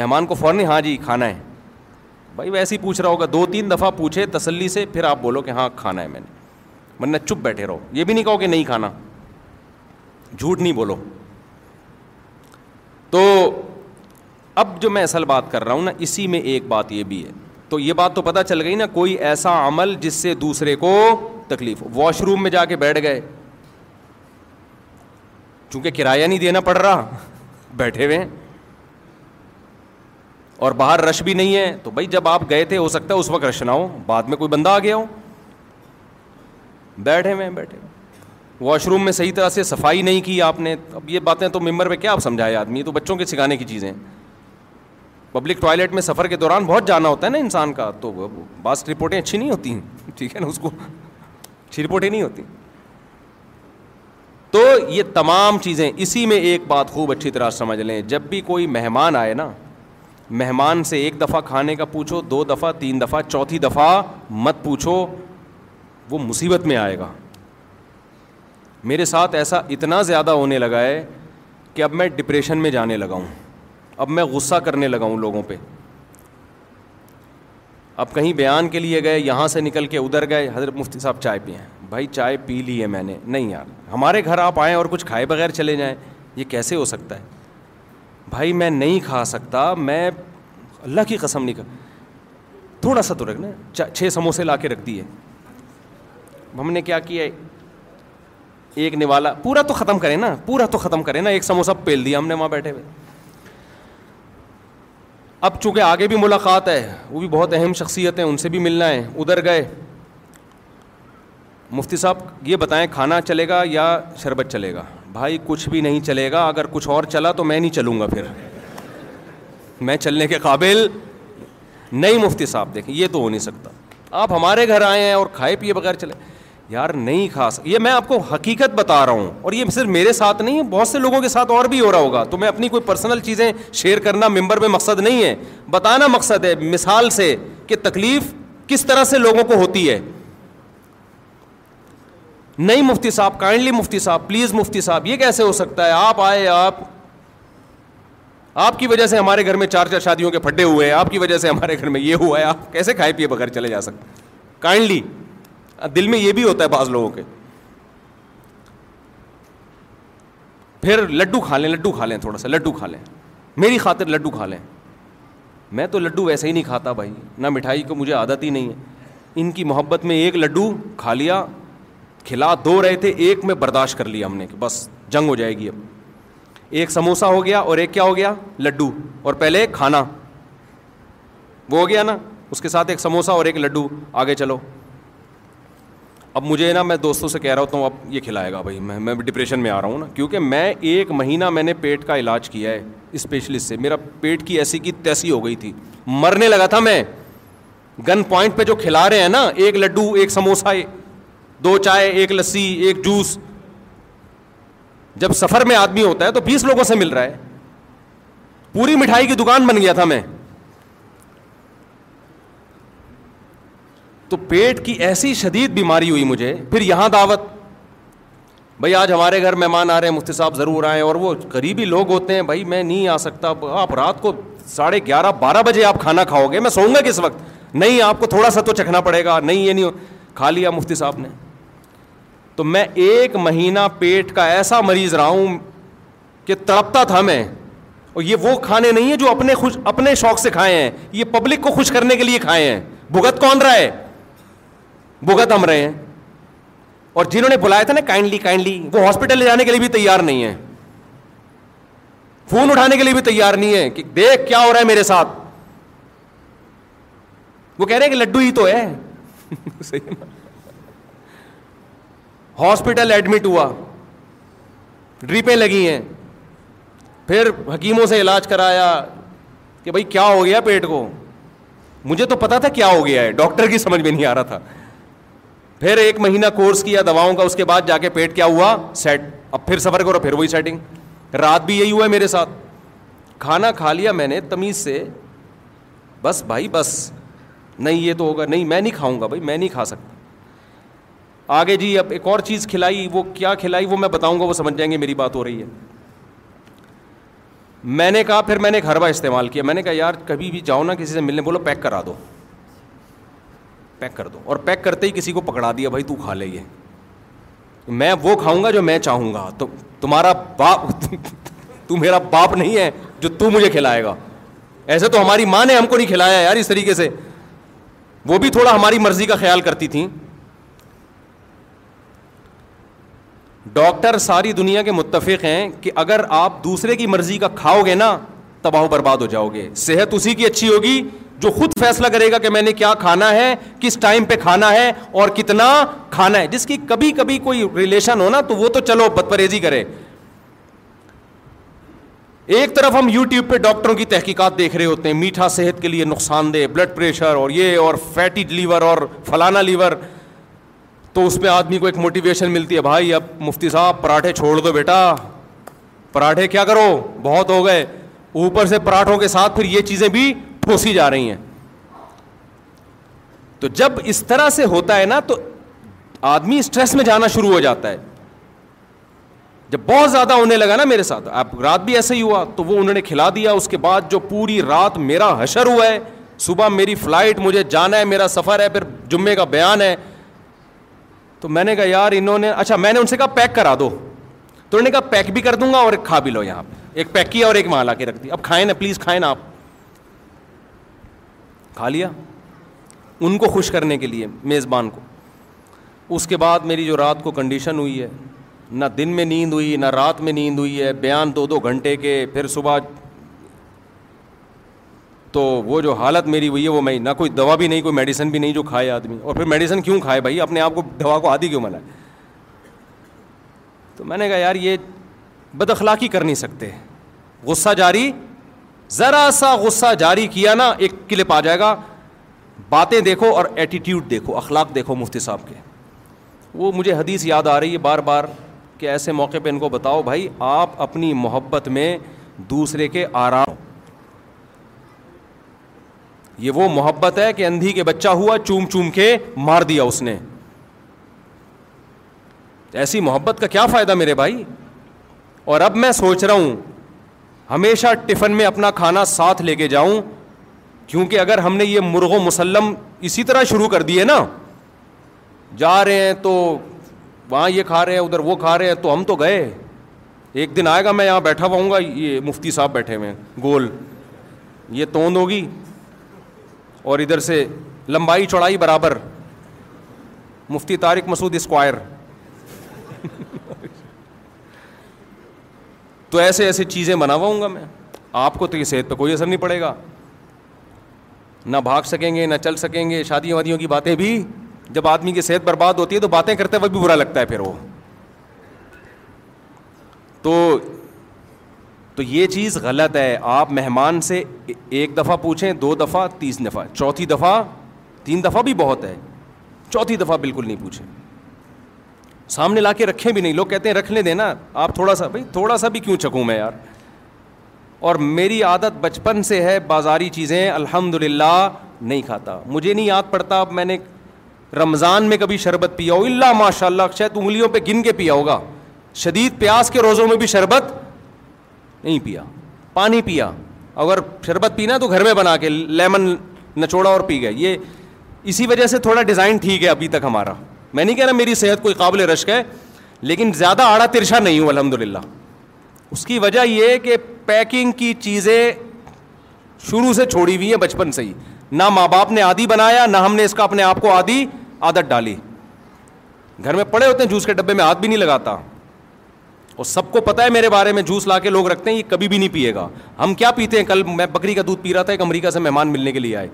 مہمان کو فوراً ہاں جی کھانا ہے بھائی ویسے ہی پوچھ رہا ہوگا دو تین دفعہ پوچھے تسلی سے پھر آپ بولو کہ ہاں کھانا ہے میں نے ورنہ چپ بیٹھے رہو یہ بھی نہیں کہو کہ نہیں کھانا جھوٹ نہیں بولو تو اب جو میں اصل بات کر رہا ہوں نا اسی میں ایک بات یہ بھی ہے تو یہ بات تو پتہ چل گئی نا کوئی ایسا عمل جس سے دوسرے کو تکلیف واش روم میں جا کے بیٹھ گئے چونکہ کرایہ نہیں دینا پڑ رہا بیٹھے ہوئے ہیں اور باہر رش بھی نہیں ہے تو بھائی جب آپ گئے تھے ہو سکتا ہے اس وقت رش نہ ہو بعد میں کوئی بندہ آ گیا ہو بیٹھے ہوئے ہیں بیٹھے واش روم میں صحیح طرح سے صفائی نہیں کی آپ نے اب یہ باتیں تو ممبر پہ کیا آپ سمجھائے آدمی تو بچوں کے سکھانے کی چیزیں پبلک ٹوائلٹ میں سفر کے دوران بہت جانا ہوتا ہے نا انسان کا تو بعض رپورٹیں اچھی نہیں ہوتی ٹھیک ہے نا اس کو اچھی رپورٹیں نہیں ہوتی تو یہ تمام چیزیں اسی میں ایک بات خوب اچھی طرح سمجھ لیں جب بھی کوئی مہمان آئے نا مہمان سے ایک دفعہ کھانے کا پوچھو دو دفعہ تین دفعہ چوتھی دفعہ مت پوچھو وہ مصیبت میں آئے گا میرے ساتھ ایسا اتنا زیادہ ہونے لگا ہے کہ اب میں ڈپریشن میں جانے لگا ہوں اب میں غصہ کرنے لگا ہوں لوگوں پہ اب کہیں بیان کے لیے گئے یہاں سے نکل کے ادھر گئے حضرت مفتی صاحب چائے پیے بھائی چائے پی لی ہے میں نے نہیں یار ہمارے گھر آپ آئیں اور کچھ کھائے بغیر چلے جائیں یہ کیسے ہو سکتا ہے بھائی میں نہیں کھا سکتا میں اللہ کی قسم نہیں کر تھوڑا سا تو رکھنا چھ سموسے لا کے رکھ دیے ہم نے کیا کیا ایک نوالا پورا تو ختم کرے نا پورا تو ختم کرے نا ایک سموسہ پھیل دیا ہم نے وہاں بیٹھے ہوئے اب چونکہ آگے بھی ملاقات ہے وہ بھی بہت اہم شخصیت ہیں ان سے بھی ملنا ہے ادھر گئے مفتی صاحب یہ بتائیں کھانا چلے گا یا شربت چلے گا بھائی کچھ بھی نہیں چلے گا اگر کچھ اور چلا تو میں نہیں چلوں گا پھر میں چلنے کے قابل نہیں مفتی صاحب دیکھیں یہ تو ہو نہیں سکتا آپ ہمارے گھر آئے ہیں اور کھائے پیے بغیر چلے یار نہیں خاص یہ میں آپ کو حقیقت بتا رہا ہوں اور یہ صرف میرے ساتھ نہیں ہے بہت سے لوگوں کے ساتھ اور بھی ہو رہا ہوگا تو میں اپنی کوئی پرسنل چیزیں شیئر کرنا ممبر میں مقصد نہیں ہے بتانا مقصد ہے مثال سے کہ تکلیف کس طرح سے لوگوں کو ہوتی ہے نہیں مفتی صاحب کائنڈلی مفتی صاحب پلیز مفتی صاحب یہ کیسے ہو سکتا ہے آپ آئے آپ آپ کی وجہ سے ہمارے گھر میں چار چار شادیوں کے پھڈے ہوئے ہیں آپ کی وجہ سے ہمارے گھر میں یہ ہوا ہے آپ کیسے کھائے پیے بغیر چلے جا سکتے کائنڈلی دل میں یہ بھی ہوتا ہے بعض لوگوں کے پھر لڈو کھا لیں لڈو کھا لیں تھوڑا سا لڈو کھا لیں میری خاطر لڈو کھا لیں میں تو لڈو ویسے ہی نہیں کھاتا بھائی نہ مٹھائی کو مجھے عادت ہی نہیں ہے ان کی محبت میں ایک لڈو کھا لیا کھلا دو رہے تھے ایک میں برداشت کر لیا ہم نے کہ بس جنگ ہو جائے گی اب ایک سموسا ہو گیا اور ایک کیا ہو گیا لڈو اور پہلے کھانا وہ ہو گیا نا اس کے ساتھ ایک سموسا اور ایک لڈو آگے چلو اب مجھے نا میں دوستوں سے کہہ رہا ہوں اب یہ کھلائے گا بھائی میں میں ڈپریشن میں آ رہا ہوں نا کیونکہ میں ایک مہینہ میں نے پیٹ کا علاج کیا ہے اسپیشلسٹ سے میرا پیٹ کی ایسی کی تیسی ہو گئی تھی مرنے لگا تھا میں گن پوائنٹ پہ جو کھلا رہے ہیں نا ایک لڈو ایک سموسا دو چائے ایک لسی ایک جوس جب سفر میں آدمی ہوتا ہے تو بیس لوگوں سے مل رہا ہے پوری مٹھائی کی دکان بن گیا تھا میں تو پیٹ کی ایسی شدید بیماری ہوئی مجھے پھر یہاں دعوت بھائی آج ہمارے گھر مہمان آ رہے ہیں مفتی صاحب ضرور آئے اور وہ قریبی لوگ ہوتے ہیں بھائی میں نہیں آ سکتا آپ رات کو ساڑھے گیارہ بارہ بجے آپ کھانا کھاؤ گے میں سوؤں گا کس وقت نہیں آپ کو تھوڑا سا تو چکھنا پڑے گا نہیں یہ نہیں کھا لیا مفتی صاحب نے تو میں ایک مہینہ پیٹ کا ایسا مریض رہا ہوں کہ تڑپتا تھا میں اور یہ وہ کھانے نہیں ہیں جو اپنے خوش اپنے شوق سے کھائے ہیں یہ پبلک کو خوش کرنے کے لیے کھائے ہیں بھگت کون رہا ہے بھگت ہم رہے ہیں اور جنہوں نے بلایا تھا نا کائنڈلی کائنڈلی وہ ہاسپٹل لے جانے کے لیے بھی تیار نہیں ہے فون اٹھانے کے لیے بھی تیار نہیں ہے کہ دیکھ کیا ہو رہا ہے میرے ساتھ وہ کہہ رہے ہیں کہ لڈو ہی تو ہے صحیح ہاسپٹل ایڈمٹ ہوا ڈریپیں لگی ہیں پھر حکیموں سے علاج کرایا کہ بھائی کیا ہو گیا پیٹ کو مجھے تو پتا تھا کیا ہو گیا ہے ڈاکٹر کی سمجھ میں نہیں آ رہا تھا پھر ایک مہینہ کورس کیا دواؤں کا اس کے بعد جا کے پیٹ کیا ہوا سیٹ اب پھر سفر کرو پھر وہی سیٹنگ رات بھی یہی ہوا ہے میرے ساتھ کھانا کھا لیا میں نے تمیز سے بس بھائی بس نہیں یہ تو ہوگا نہیں میں نہیں کھاؤں گا بھائی میں نہیں کھا سکتا آگے جی اب ایک اور چیز کھلائی وہ کیا کھلائی وہ میں بتاؤں گا وہ سمجھ جائیں گے میری بات ہو رہی ہے میں نے کہا پھر میں نے ایک حربہ استعمال کیا میں نے کہا یار کبھی بھی جاؤ نا کسی سے ملنے بولو پیک کرا دو پیک کر دو اور پیک کرتے ہی کسی کو پکڑا دیا بھائی تو کھا لے یہ میں وہ کھاؤں گا جو میں چاہوں گا تو تمہارا باپ تو میرا باپ نہیں ہے جو تو مجھے کھلائے گا ایسے تو ہماری ماں نے ہم کو نہیں کھلایا یار اس طریقے سے وہ بھی تھوڑا ہماری مرضی کا خیال کرتی تھیں ڈاکٹر ساری دنیا کے متفق ہیں کہ اگر آپ دوسرے کی مرضی کا کھاؤ گے نا تباہ برباد ہو جاؤ گے صحت اسی کی اچھی ہوگی جو خود فیصلہ کرے گا کہ میں نے کیا کھانا ہے کس ٹائم پہ کھانا ہے اور کتنا کھانا ہے جس کی کبھی کبھی کوئی ریلیشن ہونا تو وہ تو چلو بد پرہیزی کرے ایک طرف ہم یو ٹیوب پہ ڈاکٹروں کی تحقیقات دیکھ رہے ہوتے ہیں میٹھا صحت کے لیے نقصان دہ بلڈ پریشر اور یہ اور فیٹی لیور اور فلانا لیور تو اس میں آدمی کو ایک موٹیویشن ملتی ہے بھائی اب مفتی صاحب پراٹھے چھوڑ دو بیٹا پراٹھے کیا کرو بہت ہو گئے اوپر سے پراٹھوں کے ساتھ پھر یہ چیزیں بھی ٹھوسی جا رہی ہیں تو جب اس طرح سے ہوتا ہے نا تو آدمی اسٹریس میں جانا شروع ہو جاتا ہے جب بہت زیادہ ہونے لگا نا میرے ساتھ اب رات بھی ایسے ہی ہوا تو وہ انہوں نے کھلا دیا اس کے بعد جو پوری رات میرا حشر ہوا ہے صبح میری فلائٹ مجھے جانا ہے میرا سفر ہے پھر جمعے کا بیان ہے تو میں نے کہا یار انہوں نے اچھا میں نے ان سے کہا پیک کرا دو تو انہوں نے کہا پیک بھی کر دوں گا اور ایک کھا بھی لو یہاں پہ ایک پیک کیا اور ایک وہاں لا کے رکھ دی اب کھائیں نا پلیز کھائیں نا آپ کھا لیا ان کو خوش کرنے کے لیے میزبان کو اس کے بعد میری جو رات کو کنڈیشن ہوئی ہے نہ دن میں نیند ہوئی نہ رات میں نیند ہوئی ہے بیان دو دو گھنٹے کے پھر صبح تو وہ جو حالت میری ہوئی ہے وہ میں نہ کوئی دوا بھی نہیں کوئی میڈیسن بھی نہیں جو کھائے آدمی اور پھر میڈیسن کیوں کھائے بھائی اپنے آپ کو دوا کو آدھی کیوں بنائے تو میں نے کہا یار یہ بد اخلاقی کر نہیں سکتے غصہ جاری ذرا سا غصہ جاری کیا نا ایک کلپ آ جائے گا باتیں دیکھو اور ایٹیٹیوڈ دیکھو اخلاق دیکھو مفتی صاحب کے وہ مجھے حدیث یاد آ رہی ہے بار بار کہ ایسے موقع پہ ان کو بتاؤ بھائی آپ اپنی محبت میں دوسرے کے آرام یہ وہ محبت ہے کہ اندھی کے بچہ ہوا چوم چوم کے مار دیا اس نے ایسی محبت کا کیا فائدہ میرے بھائی اور اب میں سوچ رہا ہوں ہمیشہ ٹفن میں اپنا کھانا ساتھ لے کے جاؤں کیونکہ اگر ہم نے یہ مرغ و مسلم اسی طرح شروع کر دیے نا جا رہے ہیں تو وہاں یہ کھا رہے ہیں ادھر وہ کھا رہے ہیں تو ہم تو گئے ایک دن آئے گا میں یہاں بیٹھا ہوا ہوں گا یہ مفتی صاحب بیٹھے ہوئے ہیں گول یہ توند ہوگی اور ادھر سے لمبائی چوڑائی برابر مفتی طارق مسعود اسکوائر تو ایسے ایسے چیزیں بناواؤں ہوں گا میں آپ کو تو یہ صحت پہ کوئی اثر نہیں پڑے گا نہ بھاگ سکیں گے نہ چل سکیں گے شادی وادیوں کی باتیں بھی جب آدمی کی صحت برباد ہوتی ہے تو باتیں کرتے وقت بھی برا لگتا ہے پھر وہ تو تو یہ چیز غلط ہے آپ مہمان سے ایک دفعہ پوچھیں دو دفعہ تیس دفعہ چوتھی دفعہ تین دفعہ بھی بہت ہے چوتھی دفعہ بالکل نہیں پوچھیں سامنے لا کے رکھیں بھی نہیں لوگ کہتے ہیں رکھ لیں دینا آپ تھوڑا سا بھائی تھوڑا سا بھی کیوں چکوں میں یار اور میری عادت بچپن سے ہے بازاری چیزیں الحمد للہ نہیں کھاتا مجھے نہیں یاد پڑتا اب میں نے رمضان میں کبھی شربت پیا ہو اللہ ماشاء اللہ شاید انگلیوں پہ گن کے پیا ہوگا شدید پیاس کے روزوں میں بھی شربت نہیں پیا پانی پیا اگر شربت پینا تو گھر میں بنا کے لیمن نچوڑا اور پی گئے یہ اسی وجہ سے تھوڑا ڈیزائن ٹھیک ہے ابھی تک ہمارا میں نہیں کہہ رہا میری صحت کوئی قابل رشک ہے لیکن زیادہ آڑا ترشا نہیں ہوں الحمد للہ اس کی وجہ یہ کہ پیکنگ کی چیزیں شروع سے چھوڑی ہوئی ہیں بچپن سے ہی نہ ماں باپ نے آدھی بنایا نہ ہم نے اس کا اپنے آپ کو آدھی عادت ڈالی گھر میں پڑے ہوتے ہیں جوس کے ڈبے میں ہاتھ بھی نہیں لگاتا اور سب کو پتا ہے میرے بارے میں جوس لا کے لوگ رکھتے ہیں یہ کبھی بھی نہیں پیے گا ہم کیا پیتے ہیں کل میں بکری کا دودھ پی رہا تھا ایک امریکہ سے مہمان ملنے کے لیے آئے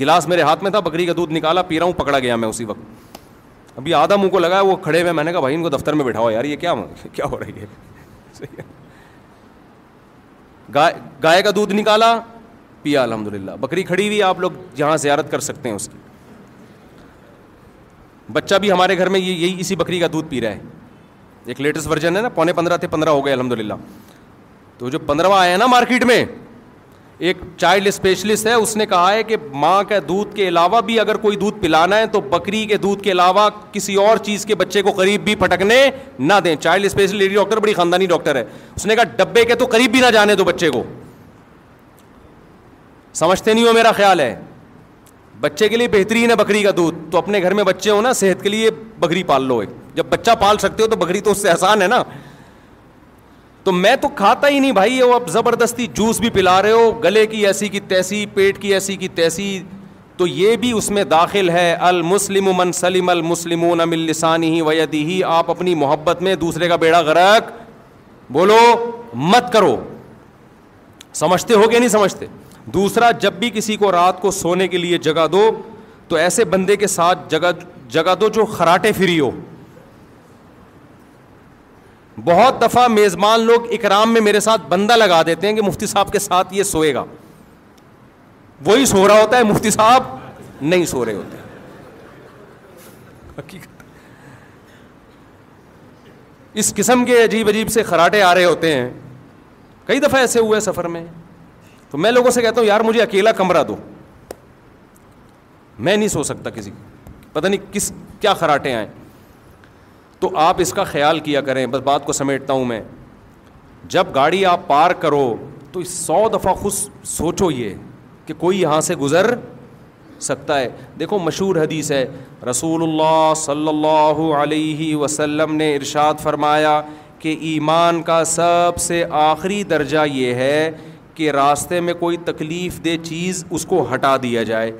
گلاس میرے ہاتھ میں تھا بکری کا دودھ نکالا پی رہا ہوں پکڑا گیا میں اسی وقت ابھی آدھا منہ کو لگایا وہ کھڑے ہوئے میں نے کہا بھائی ان کو دفتر میں بیٹھا ہوا یار یہ کیا کیا ہو رہی ہے گائے کا دودھ نکالا پیا الحمد للہ بکری کھڑی ہوئی آپ لوگ جہاں زیارت کر سکتے ہیں اس کی بچہ بھی ہمارے گھر میں یہی اسی بکری کا دودھ پی رہا ہے ایک لیٹسٹ ورژن ہے نا پونے پندرہ تھے پندرہ ہو گئے الحمد للہ تو جو پندرہواں آیا ہے نا مارکیٹ میں ایک چائلڈ اسپیشلسٹ ہے اس نے کہا ہے کہ ماں کا دودھ کے علاوہ بھی اگر کوئی دودھ پلانا ہے تو بکری کے دودھ کے علاوہ کسی اور چیز کے بچے کو قریب بھی پھٹکنے نہ دیں چائلڈ اسپیشل لیڈی ڈاکٹر بڑی خاندانی ڈاکٹر ہے اس نے کہا ڈبے کے تو قریب بھی نہ جانے دو بچے کو سمجھتے نہیں ہو میرا خیال ہے بچے کے لیے بہترین ہے بکری کا دودھ تو اپنے گھر میں بچے ہو نا صحت کے لیے بکری پال لو ایک جب بچہ پال سکتے ہو تو بکری تو اس سے آسان ہے نا تو میں تو کھاتا ہی نہیں بھائی وہ اب زبردستی جوس بھی پلا رہے ہو گلے کی ایسی کی تیسی پیٹ کی ایسی کی تیسی تو یہ بھی اس میں داخل ہے المسلم من لسانی ہی آپ اپنی محبت میں دوسرے کا بیڑا غرق بولو مت کرو سمجھتے ہو کہ نہیں سمجھتے دوسرا جب بھی کسی کو رات کو سونے کے لیے جگہ دو تو ایسے بندے کے ساتھ جگہ جگہ دو جو خراٹے فری ہو بہت دفعہ میزبان لوگ اکرام میں میرے ساتھ بندہ لگا دیتے ہیں کہ مفتی صاحب کے ساتھ یہ سوئے گا وہی سو رہا ہوتا ہے مفتی صاحب نہیں سو رہے ہوتے حقیقت اس قسم کے عجیب عجیب سے خراٹے آ رہے ہوتے ہیں کئی دفعہ ایسے ہوئے سفر میں تو میں لوگوں سے کہتا ہوں یار مجھے اکیلا کمرہ دو میں نہیں سو سکتا کسی کو نہیں کس کیا خراٹے آئے تو آپ اس کا خیال کیا کریں بس بات کو سمیٹتا ہوں میں جب گاڑی آپ پار کرو تو سو دفعہ خود سوچو یہ کہ کوئی یہاں سے گزر سکتا ہے دیکھو مشہور حدیث ہے رسول اللہ صلی اللہ علیہ وسلم نے ارشاد فرمایا کہ ایمان کا سب سے آخری درجہ یہ ہے کہ راستے میں کوئی تکلیف دہ چیز اس کو ہٹا دیا جائے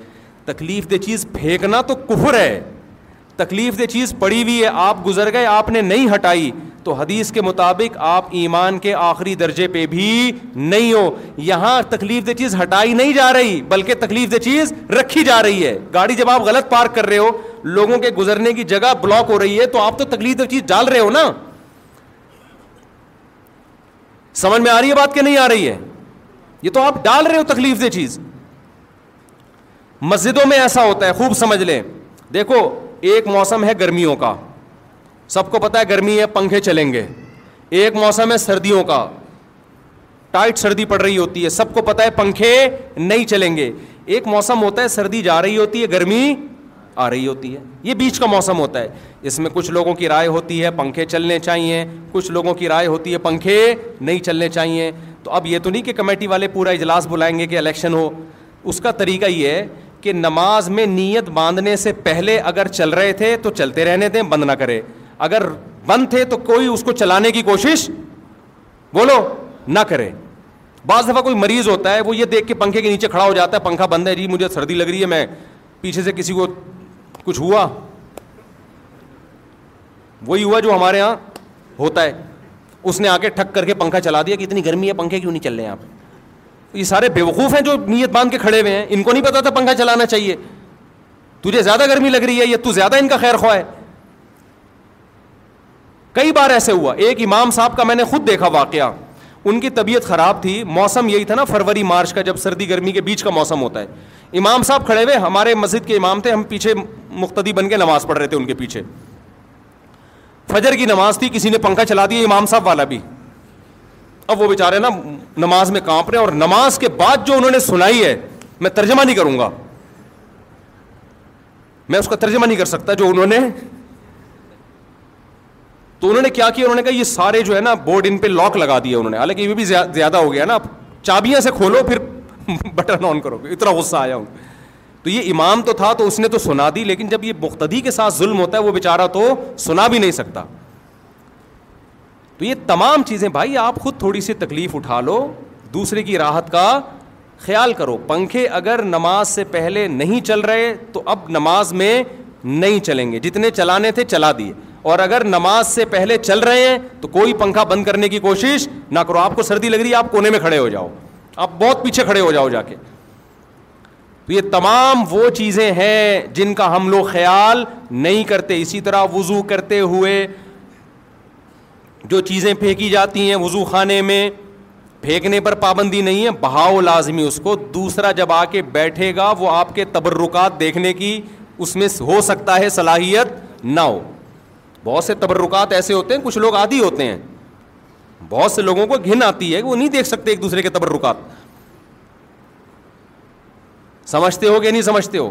تکلیف دہ چیز پھینکنا تو کفر ہے تکلیف دہ چیز پڑی ہوئی ہے آپ گزر گئے آپ نے نہیں ہٹائی تو حدیث کے مطابق آپ ایمان کے آخری درجے پہ بھی نہیں ہو یہاں تکلیف دہ چیز ہٹائی نہیں جا رہی بلکہ تکلیف دہ چیز رکھی جا رہی ہے گاڑی جب آپ غلط پارک کر رہے ہو لوگوں کے گزرنے کی جگہ بلاک ہو رہی ہے تو آپ تو تکلیف دہ چیز ڈال رہے ہو نا سمجھ میں آ رہی ہے بات کہ نہیں آ رہی ہے یہ تو آپ ڈال رہے ہو تکلیف دہ چیز مسجدوں میں ایسا ہوتا ہے خوب سمجھ لیں دیکھو ایک موسم ہے گرمیوں کا سب کو پتا ہے گرمی ہے پنکھے چلیں گے ایک موسم ہے سردیوں کا ٹائٹ سردی پڑ رہی ہوتی ہے سب کو پتا ہے پنکھے نہیں چلیں گے ایک موسم ہوتا ہے سردی جا رہی ہوتی ہے گرمی آ رہی ہوتی ہے یہ بیچ کا موسم ہوتا ہے اس میں کچھ لوگوں کی رائے ہوتی ہے پنکھے چلنے چاہیے کچھ لوگوں کی رائے ہوتی ہے پنکھے نہیں چلنے چاہیے تو اب یہ تو نہیں کہ کمیٹی والے پورا اجلاس بلائیں گے کہ الیکشن ہو اس کا طریقہ یہ ہے کہ نماز میں نیت باندھنے سے پہلے اگر چل رہے تھے تو چلتے رہنے دیں بند نہ کرے اگر بند تھے تو کوئی اس کو چلانے کی کوشش بولو نہ کرے بعض دفعہ کوئی مریض ہوتا ہے وہ یہ دیکھ کے پنکھے کے نیچے کھڑا ہو جاتا ہے پنکھا بند ہے جی مجھے سردی لگ رہی ہے میں پیچھے سے کسی کو کچھ ہوا وہی ہوا جو ہمارے یہاں ہوتا ہے اس نے آ کے ٹھک کر کے پنکھا چلا دیا کہ اتنی گرمی ہے پنکھے کیوں نہیں چل رہے ہیں یہ سارے بے وقوف ہیں جو نیت باندھ کے کھڑے ہوئے ہیں ان کو نہیں پتا تھا پنکھا چلانا چاہیے تجھے زیادہ گرمی لگ رہی ہے یا تو زیادہ ان کا خیر خواہ ہے کئی بار ایسے ہوا ایک امام صاحب کا میں نے خود دیکھا واقعہ ان کی طبیعت خراب تھی موسم یہی تھا نا فروری مارچ کا جب سردی گرمی کے بیچ کا موسم ہوتا ہے امام صاحب کھڑے ہوئے ہمارے مسجد کے امام تھے ہم پیچھے مقتدی بن کے نماز پڑھ رہے تھے ان کے پیچھے فجر کی نماز تھی کسی نے پنکھا چلا دیا امام صاحب والا بھی اب وہ بیچارے نا نماز میں کانپ رہے ہیں اور نماز کے بعد جو انہوں نے سنائی ہے میں ترجمہ نہیں کروں گا میں اس کا ترجمہ نہیں کر سکتا جو انہوں انہوں انہوں نے نے نے تو کیا کیا کہا یہ سارے جو ہے نا بورڈ ان پہ لاک لگا دیا انہوں نے حالانکہ یہ بھی زیادہ ہو گیا نا چابیاں سے کھولو پھر بٹن آن کرو گے اتنا غصہ آیا ہوں تو یہ امام تو تھا تو اس نے تو سنا دی لیکن جب یہ مختدی کے ساتھ ظلم ہوتا ہے وہ بیچارہ تو سنا بھی نہیں سکتا تو یہ تمام چیزیں بھائی آپ خود تھوڑی سی تکلیف اٹھا لو دوسرے کی راحت کا خیال کرو پنکھے اگر نماز سے پہلے نہیں چل رہے تو اب نماز میں نہیں چلیں گے جتنے چلانے تھے چلا دیے اور اگر نماز سے پہلے چل رہے ہیں تو کوئی پنکھا بند کرنے کی کوشش نہ کرو آپ کو سردی لگ رہی ہے آپ کونے میں کھڑے ہو جاؤ آپ بہت پیچھے کھڑے ہو جاؤ جا کے تو یہ تمام وہ چیزیں ہیں جن کا ہم لوگ خیال نہیں کرتے اسی طرح وضو کرتے ہوئے جو چیزیں پھینکی جاتی ہیں وضو خانے میں پھینکنے پر پابندی نہیں ہے بہاؤ لازمی اس کو دوسرا جب آ کے بیٹھے گا وہ آپ کے تبرکات دیکھنے کی اس میں ہو سکتا ہے صلاحیت نہ ہو بہت سے تبرکات ایسے ہوتے ہیں کچھ لوگ عادی ہوتے ہیں بہت سے لوگوں کو گھن آتی ہے وہ نہیں دیکھ سکتے ایک دوسرے کے تبرکات سمجھتے ہو کہ نہیں سمجھتے ہو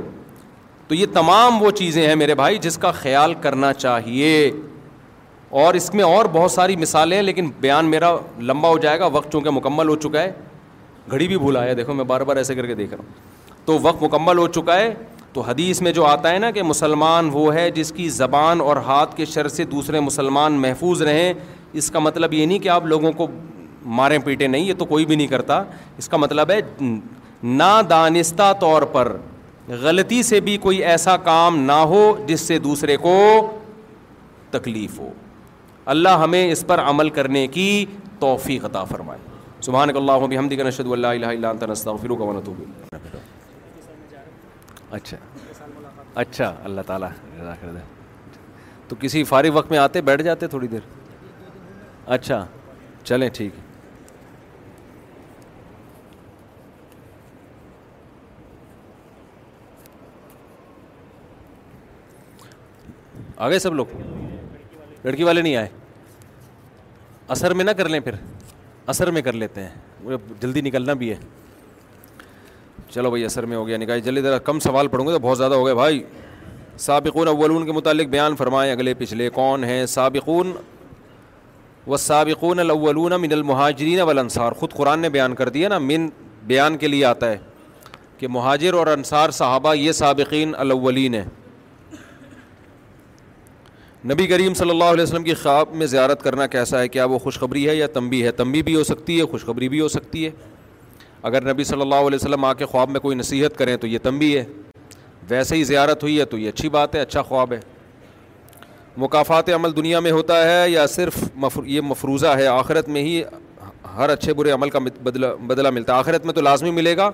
تو یہ تمام وہ چیزیں ہیں میرے بھائی جس کا خیال کرنا چاہیے اور اس میں اور بہت ساری مثالیں ہیں لیکن بیان میرا لمبا ہو جائے گا وقت چونکہ مکمل ہو چکا ہے گھڑی بھی بھولا ہے دیکھو میں بار بار ایسے کر کے دیکھ رہا ہوں تو وقت مکمل ہو چکا ہے تو حدیث میں جو آتا ہے نا کہ مسلمان وہ ہے جس کی زبان اور ہاتھ کے شر سے دوسرے مسلمان محفوظ رہیں اس کا مطلب یہ نہیں کہ آپ لوگوں کو ماریں پیٹیں نہیں یہ تو کوئی بھی نہیں کرتا اس کا مطلب ہے نادانستہ طور پر غلطی سے بھی کوئی ایسا کام نہ ہو جس سے دوسرے کو تکلیف ہو اللہ ہمیں اس پر عمل کرنے کی توفیق عطا فرمائے صبح اللہ ہم نشد اللہ علیہ اچھا اچھا اللہ تعالیٰ تو کسی فارغ وقت میں آتے بیٹھ جاتے تھوڑی دیر اچھا چلیں ٹھیک آ گئے سب لوگ لڑکی والے نہیں آئے اثر میں نہ کر لیں پھر اثر میں کر لیتے ہیں جلدی نکلنا بھی ہے چلو بھائی اثر میں ہو گیا نکاح جلدی ذرا کم سوال پڑھوں گے تو بہت زیادہ ہو گیا بھائی سابقون اولون کے متعلق بیان فرمائیں اگلے پچھلے کون ہیں سابقون و سابقون الاولون من المہاجرین والانصار خود قرآن نے بیان کر دیا نا من بیان کے لیے آتا ہے کہ مہاجر اور انصار صحابہ یہ سابقین الاولین ہیں نبی کریم صلی اللہ علیہ وسلم کی خواب میں زیارت کرنا کیسا ہے کیا وہ خوشخبری ہے یا تمبی ہے تمبی بھی ہو سکتی ہے خوشخبری بھی ہو سکتی ہے اگر نبی صلی اللہ علیہ وسلم آ کے خواب میں کوئی نصیحت کریں تو یہ تم ہے ویسے ہی زیارت ہوئی ہے تو یہ اچھی بات ہے اچھا خواب ہے مقافات عمل دنیا میں ہوتا ہے یا صرف یہ مفروضہ ہے آخرت میں ہی ہر اچھے برے عمل کا بدلہ ملتا ہے آخرت میں تو لازمی ملے گا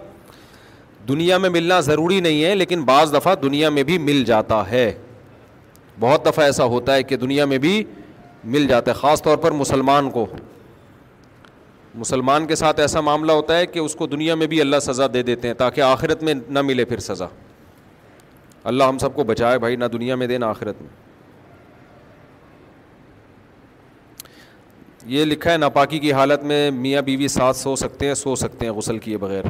دنیا میں ملنا ضروری نہیں ہے لیکن بعض دفعہ دنیا میں بھی مل جاتا ہے بہت دفعہ ایسا ہوتا ہے کہ دنیا میں بھی مل جاتا ہے خاص طور پر مسلمان کو مسلمان کے ساتھ ایسا معاملہ ہوتا ہے کہ اس کو دنیا میں بھی اللہ سزا دے دیتے ہیں تاکہ آخرت میں نہ ملے پھر سزا اللہ ہم سب کو بچائے بھائی نہ دنیا میں دے نہ آخرت میں یہ لکھا ہے ناپاکی کی حالت میں میاں بیوی ساتھ سو سکتے ہیں سو سکتے ہیں غسل کیے بغیر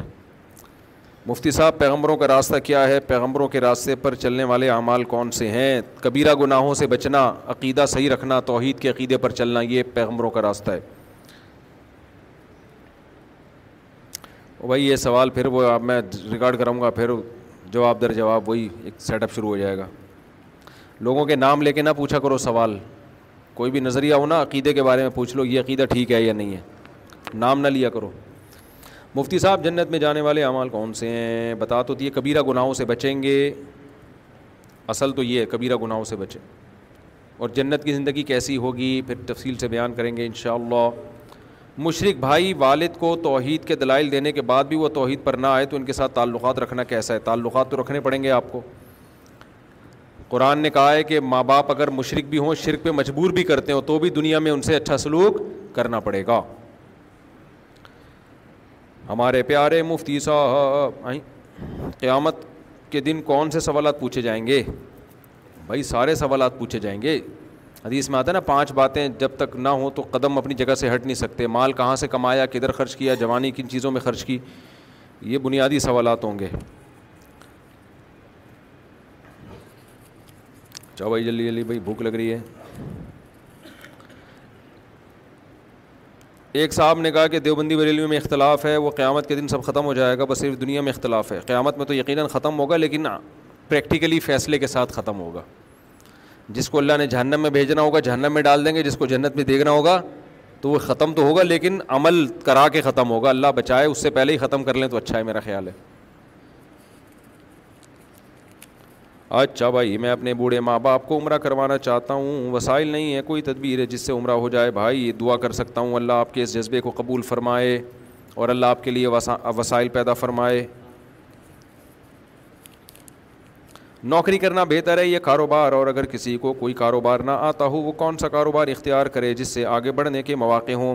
مفتی صاحب پیغمبروں کا راستہ کیا ہے پیغمبروں کے راستے پر چلنے والے اعمال کون سے ہیں کبیرہ گناہوں سے بچنا عقیدہ صحیح رکھنا توحید کے عقیدے پر چلنا یہ پیغمبروں کا راستہ ہے وہی یہ سوال پھر وہ اب میں ریکارڈ کروں گا پھر جواب در جواب وہی ایک سیٹ اپ شروع ہو جائے گا لوگوں کے نام لے کے نہ پوچھا کرو سوال کوئی بھی نظریہ ہو نا عقیدے کے بارے میں پوچھ لو یہ عقیدہ ٹھیک ہے یا نہیں ہے نام نہ لیا کرو مفتی صاحب جنت میں جانے والے اعمال کون سے ہیں بتا تو دیے کبیرہ گناہوں سے بچیں گے اصل تو یہ ہے کبیرہ گناہوں سے بچیں اور جنت کی زندگی کیسی ہوگی پھر تفصیل سے بیان کریں گے انشاءاللہ مشرق بھائی والد کو توحید کے دلائل دینے کے بعد بھی وہ توحید پر نہ آئے تو ان کے ساتھ تعلقات رکھنا کیسا ہے تعلقات تو رکھنے پڑیں گے آپ کو قرآن نے کہا ہے کہ ماں باپ اگر مشرق بھی ہوں شرک پہ مجبور بھی کرتے ہوں تو بھی دنیا میں ان سے اچھا سلوک کرنا پڑے گا ہمارے پیارے مفتی صاحب قیامت کے دن کون سے سوالات پوچھے جائیں گے بھائی سارے سوالات پوچھے جائیں گے حدیث میں آتا ہے نا پانچ باتیں جب تک نہ ہوں تو قدم اپنی جگہ سے ہٹ نہیں سکتے مال کہاں سے کمایا کدھر خرچ کیا جوانی کن چیزوں میں خرچ کی یہ بنیادی سوالات ہوں گے چاہ بھائی جلدی جلدی بھائی بھوک لگ رہی ہے ایک صاحب نے کہا کہ دیوبندی بریلوی میں اختلاف ہے وہ قیامت کے دن سب ختم ہو جائے گا بس صرف دنیا میں اختلاف ہے قیامت میں تو یقیناً ختم ہوگا لیکن پریکٹیکلی فیصلے کے ساتھ ختم ہوگا جس کو اللہ نے جہنم میں بھیجنا ہوگا جہنم میں ڈال دیں گے جس کو جنت میں دیکھنا ہوگا تو وہ ختم تو ہوگا لیکن عمل کرا کے ختم ہوگا اللہ بچائے اس سے پہلے ہی ختم کر لیں تو اچھا ہے میرا خیال ہے اچھا بھائی میں اپنے بوڑھے ماں باپ کو عمرہ کروانا چاہتا ہوں وسائل نہیں ہے کوئی تدبیر ہے جس سے عمرہ ہو جائے بھائی دعا کر سکتا ہوں اللہ آپ کے اس جذبے کو قبول فرمائے اور اللہ آپ کے لیے وسائل پیدا فرمائے نوکری کرنا بہتر ہے یہ کاروبار اور اگر کسی کو کوئی کاروبار نہ آتا ہو وہ کون سا کاروبار اختیار کرے جس سے آگے بڑھنے کے مواقع ہوں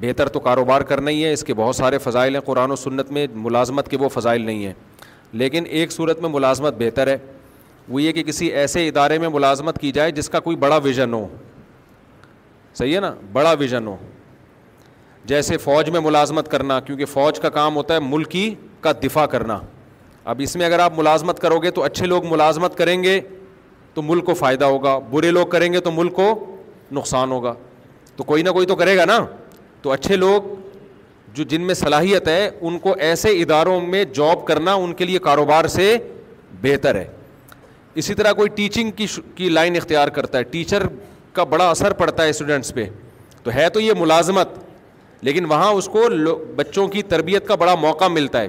بہتر تو کاروبار کرنا ہی ہے اس کے بہت سارے فضائل ہیں قرآن و سنت میں ملازمت کے وہ فضائل نہیں ہیں لیکن ایک صورت میں ملازمت بہتر ہے وہ یہ کہ کسی ایسے ادارے میں ملازمت کی جائے جس کا کوئی بڑا ویژن ہو صحیح ہے نا بڑا ویژن ہو جیسے فوج میں ملازمت کرنا کیونکہ فوج کا کام ہوتا ہے ملکی کا دفاع کرنا اب اس میں اگر آپ ملازمت کرو گے تو اچھے لوگ ملازمت کریں گے تو ملک کو فائدہ ہوگا برے لوگ کریں گے تو ملک کو نقصان ہوگا تو کوئی نہ کوئی تو کرے گا نا تو اچھے لوگ جو جن میں صلاحیت ہے ان کو ایسے اداروں میں جاب کرنا ان کے لیے کاروبار سے بہتر ہے اسی طرح کوئی ٹیچنگ کی کی لائن اختیار کرتا ہے ٹیچر کا بڑا اثر پڑتا ہے اسٹوڈنٹس پہ تو ہے تو یہ ملازمت لیکن وہاں اس کو بچوں کی تربیت کا بڑا موقع ملتا ہے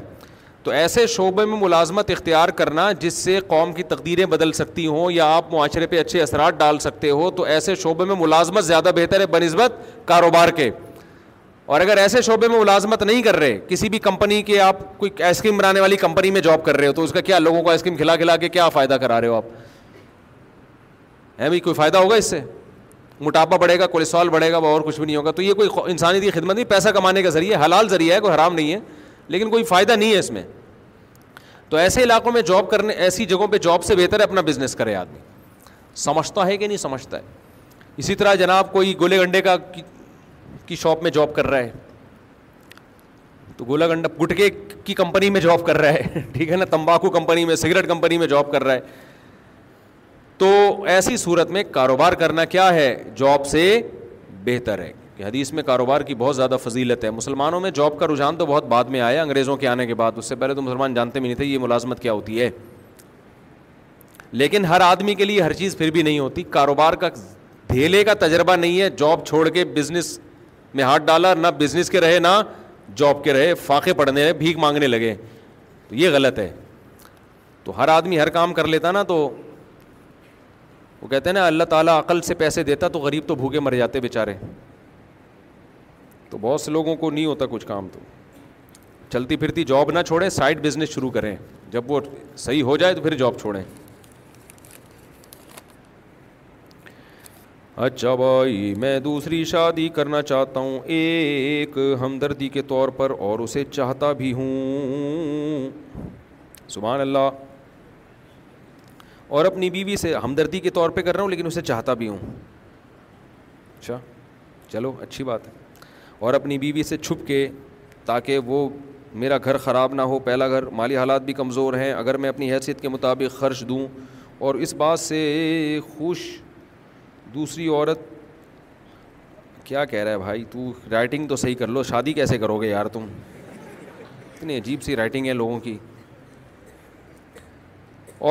تو ایسے شعبے میں ملازمت اختیار کرنا جس سے قوم کی تقدیریں بدل سکتی ہوں یا آپ معاشرے پہ اچھے اثرات ڈال سکتے ہو تو ایسے شعبے میں ملازمت زیادہ بہتر ہے بہ نسبت کاروبار کے اور اگر ایسے شعبے میں ملازمت نہیں کر رہے کسی بھی کمپنی کے آپ کوئی آئس کریم بنانے والی کمپنی میں جاب کر رہے ہو تو اس کا کیا لوگوں کو آئس کریم کھلا کھلا کے کیا فائدہ کرا رہے ہو آپ ہے بھائی کوئی فائدہ ہوگا اس سے موٹاپا بڑھے گا کولیسٹرول بڑھے گا اور کچھ بھی نہیں ہوگا تو یہ کوئی انسانی کی خدمت نہیں پیسہ کمانے کا ذریعہ حلال ذریعہ ہے کوئی حرام نہیں ہے لیکن کوئی فائدہ نہیں ہے اس میں تو ایسے علاقوں میں جاب کرنے ایسی جگہوں پہ جاب سے بہتر ہے اپنا بزنس کرے آدمی سمجھتا ہے کہ نہیں سمجھتا ہے اسی طرح جناب کوئی گولے گنڈے کا کی شاپ میں جاب کر رہا ہے تو گولا گنڈا گٹکے کی کمپنی میں جاب کر رہا ہے ٹھیک ہے نا تمباکو کمپنی میں سگریٹ کمپنی میں جاب کر رہا ہے تو ایسی صورت میں کاروبار کرنا کیا ہے جاب سے بہتر ہے کہ حدیث میں کاروبار کی بہت زیادہ فضیلت ہے مسلمانوں میں جاب کا رجحان تو بہت بعد میں آیا انگریزوں کے آنے کے بعد اس سے پہلے تو مسلمان جانتے بھی نہیں تھے یہ ملازمت کیا ہوتی ہے لیکن ہر آدمی کے لیے ہر چیز پھر بھی نہیں ہوتی کاروبار کا دھیلے کا تجربہ نہیں ہے جاب چھوڑ کے بزنس میں ہاتھ ڈالا نہ بزنس کے رہے نہ جاب کے رہے فاقے پڑنے رہے بھیک مانگنے لگے تو یہ غلط ہے تو ہر آدمی ہر کام کر لیتا نا تو وہ کہتے ہیں نا اللہ تعالیٰ عقل سے پیسے دیتا تو غریب تو بھوکے مر جاتے بیچارے تو بہت سے لوگوں کو نہیں ہوتا کچھ کام تو چلتی پھرتی جاب نہ چھوڑیں سائڈ بزنس شروع کریں جب وہ صحیح ہو جائے تو پھر جاب چھوڑیں اچھا بھائی میں دوسری شادی کرنا چاہتا ہوں ایک ہمدردی کے طور پر اور اسے چاہتا بھی ہوں سبحان اللہ اور اپنی بیوی سے ہمدردی کے طور پہ کر رہا ہوں لیکن اسے چاہتا بھی ہوں اچھا چلو اچھی بات ہے اور اپنی بیوی سے چھپ کے تاکہ وہ میرا گھر خراب نہ ہو پہلا گھر مالی حالات بھی کمزور ہیں اگر میں اپنی حیثیت کے مطابق خرچ دوں اور اس بات سے خوش دوسری عورت کیا کہہ رہا ہے بھائی تو رائٹنگ تو صحیح کر لو شادی کیسے کرو گے یار تم اتنی عجیب سی رائٹنگ ہے لوگوں کی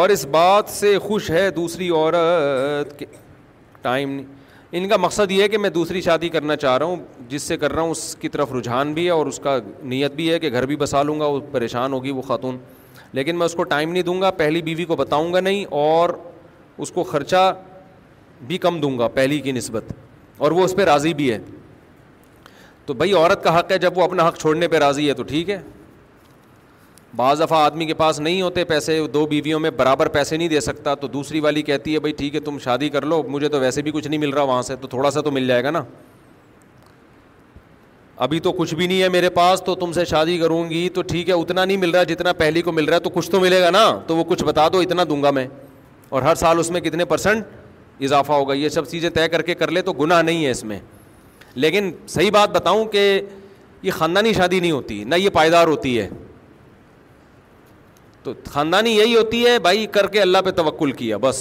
اور اس بات سے خوش ہے دوسری عورت ٹائم نہیں ان کا مقصد یہ ہے کہ میں دوسری شادی کرنا چاہ رہا ہوں جس سے کر رہا ہوں اس کی طرف رجحان بھی ہے اور اس کا نیت بھی ہے کہ گھر بھی بسا لوں گا وہ پریشان ہوگی وہ خاتون لیکن میں اس کو ٹائم نہیں دوں گا پہلی بیوی کو بتاؤں گا نہیں اور اس کو خرچہ بھی کم دوں گا پہلی کی نسبت اور وہ اس پہ راضی بھی ہے تو بھائی عورت کا حق ہے جب وہ اپنا حق چھوڑنے پہ راضی ہے تو ٹھیک ہے بعض دفعہ آدمی کے پاس نہیں ہوتے پیسے دو بیویوں میں برابر پیسے نہیں دے سکتا تو دوسری والی کہتی ہے بھائی ٹھیک ہے تم شادی کر لو مجھے تو ویسے بھی کچھ نہیں مل رہا وہاں سے تو تھوڑا سا تو مل جائے گا نا ابھی تو کچھ بھی نہیں ہے میرے پاس تو تم سے شادی کروں گی تو ٹھیک ہے اتنا نہیں مل رہا جتنا پہلی کو مل رہا ہے تو کچھ تو ملے گا نا تو وہ کچھ بتا دو اتنا دوں گا میں اور ہر سال اس میں کتنے پرسنٹ اضافہ ہوگا یہ سب چیزیں طے کر کے کر لے تو گناہ نہیں ہے اس میں لیکن صحیح بات بتاؤں کہ یہ خاندانی شادی نہیں ہوتی نہ یہ پائیدار ہوتی ہے تو خاندانی یہی ہوتی ہے بھائی کر کے اللہ پہ توکل کیا بس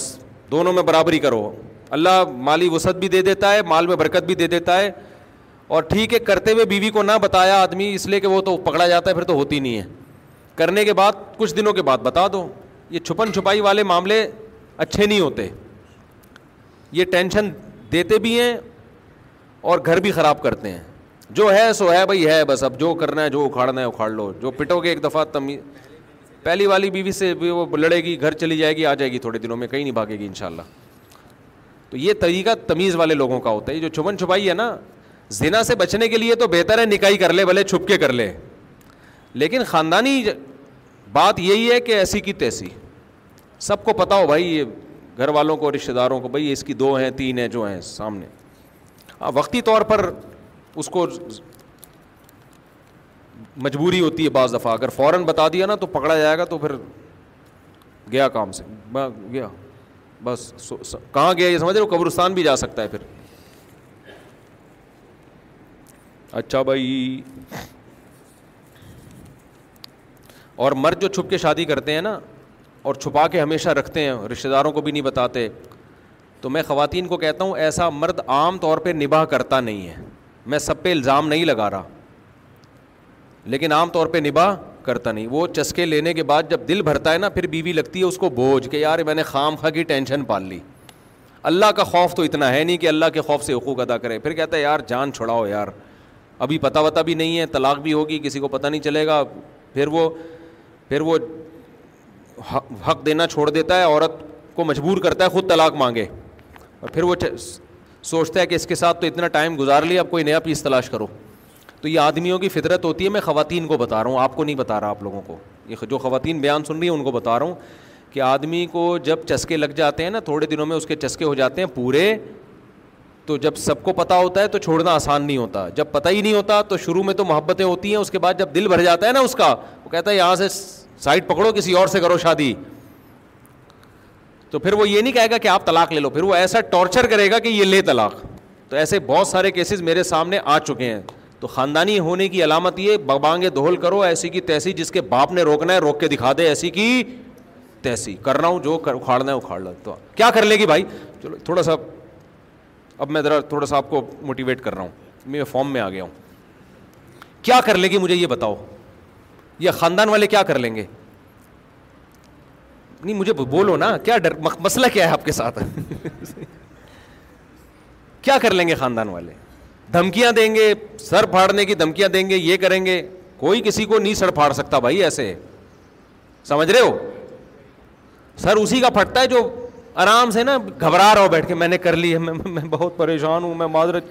دونوں میں برابری کرو اللہ مالی وسعت بھی دے دیتا ہے مال میں برکت بھی دے دیتا ہے اور ٹھیک ہے کرتے ہوئے بیوی کو نہ بتایا آدمی اس لیے کہ وہ تو پکڑا جاتا ہے پھر تو ہوتی نہیں ہے کرنے کے بعد کچھ دنوں کے بعد بتا دو یہ چھپن چھپائی والے معاملے اچھے نہیں ہوتے یہ ٹینشن دیتے بھی ہیں اور گھر بھی خراب کرتے ہیں جو ہے سو ہے بھائی ہے بس اب جو کرنا ہے جو اکھاڑنا ہے اکھاڑ لو جو پٹو گے ایک دفعہ تمیز پہلی والی بیوی سے بھی وہ لڑے گی گھر چلی جائے گی آ جائے گی تھوڑے دنوں میں کہیں نہیں بھاگے گی ان شاء اللہ تو یہ طریقہ تمیز والے لوگوں کا ہوتا ہے جو چھپن چھپائی ہے نا زنا سے بچنے کے لیے تو بہتر ہے نکاح کر لے بھلے چھپ کے کر لے لیکن خاندانی بات یہی ہے کہ ایسی کی تیسی سب کو پتا ہو بھائی یہ گھر والوں کو رشتے داروں کو بھائی اس کی دو ہیں تین ہیں جو ہیں سامنے ہاں، وقتی طور پر اس کو مجبوری ہوتی ہے بعض دفعہ اگر فوراً بتا دیا نا تو پکڑا جائے گا تو پھر گیا کام سے گیا بس کہاں گیا یہ سمجھ رہے قبرستان بھی جا سکتا ہے پھر اچھا بھائی اور مرد جو چھپ کے شادی کرتے ہیں نا اور چھپا کے ہمیشہ رکھتے ہیں رشتہ داروں کو بھی نہیں بتاتے تو میں خواتین کو کہتا ہوں ایسا مرد عام طور پہ نباہ کرتا نہیں ہے میں سب پہ الزام نہیں لگا رہا لیکن عام طور پہ نباہ کرتا نہیں وہ چسکے لینے کے بعد جب دل بھرتا ہے نا پھر بیوی لگتی ہے اس کو بوجھ کہ یار میں نے خام خاں کی ٹینشن پال لی اللہ کا خوف تو اتنا ہے نہیں کہ اللہ کے خوف سے حقوق ادا کرے پھر کہتا ہے یار جان چھڑاؤ یار ابھی پتہ وتہ بھی نہیں ہے طلاق بھی ہوگی کسی کو پتہ نہیں چلے گا پھر وہ پھر وہ حق دینا چھوڑ دیتا ہے عورت کو مجبور کرتا ہے خود طلاق مانگے اور پھر وہ سوچتا ہے کہ اس کے ساتھ تو اتنا ٹائم گزار لیا اب کوئی نیا پیس تلاش کرو تو یہ آدمیوں کی فطرت ہوتی ہے میں خواتین کو بتا رہا ہوں آپ کو نہیں بتا رہا آپ لوگوں کو یہ جو خواتین بیان سن رہی ہیں ان کو بتا رہا ہوں کہ آدمی کو جب چسکے لگ جاتے ہیں نا تھوڑے دنوں میں اس کے چسکے ہو جاتے ہیں پورے تو جب سب کو پتہ ہوتا ہے تو چھوڑنا آسان نہیں ہوتا جب پتہ ہی نہیں ہوتا تو شروع میں تو محبتیں ہوتی ہیں اس کے بعد جب دل بھر جاتا ہے نا اس کا وہ کہتا ہے یہاں سے سائڈ پکڑو کسی اور سے کرو شادی تو پھر وہ یہ نہیں کہے گا کہ آپ طلاق لے لو پھر وہ ایسا ٹارچر کرے گا کہ یہ لے طلاق تو ایسے بہت سارے کیسز میرے سامنے آ چکے ہیں تو خاندانی ہونے کی علامت یہ بانگے دہل کرو ایسی کی تیسی جس کے باپ نے روکنا ہے روک کے دکھا دے ایسی کی تیسی کر رہا ہوں جو اکھاڑنا ہے لو تو کیا کر لے گی بھائی چلو تھوڑا سا اب میں ذرا تھوڑا سا آپ کو موٹیویٹ کر رہا ہوں میں فارم میں آ گیا ہوں کیا کر لے گی مجھے یہ بتاؤ یا خاندان والے کیا کر لیں گے نہیں مجھے بولو نا کیا ڈر مسئلہ کیا ہے آپ کے ساتھ کیا کر لیں گے خاندان والے دھمکیاں دیں گے سر پھاڑنے کی دھمکیاں دیں گے یہ کریں گے کوئی کسی کو نہیں سر پھاڑ سکتا بھائی ایسے سمجھ رہے ہو سر اسی کا پھٹتا ہے جو آرام سے نا گھبرا رہا ہو بیٹھ کے میں نے کر لی ہے میں بہت پریشان ہوں میں معذرت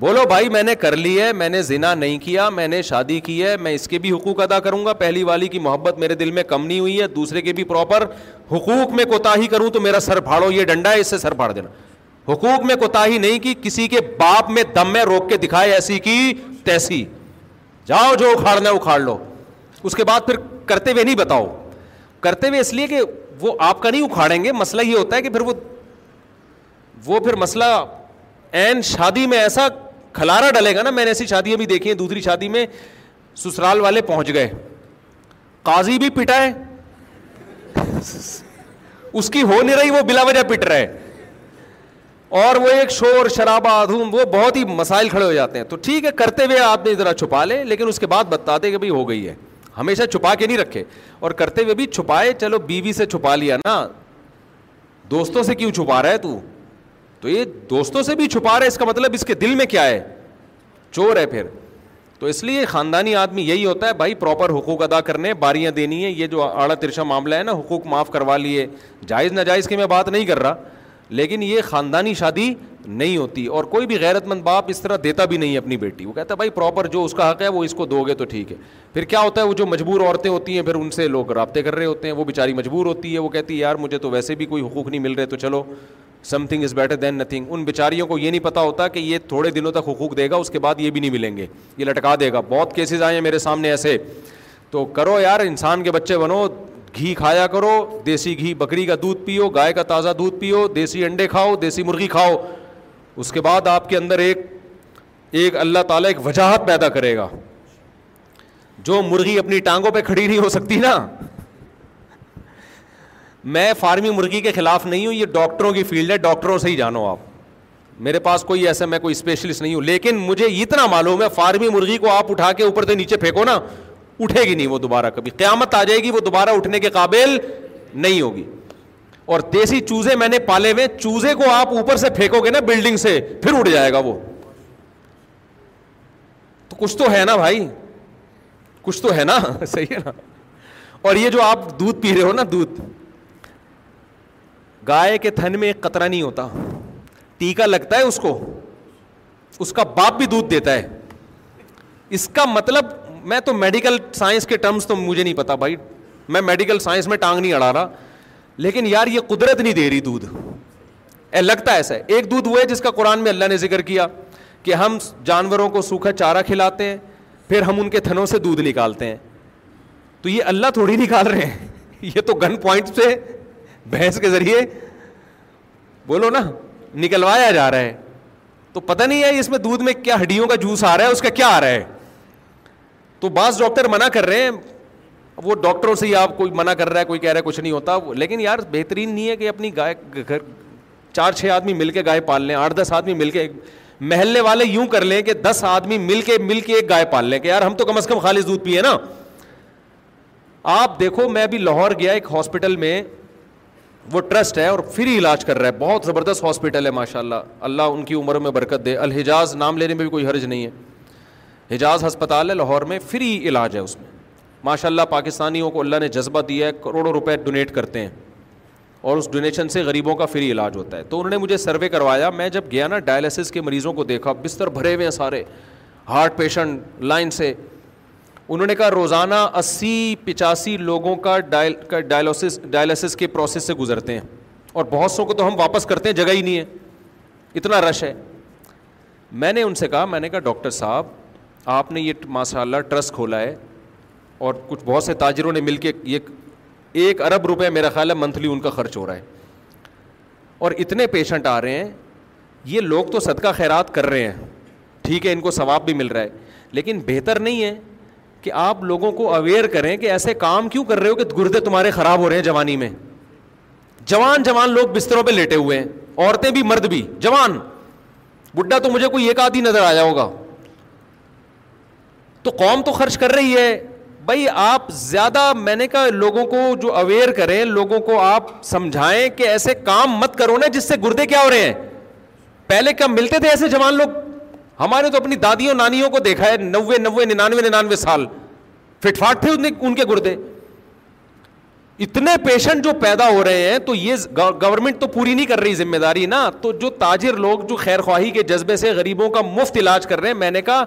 بولو بھائی میں نے کر لی ہے میں نے زنا نہیں کیا میں نے شادی کی ہے میں اس کے بھی حقوق ادا کروں گا پہلی والی کی محبت میرے دل میں کم نہیں ہوئی ہے دوسرے کے بھی پراپر حقوق میں کوتا ہی کروں تو میرا سر پھاڑو یہ ڈنڈا ہے اس سے سر پھاڑ دینا حقوق میں ہی نہیں کی کسی کے باپ میں دم میں روک کے دکھائے ایسی کی تیسی جاؤ جو اکھاڑنا اکھاڑ لو اس کے بعد پھر کرتے ہوئے نہیں بتاؤ کرتے ہوئے اس لیے کہ وہ آپ کا نہیں اکھاڑیں گے مسئلہ یہ ہوتا ہے کہ پھر وہ وہ پھر مسئلہ این شادی میں ایسا کھلارا ڈلے گا نا میں نے ایسی شادیاں بھی دیکھی ہیں دوسری شادی میں سسرال والے پہنچ گئے قاضی بھی پٹا ہے اس کی ہو نہیں رہی وہ بلا وجہ پٹ رہے اور وہ ایک شور شرابہ دھوم وہ بہت ہی مسائل کھڑے ہو جاتے ہیں تو ٹھیک ہے کرتے ہوئے آپ نے ذرا چھپا لے لیکن اس کے بعد بتا دے کہ بھائی ہو گئی ہے ہمیشہ چھپا کے نہیں رکھے اور کرتے ہوئے بھی چھپائے چلو بیوی سے چھپا لیا نا دوستوں سے کیوں چھپا رہا ہے تو تو یہ دوستوں سے بھی چھپا رہا ہے اس کا مطلب اس کے دل میں کیا ہے چور ہے پھر تو اس لیے خاندانی آدمی یہی ہوتا ہے بھائی پراپر حقوق ادا کرنے باریاں دینی ہیں یہ جو آڑا ترشا معاملہ ہے نا حقوق معاف کروا لیے جائز ناجائز کی میں بات نہیں کر رہا لیکن یہ خاندانی شادی نہیں ہوتی اور کوئی بھی غیرت مند باپ اس طرح دیتا بھی نہیں ہے اپنی بیٹی وہ کہتا ہے بھائی پراپر جو اس کا حق ہے وہ اس کو دو گے تو ٹھیک ہے پھر کیا ہوتا ہے وہ جو مجبور عورتیں ہوتی ہیں پھر ان سے لوگ رابطے کر رہے ہوتے ہیں وہ بیچاری مجبور ہوتی ہے وہ کہتی ہے یار مجھے تو ویسے بھی کوئی حقوق نہیں مل رہے تو چلو something is better than nothing ان بیچاریوں کو یہ نہیں پتا ہوتا کہ یہ تھوڑے دنوں تک حقوق دے گا اس کے بعد یہ بھی نہیں ملیں گے یہ لٹکا دے گا بہت کیسز آئے ہیں میرے سامنے ایسے تو کرو یار انسان کے بچے بنو گھی کھایا کرو دیسی گھی بکری کا دودھ پیو گائے کا تازہ دودھ پیو دیسی انڈے کھاؤ دیسی مرغی کھاؤ اس کے بعد آپ کے اندر ایک ایک اللہ تعالیٰ ایک وجاہت پیدا کرے گا جو مرغی اپنی ٹانگوں پہ کھڑی نہیں ہو سکتی نا میں فارمی مرغی کے خلاف نہیں ہوں یہ ڈاکٹروں کی فیلڈ ہے ڈاکٹروں سے ہی جانو آپ میرے پاس کوئی ایسا میں کوئی اسپیشلسٹ نہیں ہوں لیکن مجھے اتنا معلوم ہے فارمی مرغی کو آپ اٹھا کے اوپر سے نیچے پھینکو نا اٹھے گی نہیں وہ دوبارہ کبھی قیامت آ جائے گی وہ دوبارہ اٹھنے کے قابل نہیں ہوگی اور دیسی چوزے میں نے پالے ہوئے چوزے کو آپ اوپر سے پھینکو گے نا بلڈنگ سے پھر اٹھ جائے گا وہ تو کچھ تو ہے نا بھائی کچھ تو ہے نا صحیح ہے نا اور یہ جو آپ دودھ پی رہے ہو نا دودھ گائے کے تھن میں ایک قطرہ نہیں ہوتا ٹیکا لگتا ہے اس کو اس کا باپ بھی دودھ دیتا ہے اس کا مطلب میں تو میڈیکل سائنس کے ٹرمس تو مجھے نہیں پتا بھائی میں میڈیکل سائنس میں ٹانگ نہیں اڑا رہا لیکن یار یہ قدرت نہیں دے رہی دودھ اے لگتا ایسا ہے ایک دودھ وہ ہے جس کا قرآن میں اللہ نے ذکر کیا کہ ہم جانوروں کو سوکھا چارہ کھلاتے ہیں پھر ہم ان کے تھنوں سے دودھ نکالتے ہیں تو یہ اللہ تھوڑی نکال رہے ہیں یہ تو گن پوائنٹ سے بھینس کے ذریعے بولو نا نکلوایا جا رہا ہے تو پتہ نہیں ہے اس میں دودھ میں کیا ہڈیوں کا جوس آ رہا ہے اس کا کیا آ رہا ہے تو بعض ڈاکٹر منع کر رہے ہیں وہ ڈاکٹروں سے ہی آپ کوئی منع کر رہا ہے کوئی کہہ رہا ہے کچھ نہیں ہوتا لیکن یار بہترین نہیں ہے کہ اپنی گائے گھر چار چھ آدمی مل کے گائے پال لیں آٹھ دس آدمی مل کے محلے والے یوں کر لیں کہ دس آدمی مل کے مل کے ایک گائے پال لیں کہ یار ہم تو کم از کم خالص دودھ پیے نا آپ دیکھو میں ابھی لاہور گیا ایک ہاسپٹل میں وہ ٹرسٹ ہے اور فری علاج کر رہا ہے بہت زبردست ہاسپٹل ہے ماشاء اللہ اللہ ان کی عمروں میں برکت دے الحجاز نام لینے میں بھی کوئی حرج نہیں ہے حجاز ہسپتال ہے لاہور میں فری علاج ہے اس میں ماشاء اللہ پاکستانیوں کو اللہ نے جذبہ دیا ہے کروڑوں روپئے ڈونیٹ کرتے ہیں اور اس ڈونیشن سے غریبوں کا فری علاج ہوتا ہے تو انہوں نے مجھے سروے کروایا میں جب گیا نا ڈائلسس کے مریضوں کو دیکھا بستر بھرے ہوئے ہیں سارے ہارٹ پیشنٹ لائن سے انہوں نے کہا روزانہ اسی پچاسی لوگوں کا ڈائل کا ڈائلوسس ڈائلسس کے پروسیس سے گزرتے ہیں اور بہت سو کو تو ہم واپس کرتے ہیں جگہ ہی نہیں ہے اتنا رش ہے میں نے ان سے کہا میں نے کہا ڈاکٹر صاحب آپ نے یہ ماشاء اللہ ٹرسٹ کھولا ہے اور کچھ بہت سے تاجروں نے مل کے یہ ایک ارب روپے میرا خیال ہے منتھلی ان کا خرچ ہو رہا ہے اور اتنے پیشنٹ آ رہے ہیں یہ لوگ تو صدقہ خیرات کر رہے ہیں ٹھیک ہے ان کو ثواب بھی مل رہا ہے لیکن بہتر نہیں ہے کہ آپ لوگوں کو اویئر کریں کہ ایسے کام کیوں کر رہے ہو کہ گردے تمہارے خراب ہو رہے ہیں جوانی میں جوان جوان لوگ بستروں پہ لیٹے ہوئے ہیں عورتیں بھی مرد بھی جوان بڈھا تو مجھے کوئی ایک آدھی نظر آیا ہوگا تو قوم تو خرچ کر رہی ہے بھائی آپ زیادہ میں نے کہا لوگوں کو جو اویئر کریں لوگوں کو آپ سمجھائیں کہ ایسے کام مت کرو نا جس سے گردے کیا ہو رہے ہیں پہلے کم ملتے تھے ایسے جوان لوگ ہمارے تو اپنی دادیوں نانیوں کو دیکھا ہے نوے نوے ننانوے ننانوے سال فٹ فاٹ تھے ان کے گردے اتنے پیشنٹ جو پیدا ہو رہے ہیں تو یہ گورنمنٹ تو پوری نہیں کر رہی ذمہ داری نا تو جو تاجر لوگ جو خیر خواہی کے جذبے سے غریبوں کا مفت علاج کر رہے ہیں میں نے کہا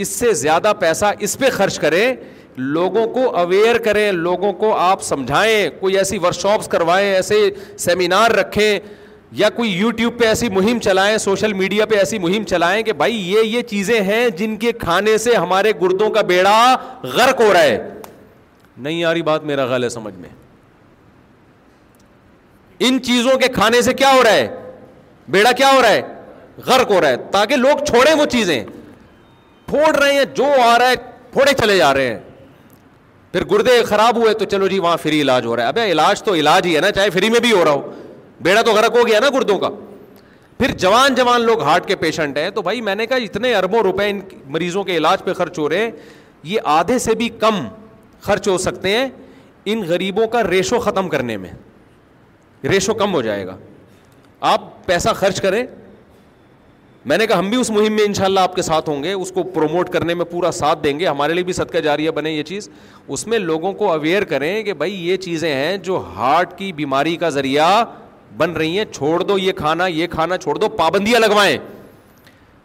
اس سے زیادہ پیسہ اس پہ خرچ کریں لوگوں کو اویئر کریں لوگوں کو آپ سمجھائیں کوئی ایسی ورکشاپس کروائیں ایسے سیمینار رکھیں یا کوئی یوٹیوب پہ ایسی مہم چلائیں سوشل میڈیا پہ ایسی مہم چلائیں کہ بھائی یہ یہ چیزیں ہیں جن کے کھانے سے ہمارے گردوں کا بیڑا غرق ہو رہا ہے نہیں آ رہی بات میرا غل ہے سمجھ میں ان چیزوں کے کھانے سے کیا ہو رہا ہے بیڑا کیا ہو رہا ہے غرق ہو رہا ہے تاکہ لوگ چھوڑیں وہ چیزیں پھوڑ رہے ہیں جو آ رہا ہے پھوڑے چلے جا رہے ہیں پھر گردے خراب ہوئے تو چلو جی وہاں فری علاج ہو رہا ہے اب علاج تو علاج ہی ہے نا چاہے فری میں بھی ہو رہا ہو بیڑا تو غرق ہو گیا نا گردوں کا پھر جوان جوان لوگ ہارٹ کے پیشنٹ ہیں تو بھائی میں نے کہا اتنے اربوں روپے ان مریضوں کے علاج پہ خرچ ہو رہے ہیں یہ آدھے سے بھی کم خرچ ہو سکتے ہیں ان غریبوں کا ریشو ختم کرنے میں ریشو کم ہو جائے گا آپ پیسہ خرچ کریں میں نے کہا ہم بھی اس مہم میں انشاءاللہ شاء آپ کے ساتھ ہوں گے اس کو پروموٹ کرنے میں پورا ساتھ دیں گے ہمارے لیے بھی صدقہ جاریہ بنے یہ چیز اس میں لوگوں کو اویئر کریں کہ بھائی یہ چیزیں ہیں جو ہارٹ کی بیماری کا ذریعہ بن رہی ہیں چھوڑ دو یہ کھانا یہ کھانا چھوڑ دو پابندیاں لگوائیں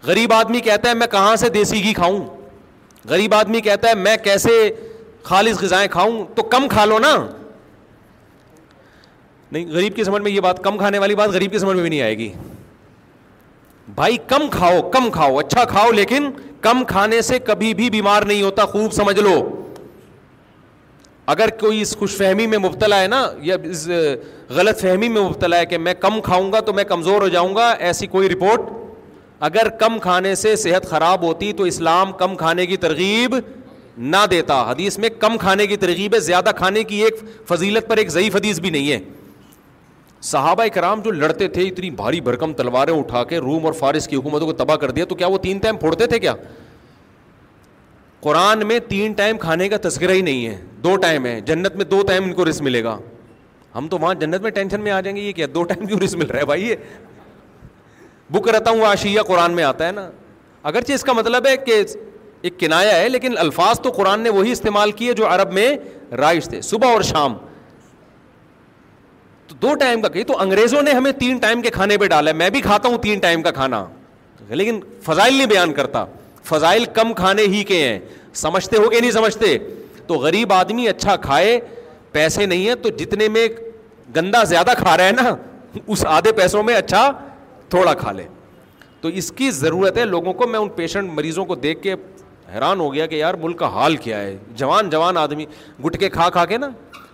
غریب آدمی کہتا ہے میں کہاں سے دیسی گھی کھاؤں غریب آدمی کہتا ہے میں کیسے خالص غذائیں کھاؤں تو کم کھا لو نا نہیں غریب کی سمجھ میں یہ بات کم کھانے والی بات غریب کی سمجھ میں بھی نہیں آئے گی بھائی کم کھاؤ کم کھاؤ اچھا کھاؤ لیکن کم کھانے سے کبھی بھی بیمار نہیں ہوتا خوب سمجھ لو اگر کوئی اس خوش فہمی میں مبتلا ہے نا یا اس غلط فہمی میں مبتلا ہے کہ میں کم کھاؤں گا تو میں کمزور ہو جاؤں گا ایسی کوئی رپورٹ اگر کم کھانے سے صحت خراب ہوتی تو اسلام کم کھانے کی ترغیب نہ دیتا حدیث میں کم کھانے کی ترغیب ہے زیادہ کھانے کی ایک فضیلت پر ایک ضعیف حدیث بھی نہیں ہے صحابہ کرام جو لڑتے تھے اتنی بھاری بھرکم تلواریں اٹھا کے روم اور فارس کی حکومتوں کو تباہ کر دیا تو کیا وہ تین ٹائم پھوڑتے تھے کیا قرآن میں تین ٹائم کھانے کا تذکرہ ہی نہیں ہے دو ٹائم ہے جنت میں دو ٹائم ان کو رسک ملے گا ہم تو وہاں جنت میں ٹینشن میں آ جائیں گے یہ کیا دو ٹائم کیوں رسک مل رہا ہے بھائی یہ بک رہتا ہوں آشیہ قرآن میں آتا ہے نا اگرچہ اس کا مطلب ہے کہ ایک کنایا ہے لیکن الفاظ تو قرآن نے وہی استعمال کیے جو عرب میں رائش تھے صبح اور شام تو دو ٹائم کا کہی تو انگریزوں نے ہمیں تین ٹائم کے کھانے پہ ڈالا ہے میں بھی کھاتا ہوں تین ٹائم کا کھانا لیکن فضائل نہیں بیان کرتا فضائل کم کھانے ہی کے ہیں سمجھتے ہو کہ نہیں سمجھتے تو غریب آدمی اچھا کھائے پیسے نہیں ہیں تو جتنے میں گندا زیادہ کھا رہا ہے نا اس آدھے پیسوں میں اچھا تھوڑا کھا لے تو اس کی ضرورت ہے لوگوں کو میں ان پیشنٹ مریضوں کو دیکھ کے حیران ہو گیا کہ یار ملک کا حال کیا ہے جوان جوان آدمی گٹکے کھا کھا کے نا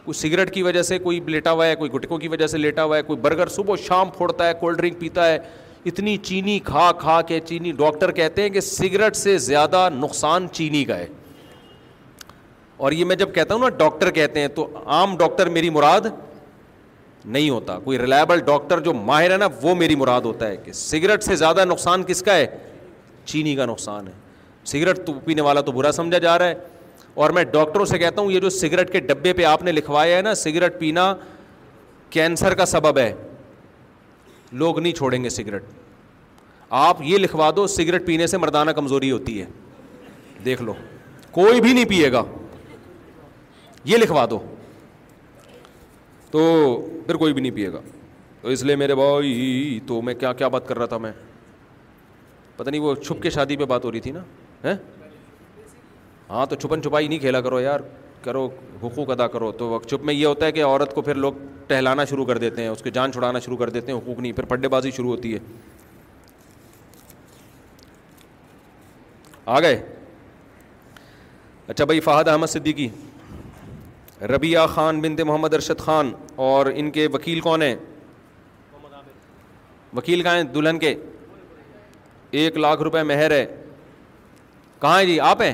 کوئی سگریٹ کی وجہ سے کوئی لیٹا ہوا ہے کوئی گٹکوں کی وجہ سے لیٹا ہوا ہے کوئی برگر صبح شام پھوڑتا ہے کولڈ ڈرنک پیتا ہے اتنی چینی کھا کھا کے چینی ڈاکٹر کہتے ہیں کہ سگریٹ سے زیادہ نقصان چینی کا ہے اور یہ میں جب کہتا ہوں نا ڈاکٹر کہتے ہیں تو عام ڈاکٹر میری مراد نہیں ہوتا کوئی ریلائبل ڈاکٹر جو ماہر ہے نا وہ میری مراد ہوتا ہے کہ سگریٹ سے زیادہ نقصان کس کا ہے چینی کا نقصان ہے سگریٹ تو پینے والا تو برا سمجھا جا رہا ہے اور میں ڈاکٹروں سے کہتا ہوں یہ جو سگریٹ کے ڈبے پہ آپ نے لکھوایا ہے نا سگریٹ پینا کینسر کا سبب ہے لوگ نہیں چھوڑیں گے سگریٹ آپ یہ لکھوا دو سگریٹ پینے سے مردانہ کمزوری ہوتی ہے دیکھ لو کوئی بھی نہیں پیے گا یہ لکھوا دو تو پھر کوئی بھی نہیں پیے گا تو اس لیے میرے بھائی تو میں کیا کیا بات کر رہا تھا میں پتہ نہیں وہ چھپ کے شادی پہ بات ہو رہی تھی نا ہے ہاں تو چھپن چھپائی نہیں کھیلا کرو یار کرو حقوق ادا کرو تو چھپ میں یہ ہوتا ہے کہ عورت کو پھر لوگ ٹہلانا شروع کر دیتے ہیں اس کے جان چھڑانا شروع کر دیتے ہیں حقوق نہیں پھر پڈے بازی شروع ہوتی ہے آ گئے اچھا بھائی فہد احمد صدیقی ربیہ خان بنت محمد ارشد خان اور ان کے وکیل کون ہیں وکیل کہاں ہیں دلہن کے ایک لاکھ روپے مہر ہے کہاں ہیں جی آپ ہیں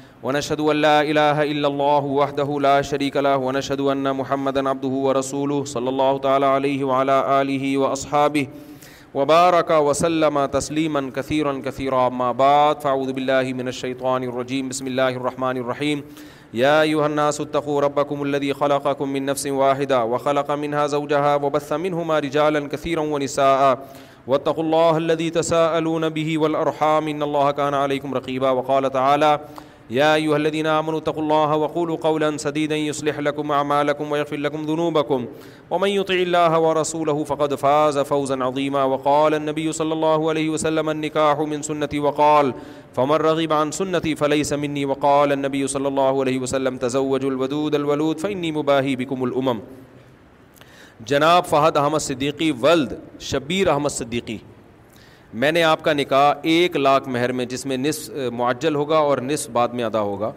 ونشهد أن لا إله إلا الله وحده لا شريك له ونشهد أن محمدا عبده ورسوله صلى الله تعالى عليه وعلى آله وأصحابه وبارك وسلم تسليما كثيرا كثيرا ما بعد فأعوذ بالله من الشيطان الرجيم بسم الله الرحمن الرحيم يا أيها الناس اتقوا ربكم الذي خلقكم من نفس واحدة وخلق منها زوجها وبث منهما رجالا كثيرا ونساء واتقوا الله الذي تساءلون به والأرحام إن الله كان عليكم رقيبا وقال تعالى يا أيها الذين آمنوا اتقوا الله وقولوا قولا سديدا يصلح لكم أعمالكم ويغفر لكم ذنوبكم ومن يطع الله ورسوله فقد فاز فوزا عظيما وقال النبي صلى الله عليه وسلم النكاح من سنتي وقال فمن رغب عن سنتي فليس مني وقال النبي صلى الله عليه وسلم تزوجوا الودود الولود فإني مباهي بكم الأمم جناب فهد أحمد صديقي ولد شبير أحمد صديقي میں نے آپ کا نکاح ایک لاکھ مہر میں جس میں نصف معجل ہوگا اور نصف بعد میں ادا ہوگا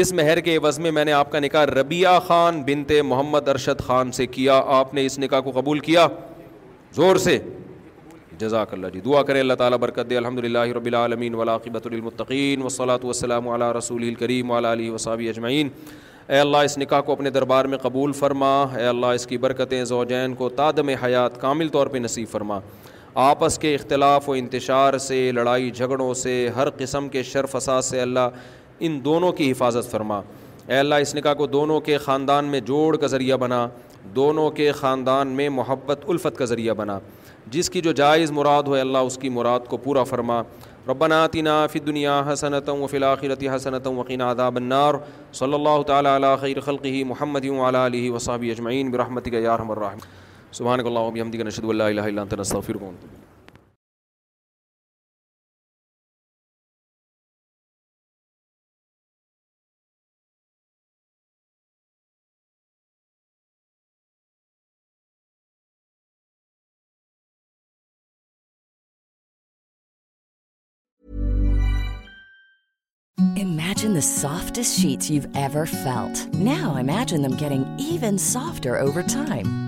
اس مہر کے عوض میں میں نے آپ کا نکاح ربیہ خان بنتے محمد ارشد خان سے کیا آپ نے اس نکاح کو قبول کیا زور سے جزاک اللہ جی دعا کرے اللہ تعالیٰ برکت دے الحمد للہ رب العالمین ولاقبۃ المطقین وصلاۃ وسلم علیہ رسول الکریم الا علیہ وصابی اجمعین اے اللہ اس نکاح کو اپنے دربار میں قبول فرما اے اللہ اس کی برکتیں زوجین کو تادم حیات کامل طور پہ نصیب فرما آپس کے اختلاف و انتشار سے لڑائی جھگڑوں سے ہر قسم کے شرف فساد سے اللہ ان دونوں کی حفاظت فرما اے اللہ اس نکاح کو دونوں کے خاندان میں جوڑ کا ذریعہ بنا دونوں کے خاندان میں محبت الفت کا ذریعہ بنا جس کی جو جائز مراد ہو اللہ اس کی مراد کو پورا فرما ربنا آتنا فی دنیا حسنت و فلاخرتی حسنت عذاب النار صلی اللہ تعالیٰ علی خیر خلقی محمد وعلی علیہ وصحبہ اجمعین یا یارحم الراحمین اللہ و الہ الا انت time.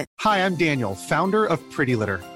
Hi I'm Dave founder of Tradeavor